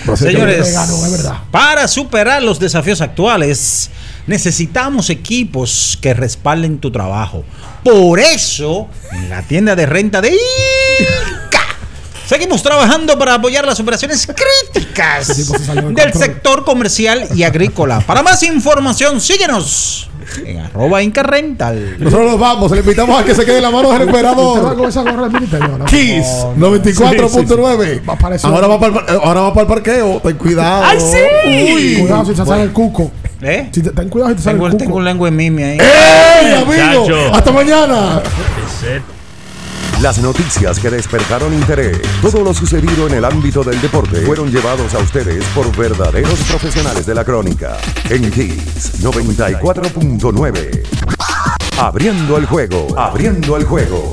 Brasil. Señores, ganó, es verdad. para superar los desafíos actuales, necesitamos equipos que respalden tu trabajo. Por eso, en la tienda de renta de ICA, seguimos trabajando para apoyar las operaciones críticas del sector comercial y agrícola. Para más información, síguenos en arroba Inca Rental. Nosotros nos vamos, le invitamos a que se quede en la mano del ¿Usted va recuperador. con esa gorra del ministerio? ¿no? Kiss No, no. 94.9. Va a aparecer- Ahora va para el, ahora va para el parqueo. Ten cuidado. ¡Ay, sí! Uy. Cuidado si te sale el cuco. ¿Eh? Si te- ten cuidado si te sale Tengo, el el- cuco. tengo un lengua en mimi ahí. ¡Ey, amigo! Hasta mañana. Las noticias que despertaron interés, todo lo sucedido en el ámbito del deporte, fueron llevados a ustedes por verdaderos profesionales de la crónica. En Kiss 94.9. Abriendo el juego, abriendo el juego.